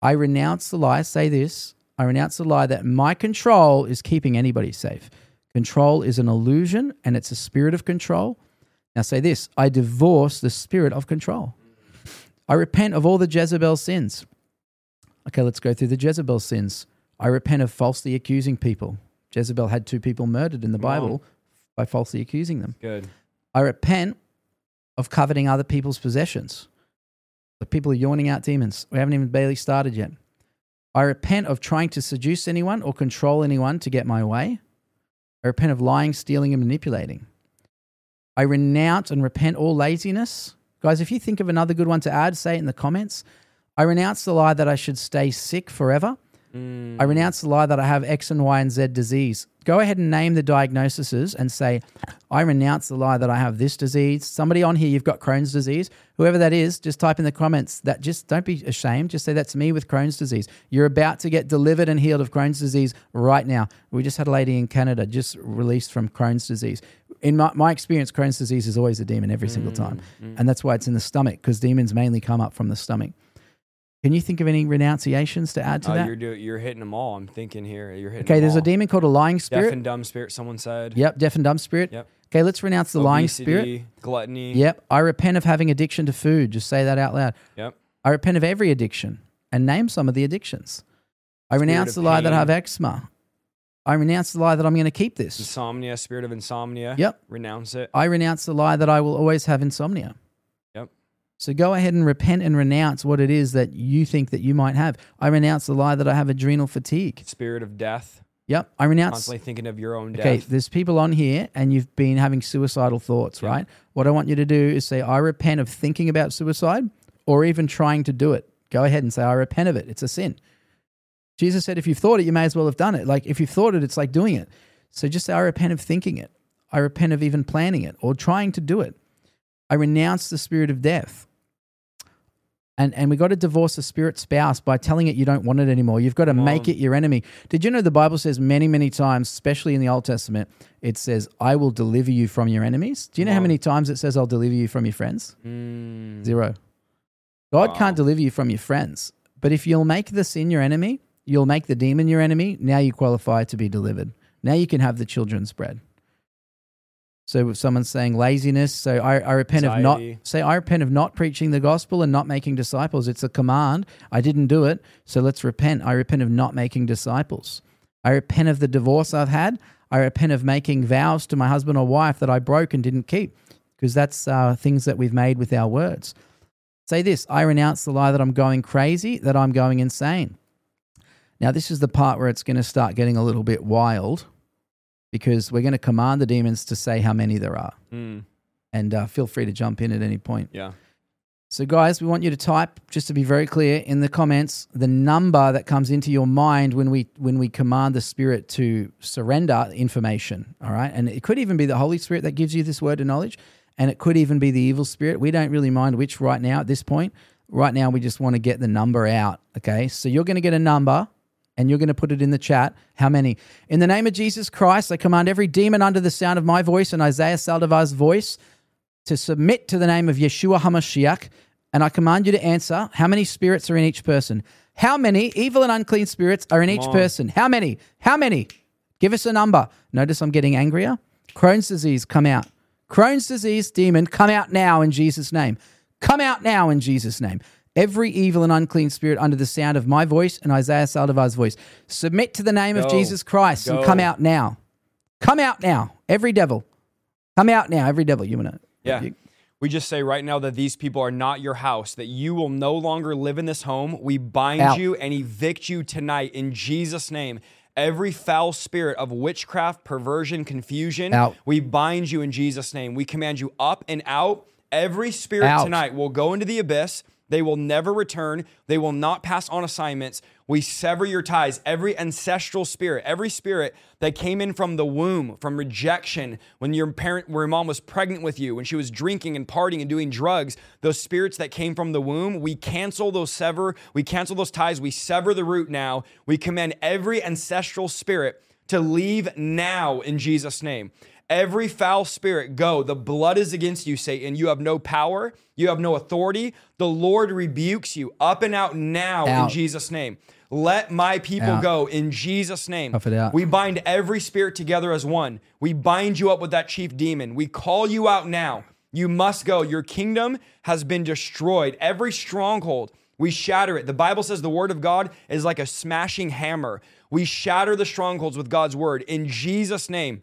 I renounce the lie. Say this I renounce the lie that my control is keeping anybody safe. Control is an illusion and it's a spirit of control. Now say this I divorce the spirit of control. I repent of all the Jezebel sins. Okay, let's go through the Jezebel sins. I repent of falsely accusing people. Jezebel had two people murdered in the Come on. Bible by falsely accusing them. Good. I repent of coveting other people's possessions. The people are yawning out demons. We haven't even barely started yet. I repent of trying to seduce anyone or control anyone to get my way. I repent of lying, stealing, and manipulating. I renounce and repent all laziness. Guys, if you think of another good one to add, say it in the comments. I renounce the lie that I should stay sick forever. I mm. renounce the lie that I have X and Y and Z disease. Go ahead and name the diagnoses and say, I renounce the lie that I have this disease. Somebody on here, you've got Crohn's disease. Whoever that is, just type in the comments that just don't be ashamed. Just say, That's me with Crohn's disease. You're about to get delivered and healed of Crohn's disease right now. We just had a lady in Canada just released from Crohn's disease. In my, my experience, Crohn's disease is always a demon every single mm, time. Mm. And that's why it's in the stomach because demons mainly come up from the stomach. Can you think of any renunciations to add to Uh, that? you're do, you're hitting them all. I'm thinking here. You're hitting. Okay, there's a demon called a lying spirit. Deaf and dumb spirit. Someone said. Yep, deaf and dumb spirit. Yep. Okay, let's renounce the lying spirit. Obesity, Gluttony. Yep, I repent of having addiction to food. Just say that out loud. Yep. I repent of every addiction and name some of the addictions. I renounce the lie that I have eczema. I renounce the lie that I'm going to keep this. Insomnia. Spirit of insomnia. Yep. Renounce it. I renounce the lie that I will always have insomnia. So go ahead and repent and renounce what it is that you think that you might have. I renounce the lie that I have adrenal fatigue. Spirit of death. Yep. I renounce Constantly thinking of your own death. Okay, there's people on here and you've been having suicidal thoughts, Yeah. right? What I want you to do is say, I repent of thinking about suicide or even trying to do it. Go ahead and say, I repent of it. It's a sin. Jesus said, if you've thought it, you may as well have done it. Like, if you've thought it, it's like doing it. So just say, I repent of thinking it. I repent of even planning it or trying to do it. I renounce the spirit of death. And, and we got to divorce the spirit spouse by telling it you don't want it anymore. You've got to make it your enemy. Did you know the Bible says many, many times, especially in the Old Testament, it says, I will deliver you from your enemies? Do you know how many times it says, I'll deliver you from your friends? Mm. Zero. God Wow. can't deliver you from your friends. But if you'll make the sin your enemy, you'll make the demon your enemy. Now you qualify to be delivered. Now you can have the children's bread. So if someone's saying laziness, so I, I repent of not say I repent of not preaching the gospel and not making disciples. It's a command. I didn't do it, so let's repent. I repent of not making disciples. I repent of the divorce I've had. I repent of making vows to my husband or wife that I broke and didn't keep, because that's uh, things that we've made with our words. Say this I renounce the lie that I'm going crazy, that I'm going insane. Now, this is the part where it's going to start getting a little bit wild because we're going to command the demons to say how many there are. Mm. And uh, feel free to jump in at any point. Yeah. So, guys, we want you to type, just to be very clear, in the comments the number that comes into your mind when we when we command the spirit to surrender information. All right, and it could even be the Holy Spirit that gives you this word of knowledge, and it could even be the evil spirit. We don't really mind which right now at this point. Right now, we just want to get the number out. Okay, so you're going to get a number. And you're going to put it in the chat. How many? In the name of Jesus Christ, I command every demon under the sound of my voice and Isaiah Saldivar's voice to submit to the name of Yeshua HaMashiach, and I command you to answer how many spirits are in each person? How many evil and unclean spirits are in each on. person? How many? How many? Give us a number. Notice I'm getting angrier. Crohn's disease, come out. Crohn's disease, demon, come out now in Jesus' name. Come out now in Jesus' name. Every evil and unclean spirit under the sound of my voice and Isaiah Saldivar's voice, submit to the name of Jesus Christ and come out now. Come out now. Every devil. Come out now. Every devil. You want to? Yeah. We just say right now that these people are not your house, that you will no longer live in this home. We bind Out. you and evict you tonight in Jesus' name. Every foul spirit of witchcraft, perversion, confusion, Out. we bind you in Jesus' name. We command you up and out. Every spirit Out. tonight will go into the abyss. They will never return. They will not pass on assignments. We sever your ties. Every ancestral spirit, every spirit that came in from the womb, from rejection, when your parent, where your mom was pregnant with you, when she was drinking and partying and doing drugs, those spirits that came from the womb, we cancel those sever, we cancel those ties. We sever the root now. We command every ancestral spirit to leave now in Jesus' name. Every foul spirit, go. The blood is against you, Satan. You have no power. You have no authority. The Lord rebukes you up and out now in Jesus' name. Let my people Out. go in Jesus' name. Out. We bind every spirit together as one. We bind you up with that chief demon. We call you out now. You must go. Your kingdom has been destroyed. Every stronghold, we shatter it. The Bible says the word of God is like a smashing hammer. We shatter the strongholds with God's word in Jesus' name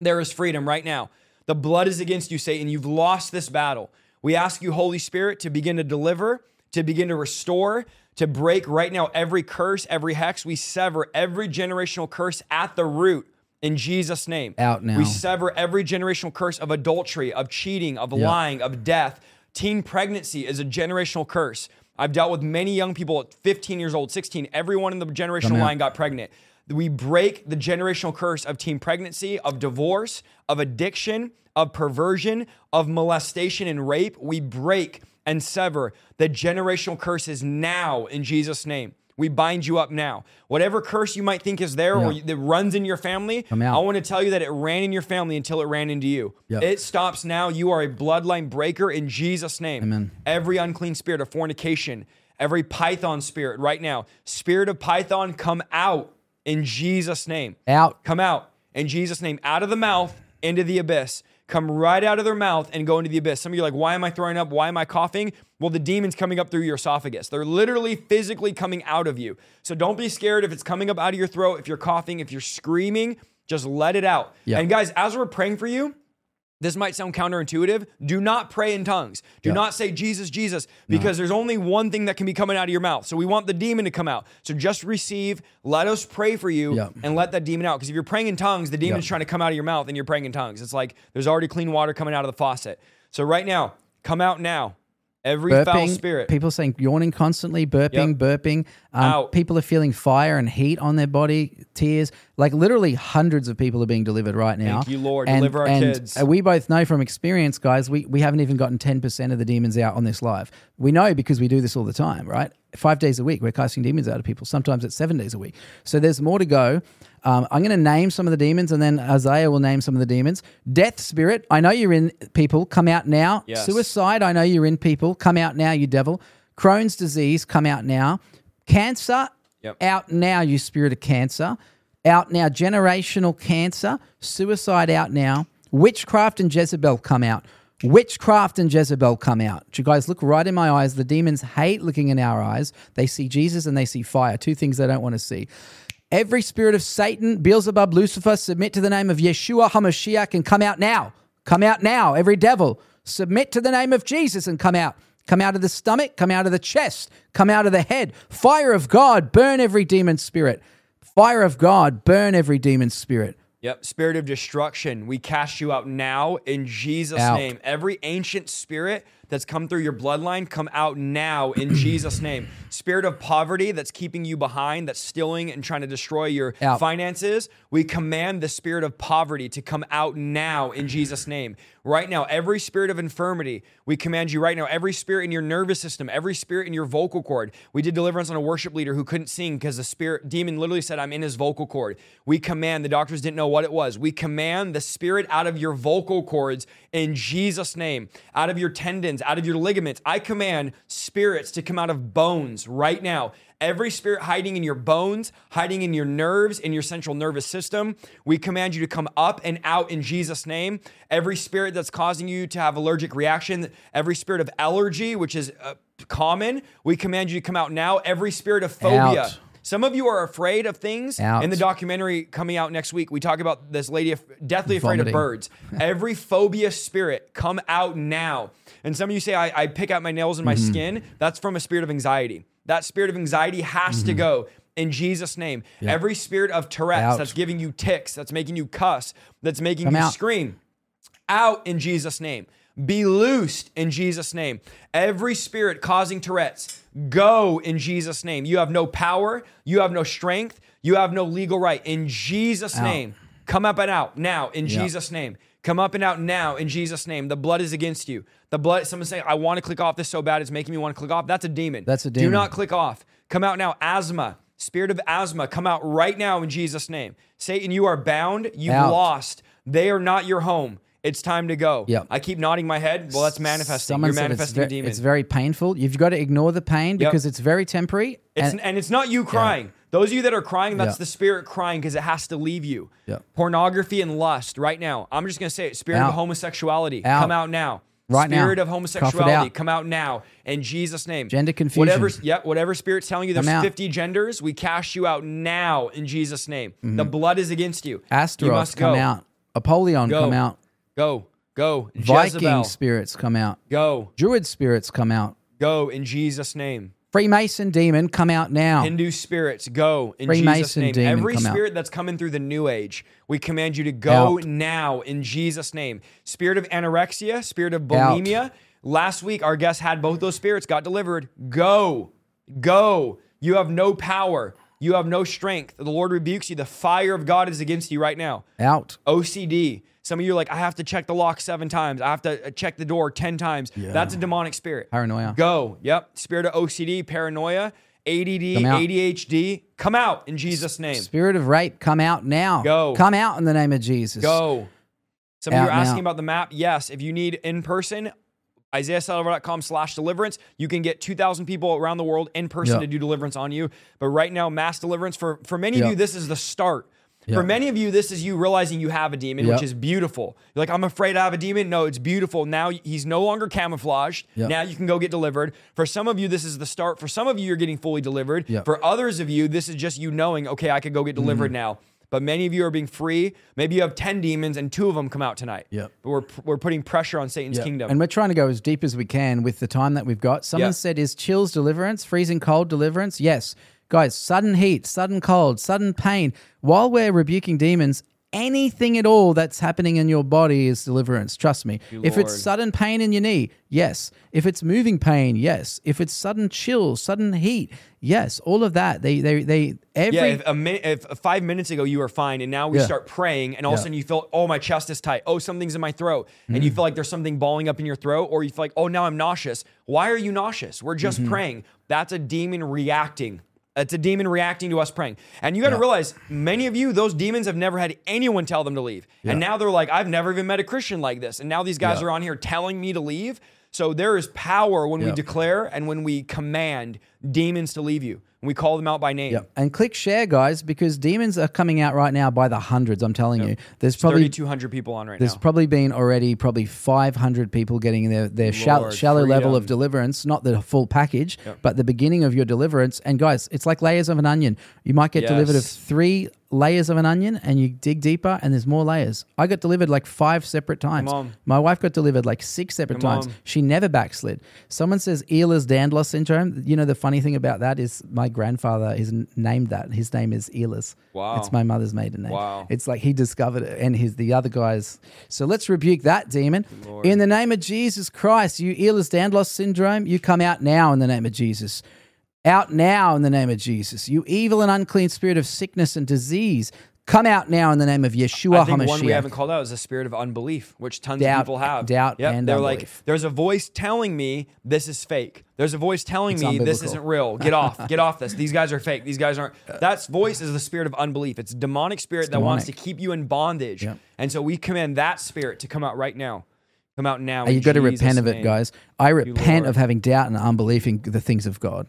there is freedom right now. The blood is against you, Satan. You've lost this battle. We ask you, Holy Spirit, to begin to deliver, to begin to restore, to break right now every curse, every hex. We sever every generational curse at the root in Jesus' name. Out now. We sever every generational curse of adultery, of cheating, of lying, of death. Teen pregnancy is a generational curse. I've dealt with many young people at 15 years old, 16. Everyone in the generational line got pregnant. We break the generational curse of teen pregnancy, of divorce, of addiction, of perversion, of molestation and rape. We break and sever the generational curses now in Jesus' name. We bind you up now. Whatever curse you might think is there or that runs in your family, I want to tell you that it ran in your family until it ran into you. It stops now. You are a bloodline breaker in Jesus' name. Amen. Every unclean spirit of fornication, every python spirit right now, spirit of python, come out in Jesus' name. Out. Come out in Jesus' name, out of the mouth into the abyss. Come right out of their mouth and go into the abyss. Some of you are like, why am I throwing up? Why am I coughing? Well, the demon's coming up through your esophagus. They're literally physically coming out of you. So don't be scared if it's coming up out of your throat, if you're coughing, if you're screaming, just let it out. Yeah. And guys, as we're praying for you, this might sound counterintuitive. Do not pray in tongues. Do Yeah. not say Jesus, Jesus, because there's only one thing that can be coming out of your mouth. So we want the demon to come out. So just receive, let us pray for you, Yeah. and let that demon out. Because if you're praying in tongues, the demon's Yeah. trying to come out of your mouth and you're praying in tongues. It's like there's already clean water coming out of the faucet. So right now, come out now. Every foul spirit. people saying yawning constantly, burping, Yep. burping. Um. People are feeling fire and heat on their body, tears. Like literally, hundreds of people are being delivered right now. Thank you, Lord. And, Deliver our and, kids. uh, we both know from experience, guys. We we haven't even gotten ten percent of the demons out on this live. We know because we do this all the time, right? Five days a week, we're casting demons out of people. Sometimes it's seven days a week. So there's more to go. Um, I'm going to name some of the demons, and then Isaiah will name some of the demons. Death spirit, I know you're in people. Come out now. Yes. Suicide, I know you're in people. Come out now, you devil. Crohn's disease, come out now. Cancer, Yep. out now, you spirit of cancer. Out now, generational cancer. Suicide, out now. Witchcraft and Jezebel, come out. Witchcraft and Jezebel come out. You guys look right in my eyes. The demons hate looking in our eyes. They see Jesus and they see fire, two things they don't want to see. Every spirit of Satan, Beelzebub, Lucifer, submit to the name of Yeshua HaMashiach and come out now. Come out now. Every devil, submit to the name of Jesus and come out. Come out of the stomach, come out of the chest, come out of the head. Fire of God, burn every demon spirit. Fire of God, burn every demon spirit. Yep. Spirit of destruction. We cast you out now in Jesus' Out. name. Every ancient spirit that's come through your bloodline, come out now in Jesus' name. Spirit of poverty that's keeping you behind, that's stealing and trying to destroy your Out. finances. We command the spirit of poverty to come out now in Jesus' name. Right now, every spirit of infirmity, we command you right now. Every spirit in your nervous system, every spirit in your vocal cord. We did deliverance on a worship leader who couldn't sing because the spirit demon literally said, I'm in his vocal cord. We command, the doctors didn't know what it was. We command the spirit out of your vocal cords in Jesus' name, out of your tendons, out of your ligaments. I command spirits to come out of bones right now. Every spirit hiding in your bones, hiding in your nerves, in your central nervous system, we command you to come up and out in Jesus' name. Every spirit that's causing you to have allergic reaction, every spirit of allergy, which is uh, common, we command you to come out now. Every spirit of phobia. Out. Some of you are afraid of things. Out. In the documentary coming out next week, we talk about this lady deathly afraid Vomiting. of birds. Every phobia spirit, come out now. And some of you say, I, I pick out my nails and my Mm-hmm. skin. That's from a spirit of anxiety. That spirit of anxiety has Mm-hmm. to go in Jesus' name. Every spirit of Tourette's Out. that's giving you tics, that's making you cuss, that's making Come you out. scream, out in Jesus' name. Be loosed in Jesus' name. Every spirit causing Tourette's, go in Jesus' name. You have no power, you have no strength, you have no legal right. In Jesus' name, come up and out now in Jesus' name. Come up and out now in Jesus' name. The blood is against you. The blood, someone's saying, I want to click off this so bad, it's making me want to click off. That's a demon. That's a demon. Do not click off. Come out now. Asthma, spirit of asthma, come out right now in Jesus' name. Satan, you are bound. You've Out. lost. They are not your home. It's time to go. Yep. I keep nodding my head. Well, that's manifesting. Someone You're manifesting a it's, ve- demon. it's very painful. You've got to ignore the pain because it's very temporary. It's, and- and, it's not you crying. Those of you that are crying, that's Yeah. the spirit crying because it has to leave you. Yeah. Pornography and lust right now. I'm just going to say it. Spirit Out. of homosexuality, Out. come out now. Right now. Spirit of homosexuality, out. come out now in Jesus' name. Gender confusion. Whatever, yep, whatever spirit's telling you there's 50 genders, we cast you out now in Jesus' name. Mm-hmm. The blood is against you. you Astaroth, must come go. out. Apollyon, Go. come out. Go, go. Viking Jezebel, spirits, come out. go, Druid spirits, come out. go in Jesus' name. Freemason demon, come out now. Hindu spirits, go in Freemason Jesus' name. demon, Every come out. spirit that's coming through the new age, we command you to go Out. now in Jesus' name. Spirit of anorexia, spirit of bulimia. Last week, our guest had both those spirits, got delivered. Go, go. You have no power. You have no strength. The Lord rebukes you. The fire of God is against you right now. out. OCD. Some of you are like, I have to check the lock seven times. I have to uh, check the door 10 times. Yeah. That's a demonic spirit. Paranoia. Go. Yep. Spirit of OCD, paranoia, ADD, Come. ADHD. Come out in Jesus' name. Spirit of rape, come out now. Go. Come out in the name of Jesus. Go. Some of you are asking now. about the map. Yes. If you need in person, isaiahsaldivar.com slash deliverance. You can get 2,000 people around the world in person Yeah. to do deliverance on you. But right now, mass deliverance, for, for many Yeah. of you, this is the start. Yeah. For many of you, this is you realizing you have a demon, which is beautiful. You're like, I'm afraid I have a demon. No, it's beautiful. Now he's no longer camouflaged. Now you can go get delivered. For some of you, this is the start. For some of you, you're getting fully delivered. For others of you, this is just you knowing, okay, I could go get Mm-hmm. delivered now. But many of you are being free. Maybe you have 10 demons and two of them come out tonight. Yeah. But we're, we're putting pressure on Satan's Yeah. kingdom. And we're trying to go as deep as we can with the time that we've got. Someone Yeah. said, Is chills deliverance, freezing cold deliverance? Yes. Guys, sudden heat, sudden cold, sudden pain. While we're rebuking demons, anything at all that's happening in your body is deliverance. Trust me. If it's sudden pain in your knee, yes. If it's moving pain, yes. If it's sudden chills, sudden heat, yes. All of that. They, they, they, every. yeah, if a minute, if five minutes ago you were fine, and now we Yeah. start praying, and all of a sudden you feel, oh, my chest is tight. Oh, something's in my throat, and Mm. you feel like there's something balling up in your throat, or you feel like, oh, now I'm nauseous. Why are you nauseous? We're just Mm-hmm. praying. That's a demon reacting. Uh, it's a demon reacting to us praying. And you got to Yeah. realize, many of you, those demons have never had anyone tell them to leave, and now they're like, I've never even met a Christian like this, and now these guys Yeah. are on here telling me to leave. So there is power when we declare and when we command demons to leave you. And we call them out by name. Yep. And click share, guys, because demons are coming out right now by the hundreds. I'm telling you. There's probably 3,200 people on right There's now. There's probably been already probably 500 people getting their, their Lord, shallow level of deliverance, not the full package, but the beginning of your deliverance. And guys, it's like layers of an onion. You might get delivered of three layers of an onion and you dig deeper and there's more layers. I got delivered like five separate times. My wife got delivered like six separate times. She never backslid. Someone says Ehlers-Danlos syndrome. You know, the funny thing about that is my grandfather is named that. His name is Ehlers. Wow. It's my mother's maiden name. Wow. It's like he discovered it and his the other guys. So let's rebuke that demon. In the name of Jesus Christ, you Ehlers-Danlos syndrome, you come out now in the name of Jesus. Out now in the name of Jesus. You evil and unclean spirit of sickness and disease, come out now in the name of Yeshua I think one we haven't called out is the spirit of unbelief, which tons Doubt- of people have. doubt Yep. and They're like, there's a voice telling me this is fake. There's a voice telling It's me this isn't real. Get off. Get off this. These guys are fake. These guys aren't. That voice is the spirit of unbelief. It's a demonic spirit that wants to keep you in bondage. Yep. And so we command that spirit to come out right now. Come out now. you in got to repent of it, guys. I repent Lord. of having doubt and unbelief in the things of God.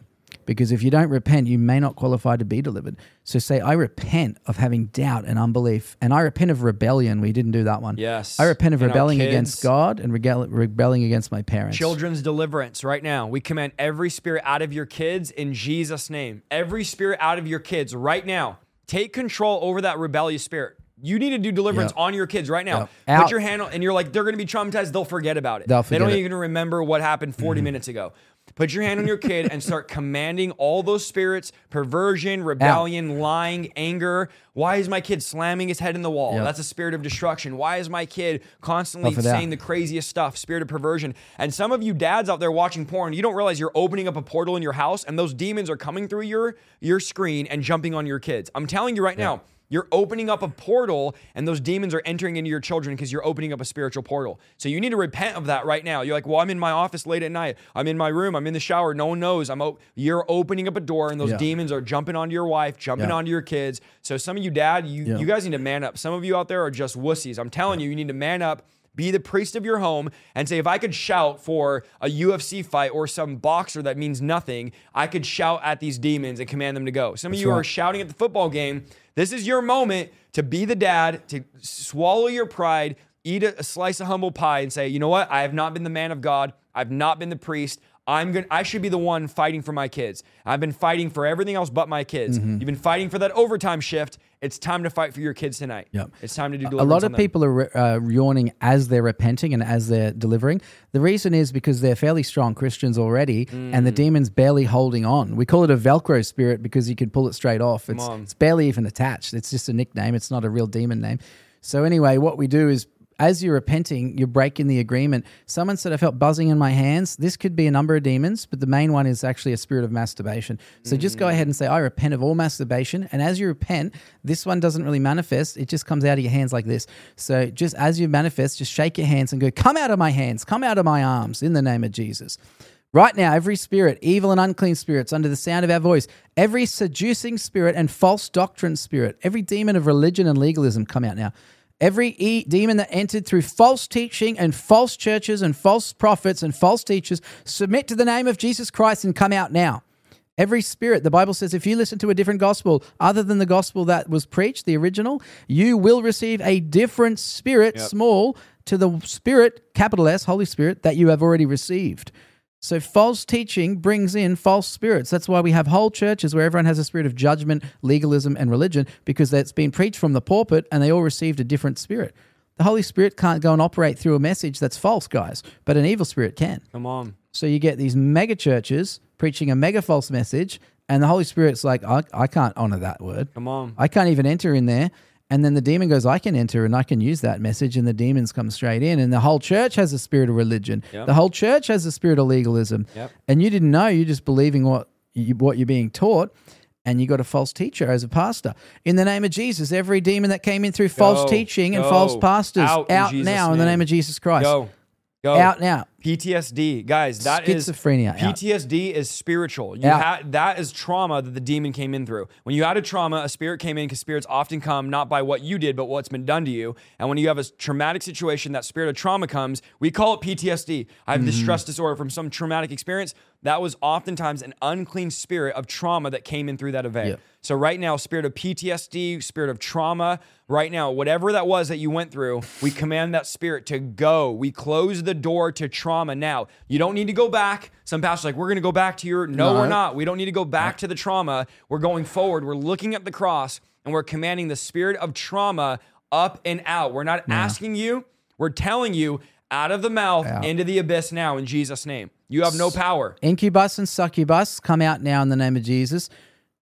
Because if you don't repent, you may not qualify to be delivered. So say, I repent of having doubt and unbelief. And I repent of rebellion. We didn't do that one. Yes. I repent of And rebelling against God and rebelling against my parents. Children's deliverance right now. We command every spirit out of your kids in Jesus' name. Every spirit out of your kids right now. Take control over that rebellious spirit. You need to do deliverance Yep. on your kids right now. Yep. Put your hand on, and you're like, they're going to be traumatized. They'll forget about it. They'll they don't it. even remember what happened 40 mm-hmm. minutes ago. Put your hand on your kid and start commanding all those spirits perversion, rebellion, lying, anger. Why is my kid slamming his head in the wall? Yep. That's a spirit of destruction. Why is my kid constantly Tough it out. saying the craziest stuff? Spirit of perversion. And some of you dads out there watching porn, you don't realize you're opening up a portal in your house and those demons are coming through your, your screen and jumping on your kids. I'm telling you right now. You're opening up a portal and those demons are entering into your children because you're opening up a spiritual portal. So you need to repent of that right now. You're like, well, I'm in my office late at night. I'm in my room. I'm in the shower. No one knows. I'm. O-. You're opening up a door and those Yeah. demons are jumping onto your wife, jumping Yeah. onto your kids. So some of you dad, you Yeah. you guys need to man up. Some of you out there are just wussies. I'm telling you, you need to man up. Be the priest of your home and say, if I could shout for a UFC fight or some boxer that means nothing, I could shout at these demons and command them to go. Some of you are shouting at the football game. This is your moment to be the dad, to swallow your pride, eat a, a slice of humble pie, and say, you know what? I have not been the man of God. I've not been the priest. I'm going to I should be the one fighting for my kids. I've been fighting for everything else but my kids. Mm-hmm. You've been fighting for that overtime shift. It's time to fight for your kids tonight. Yep. It's time to do a lot of people are uh, yawning as they're repenting and as they're delivering. The reason is because they're fairly strong Christians already, and Mm. the demon's barely holding on. We call it a Velcro spirit because you could pull it straight off. It's, it's barely even attached. It's just a nickname. It's not a real demon name. So anyway, what we do is. As you're repenting, you're breaking the agreement. Someone said, I felt buzzing in my hands. This could be a number of demons, but the main one is actually a spirit of masturbation. So just go ahead and say, I repent of all masturbation. And as you repent, this one doesn't really manifest. It just comes out of your hands like this. So just as you manifest, just shake your hands and go, Come out of my hands, come out of my arms in the name of Jesus. Right now, every spirit, evil and unclean spirits, under the sound of our voice, every seducing spirit and false doctrine spirit, every demon of religion and legalism, come out now. Every e- demon that entered through false teaching and false churches and false prophets and false teachers, submit to the name of Jesus Christ and come out now. Every spirit, the Bible says, if you listen to a different gospel other than the gospel that was preached, the original, you will receive a different spirit, small, to the spirit, capital S, Holy Spirit, that you have already received. So false teaching brings in false spirits. That's why we have whole churches where everyone has a spirit of judgment, legalism, and religion because that's been preached from the pulpit and they all received a different spirit. The Holy Spirit can't go and operate through a message that's false, guys, but an evil spirit can. Come on. So you get these mega churches preaching a mega false message, and the Holy Spirit's like, I, I can't honor that word. Come on. I can't even enter in there. And then the demon goes, I can enter and I can use that message, and the demons come straight in. And the whole church has a spirit of religion. Yep. The whole church has a spirit of legalism. Yep. And you didn't know, you're just believing what you, what you're being taught. And you got a false teacher as a pastor. In the name of Jesus, every demon that came in through false Go. teaching and Go. false pastors, Out out, in now in the name. name of Jesus Christ. Go. Go. Out now. PTSD, guys, that is Schizophrenia, out. PTSD is spiritual. You ha- that is trauma that the demon came in through. When you had a trauma, a spirit came in because spirits often come not by what you did, but what's been done to you. And when you have a traumatic situation, that spirit of trauma comes. We call it PTSD. I have Mm-hmm. this stress disorder from some traumatic experience. That was oftentimes an unclean spirit of trauma that came in through that event. Yeah. So right now, spirit of PTSD, spirit of trauma, right now, whatever that was that you went through, we command that spirit to go. We close the door to trauma now. You don't need to go back. Some pastors are like, we're going to go back to your. No, No. we're not. We don't need to go back to the trauma. We're going forward. We're looking at the cross and we're commanding the spirit of trauma up and out. We're not asking you. We're telling you out of the mouth Out. into the abyss now in Jesus' name. You have no power. Incubus and succubus come out now in the name of Jesus.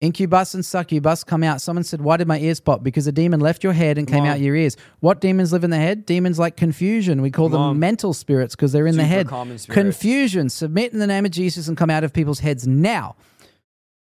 Incubus and succubus come out. Someone said, Why did my ears pop? Because a demon left your head and came out your ears. What demons live in the head? Demons like confusion. We call them mental spirits because they're in the head. Confusion. Submit in the name of Jesus and come out of people's heads now.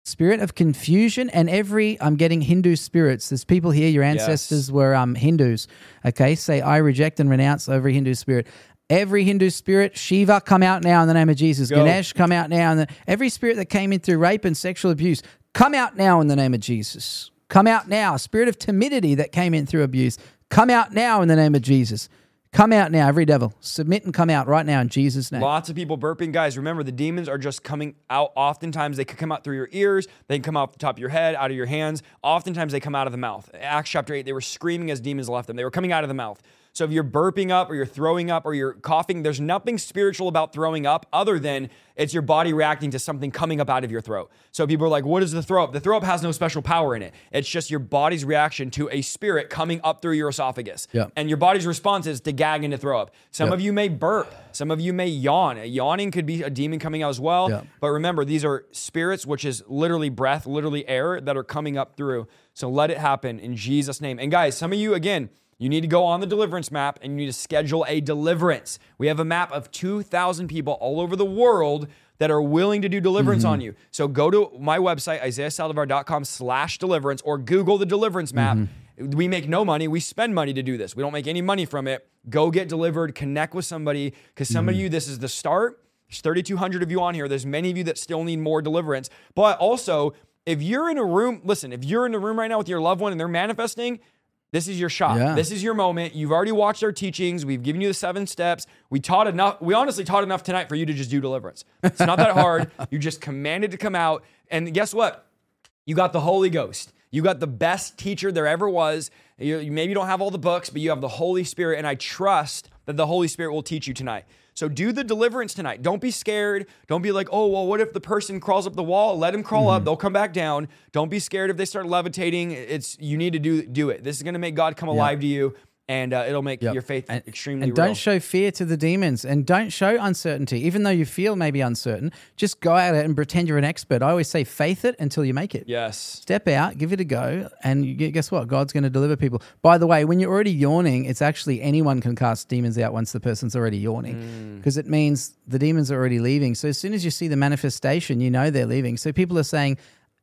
Spirit of confusion and every I'm getting Hindu spirits. There's people here, your ancestors were um Hindus. Okay, say I reject and renounce every Hindu spirit. Every Hindu spirit, Shiva, come out now in the name of Jesus. Go. Ganesh, come out now. And every spirit that came in through rape and sexual abuse, come out now in the name of Jesus. Come out now. Spirit of timidity that came in through abuse, come out now in the name of Jesus. Come out now, every devil. Submit and come out right now in Jesus' name. Lots of people burping. Guys, remember the demons are just coming out. Oftentimes they could come out through your ears. They can come out the top of your head, out of your hands. Oftentimes they come out of the mouth. Acts chapter 8, they were screaming as demons left them. They were coming out of the mouth. So if you're burping up or you're throwing up or you're coughing, there's nothing spiritual about throwing up other than it's your body reacting to something coming up out of your throat. So people are like, what is the throw up? The throw up has no special power in it. It's just your body's reaction to a spirit coming up through your esophagus. Yeah. And your body's response is to gag and to throw up. Some Yeah. of you may burp. Some of you may yawn. Yawning could be a demon coming out as well. Yeah. But remember, these are spirits, which is literally breath, literally air that are coming up through. So let it happen in Jesus' name. And guys, some of you, again, you need to go on the deliverance map and you need to schedule a deliverance. We have a map of 2,000 people all over the world that are willing to do deliverance mm-hmm. on you. So go to my website, isaiahsaldivar.com slash deliverance, or Google the deliverance map. Mm-hmm. We make no money. We spend money to do this. We don't make any money from it. Go get delivered, connect with somebody, because some of mm-hmm. you, this is the start. There's 3,200 of you on here. There's many of you that still need more deliverance. But also, if you're in a room, listen, if you're in a room right now with your loved one and they're manifesting, this is your shot. Yeah. This is your moment. You've already watched our teachings. We've given you the seven steps. We taught enough. We honestly taught enough tonight for you to just do deliverance. It's not that hard. You just commanded to come out. And guess what? You got the Holy Ghost. You got the best teacher there ever was. You, you maybe don't have all the books, but you have the Holy Spirit. And I trust that the Holy Spirit will teach you tonight. So do the deliverance tonight. Don't be scared. Don't be like, oh, well, what if the person crawls up the wall? Let him crawl up. Mm-hmm. They'll come back down. Don't be scared if they start levitating. It's you need to do do it. This is going to make God come alive to you, and uh, it'll make Yep. your faith and, extremely and real. don't show fear to the demons and don't show uncertainty. Even though you feel maybe uncertain just go at it and pretend you're an expert. I always say faith it until you make it. Yes. step out give it a go and you, guess what? God's going to deliver people. By the way when you're already yawning it's actually anyone can cast demons out once the person's already yawning because it means the demons are already leaving. So as soon as you see the manifestation you know they're leaving. So people are saying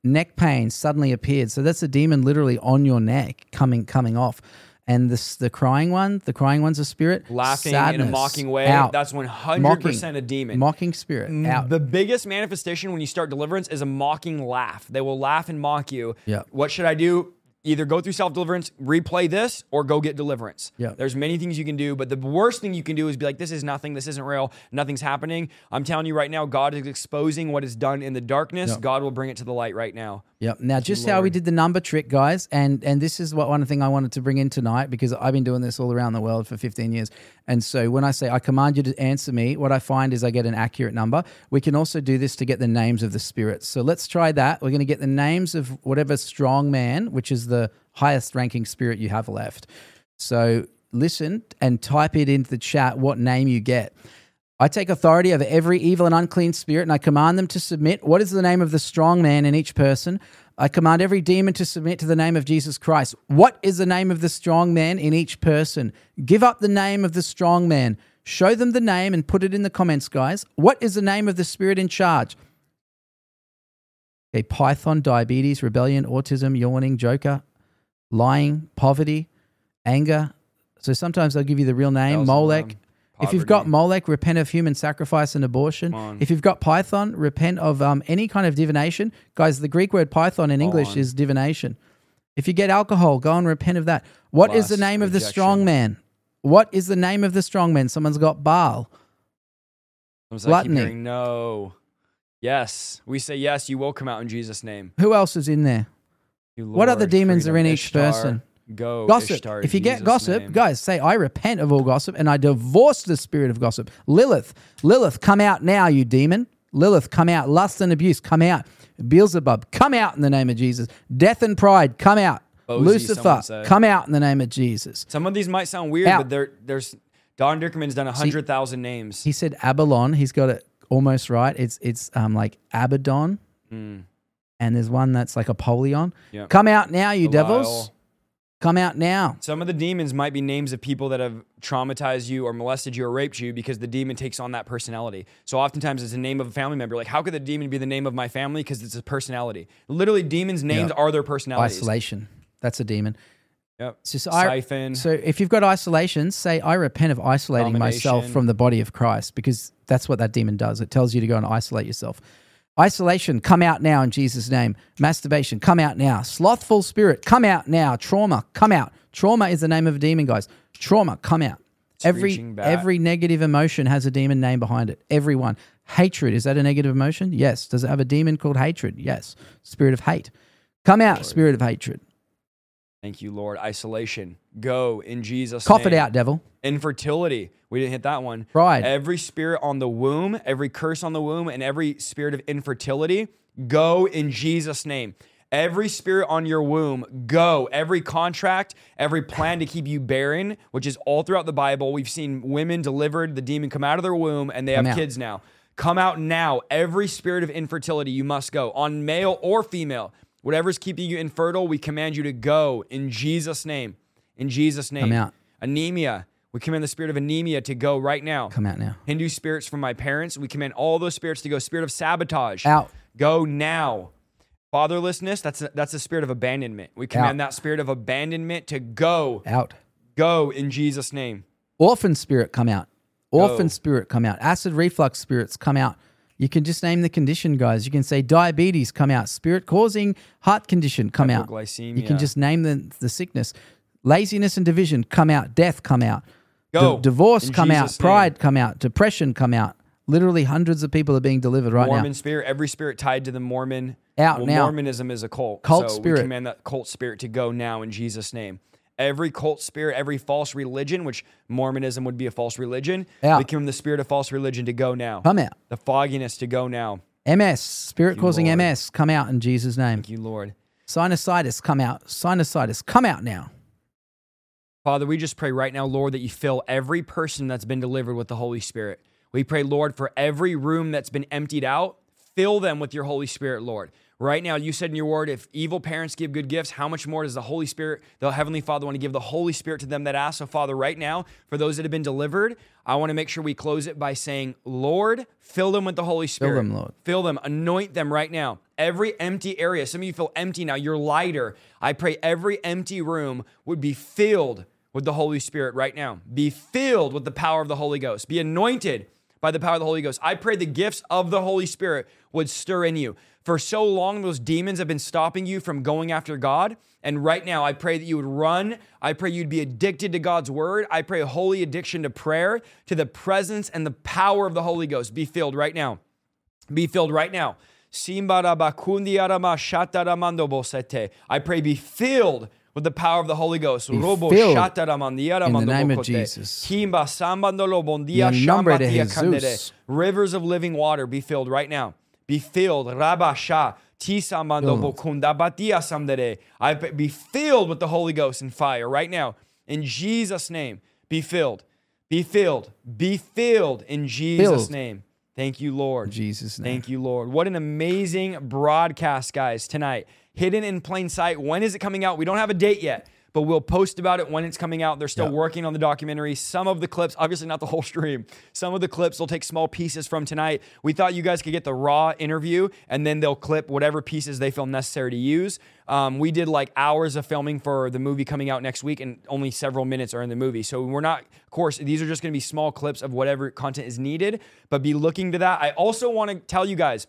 neck pain suddenly appeared. So that's a demon literally on your neck coming coming off and this the crying one the crying one's a spirit Laughing in a Sadness, mocking way. out. That's 100% Mocking. a demon. mocking spirit mm. out The biggest manifestation when you start deliverance is a mocking laugh. They will laugh and mock you. Yeah. What should I do? Either go through self deliverance, replay this, or go get deliverance. Yeah. There's many things you can do, but the worst thing you can do is be like, this is nothing, this isn't real, nothing's happening. I'm telling you right now, God is exposing what is done in the darkness. Yeah. God will bring it to the light right now. Yep. Now, just how we did the number trick, guys, and and this is what one thing I wanted to bring in tonight because I've been doing this all around the world for 15 years, and so when I say I command you to answer me, what I find is I get an accurate number. We can also do this to get the names of the spirits. So let's try that. We're going to get the names of whatever strong man, which is the highest ranking spirit you have left. So listen and type it into the chat what name you get. I take authority over every evil and unclean spirit, and I command them to submit. What is the name of the strong man in each person? I command every demon to submit to the name of Jesus Christ. What is the name of the strong man in each person? Give up the name of the strong man. Show them the name and put it in the comments, guys. What is the name of the spirit in charge? Okay, Python, diabetes, rebellion, autism, yawning, joker, lying, poverty, anger. So sometimes they'll give you the real name, Molech. One. If you've got Poverty. Molech, repent of human sacrifice and abortion. If you've got Python, repent of um, any kind of divination. Guys, the Greek word Python in English on. is divination. If you get alcohol, go and repent of that. What is the name of the strong man? What is the name of the strong man? Someone's got Baal. Like, Gluttony. no. Yes. We say yes, you will come out in Jesus' name. Who else is in there? You What other demons are in each Ishtar, person? Go. Gossip. Ishtar, if you get Jesus' gossip, name. guys, say, I repent of all gossip and I divorce the spirit of gossip. Lilith, Lilith, come out now, you demon. Lilith, come out. Lust and abuse, come out. Beelzebub, come out in the name of Jesus. Death and pride, come out. Bozy, Lucifer, come out in the name of Jesus. Some of these might sound weird, Out. but there, there's Don Dickerman's done a hundred thousand names. He said Abalon. He's got it almost right. It's it's um like Abaddon. Mm. And there's one that's like Apollyon. Yep. Come out now, you Belial. devils. Come out now. Some of the demons might be names of people that have traumatized you or molested you or raped you because the demon takes on that personality. So oftentimes it's a name of a family member. Like, how could the demon be the name of my family? Because it's a personality. Literally, demons' names Yep. are their personalities. Isolation. That's a demon. Yep. It's just, I, So if you've got isolation, say, I repent of isolating myself from the body of Christ because that's what that demon does. It tells you to go and isolate yourself. Isolation, come out now in Jesus' name. Masturbation, come out now. Slothful spirit, come out now. Trauma, come out. Trauma is the name of a demon, guys. Trauma, come out. Every every negative emotion has a demon name behind it. Everyone. Hatred, is that a negative emotion? Yes. Does it have a demon called hatred? Yes. Spirit of hate. Come out, spirit of hatred. Thank you, Lord. Isolation. Go in Jesus' name. Cough name. it out, devil. Infertility. We didn't hit that one. Pride. Every spirit on the womb, every curse on the womb, and every spirit of infertility, go in Jesus' name. Every spirit on your womb, go. Every contract, every plan to keep you barren, which is all throughout the Bible. We've seen women delivered, the demon come out of their womb, and they have out. kids now. Come out now. Every spirit of infertility, you must go. On male or female, whatever's keeping you infertile, we command you to go in Jesus' name. In Jesus' name. Come out. Anemia. We command the spirit of anemia to go right now. Come out now. Hindu spirits from my parents. We command all those spirits to go. Spirit of sabotage. Out. Go now. Fatherlessness, that's a, that's a spirit of abandonment. We command that spirit of abandonment to go. Out. Go in Jesus' name. Orphan spirit, come out. Orphan Go. spirit, come out. Acid reflux spirits, come out. You can just name the condition, guys. You can say diabetes, come out. Spirit causing heart condition, come out. You can just name the, the sickness. Laziness and division, come out. Death, come out. Go. Di- divorce, In come out. Name. Pride, come out. Depression, come out. Literally hundreds of people are being delivered right Mormon now. spirit, every spirit tied to the Mormon. Out well, now. Mormonism is a cult. Cult so spirit. We command that cult spirit to go now in Jesus' name. Every cult spirit, every false religion, which Mormonism would be a false religion, we command the spirit of false religion to go now. Come out. The fogginess to go now. MS, spirit causing Lord. MS, come out in Jesus' name. Thank you, Lord. Sinusitis, come out. Sinusitis, come out now. Father, we just pray right now, Lord, that you fill every person that's been delivered with the Holy Spirit. We pray, Lord, for every room that's been emptied out, fill them with your Holy Spirit, Lord. Right now, you said in your word, if evil parents give good gifts, how much more does the Holy Spirit, the Heavenly Father, want to give the Holy Spirit to them that ask? So, Father, right now, for those that have been delivered, I want to make sure we close it by saying, Lord, fill them with the Holy Spirit. Fill them, Lord. Fill them, anoint them right now. Every empty area, some of you feel empty now, you're lighter. I pray every empty room would be filled with the Holy Spirit right now. Be filled with the power of the Holy Ghost. Be anointed by the power of the Holy Ghost. I pray the gifts of the Holy Spirit would stir in you. For so long, those demons have been stopping you from going after God. And right now, I pray that you would run. I pray you'd be addicted to God's word. I pray a holy addiction to prayer, to the presence and the power of the Holy Ghost. Be filled right now. Be filled right now. I pray be filled with the power of the Holy Ghost. Be filled in the name of. Jesus. Kimba sambandolo bondia Y en nombre de shambatia Jesus. Rivers of living water be filled right now. Be filled. Rabasha. Tisambando Filled. bokundabatia. I be filled with the Holy Ghost and fire right now. In Jesus' name. Be filled. Be filled. Be filled in Jesus' Filled. name. Thank you, Lord. In Jesus' name. Thank you, Lord. What an amazing broadcast, guys, tonight. Hidden in plain sight. When is it coming out? We don't have a date yet, but we'll post about it when it's coming out. They're still Yeah. working on the documentary. Some of the clips, obviously not the whole stream, some of the clips will take small pieces from tonight. We thought you guys could get the raw interview and then they'll clip whatever pieces they feel necessary to use. Um, we did like hours of filming for the movie coming out next week, and only several minutes are in the movie. So we're not, of course, these are just going to be small clips of whatever content is needed, but be looking to that. I also want to tell you guys,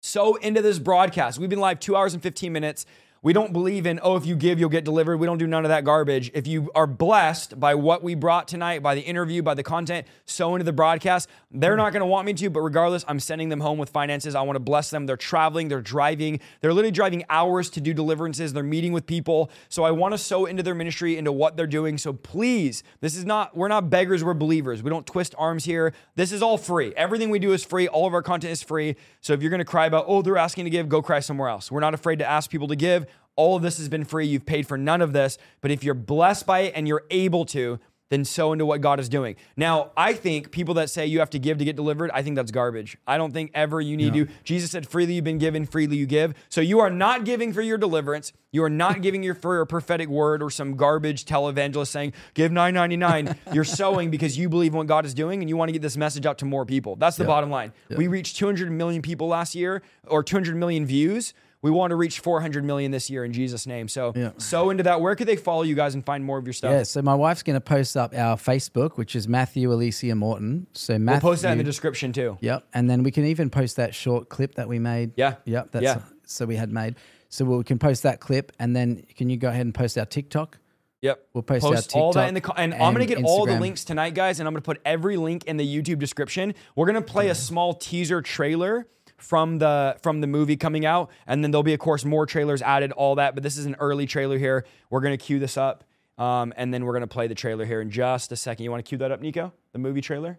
so into this broadcast. We've been live two hours and 15 minutes. We don't believe in, oh, if you give, you'll get delivered. We don't do none of that garbage. If you are blessed by what we brought tonight, by the interview, by the content, so into the broadcast, they're not going to want me to, but regardless, I'm sending them home with finances. I want to bless them. They're traveling, they're driving, they're literally driving hours to do deliverances. They're meeting with people. So I want to sow into their ministry, into what they're doing. So please, this is not, we're not beggars, we're believers. We don't twist arms here. This is all free. Everything we do is free. All of our content is free. So if you're going to cry about, oh, they're asking to give, go cry somewhere else. We're not afraid to ask people to give. All of this has been free. You've paid for none of this. But if you're blessed by it and you're able to, then sow into what God is doing. Now, I think people that say you have to give to get delivered, I think that's garbage. I don't think ever you need to. Jesus said, freely you've been given, freely you give. So you are not giving for your deliverance. You are not giving your for a prophetic word or some garbage televangelist saying, give 9.99. You're sowing because you believe in what God is doing and you want to get this message out to more people. That's the bottom line. We reached 200 million people last year or 200 million views. We want to reach 400 million this year in Jesus' name. So, Yeah. so into that. Where could they follow you guys and find more of your stuff? Yeah, so my wife's going to post up our Facebook, which is Matthew Alicia Morton. So Matthew, We'll post that in the description too. Yep, and then we can even post that short clip that we made. Yeah. Yep, that's Yeah. so we had made. So we can post that clip, and then can you go ahead and post our TikTok? Yep. We'll post our all that in the co- and, I'm gonna and get all the links tonight, guys, and I'm gonna put every link in the YouTube description. We're gonna play a small teaser trailer from the from the movie coming out, and then there'll be of course more trailers added, all that. But this is an early trailer here. We're gonna cue this up, um, and then we're gonna play the trailer here in just a second. You want to cue that up, Nico? The movie trailer?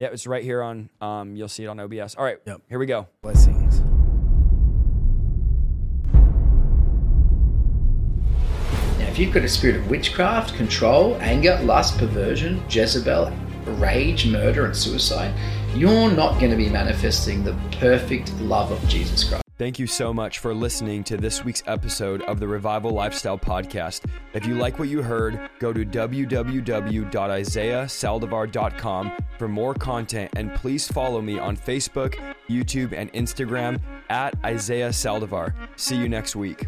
Yeah, it's right here on. Um, you'll see it on OBS. All right, Yep. here we go. Blessings. Now, if you've got a spirit of witchcraft, control, anger, lust, perversion, Jezebel, rage, murder, and suicide, you're not going to be manifesting the perfect love of Jesus Christ. Thank you so much for listening to this week's episode of the Revival Lifestyle Podcast. If you like what you heard, go to www.isaiahsaldivar.com for more content and please follow me on Facebook, YouTube, and Instagram at Isaiah Saldivar. See you next week.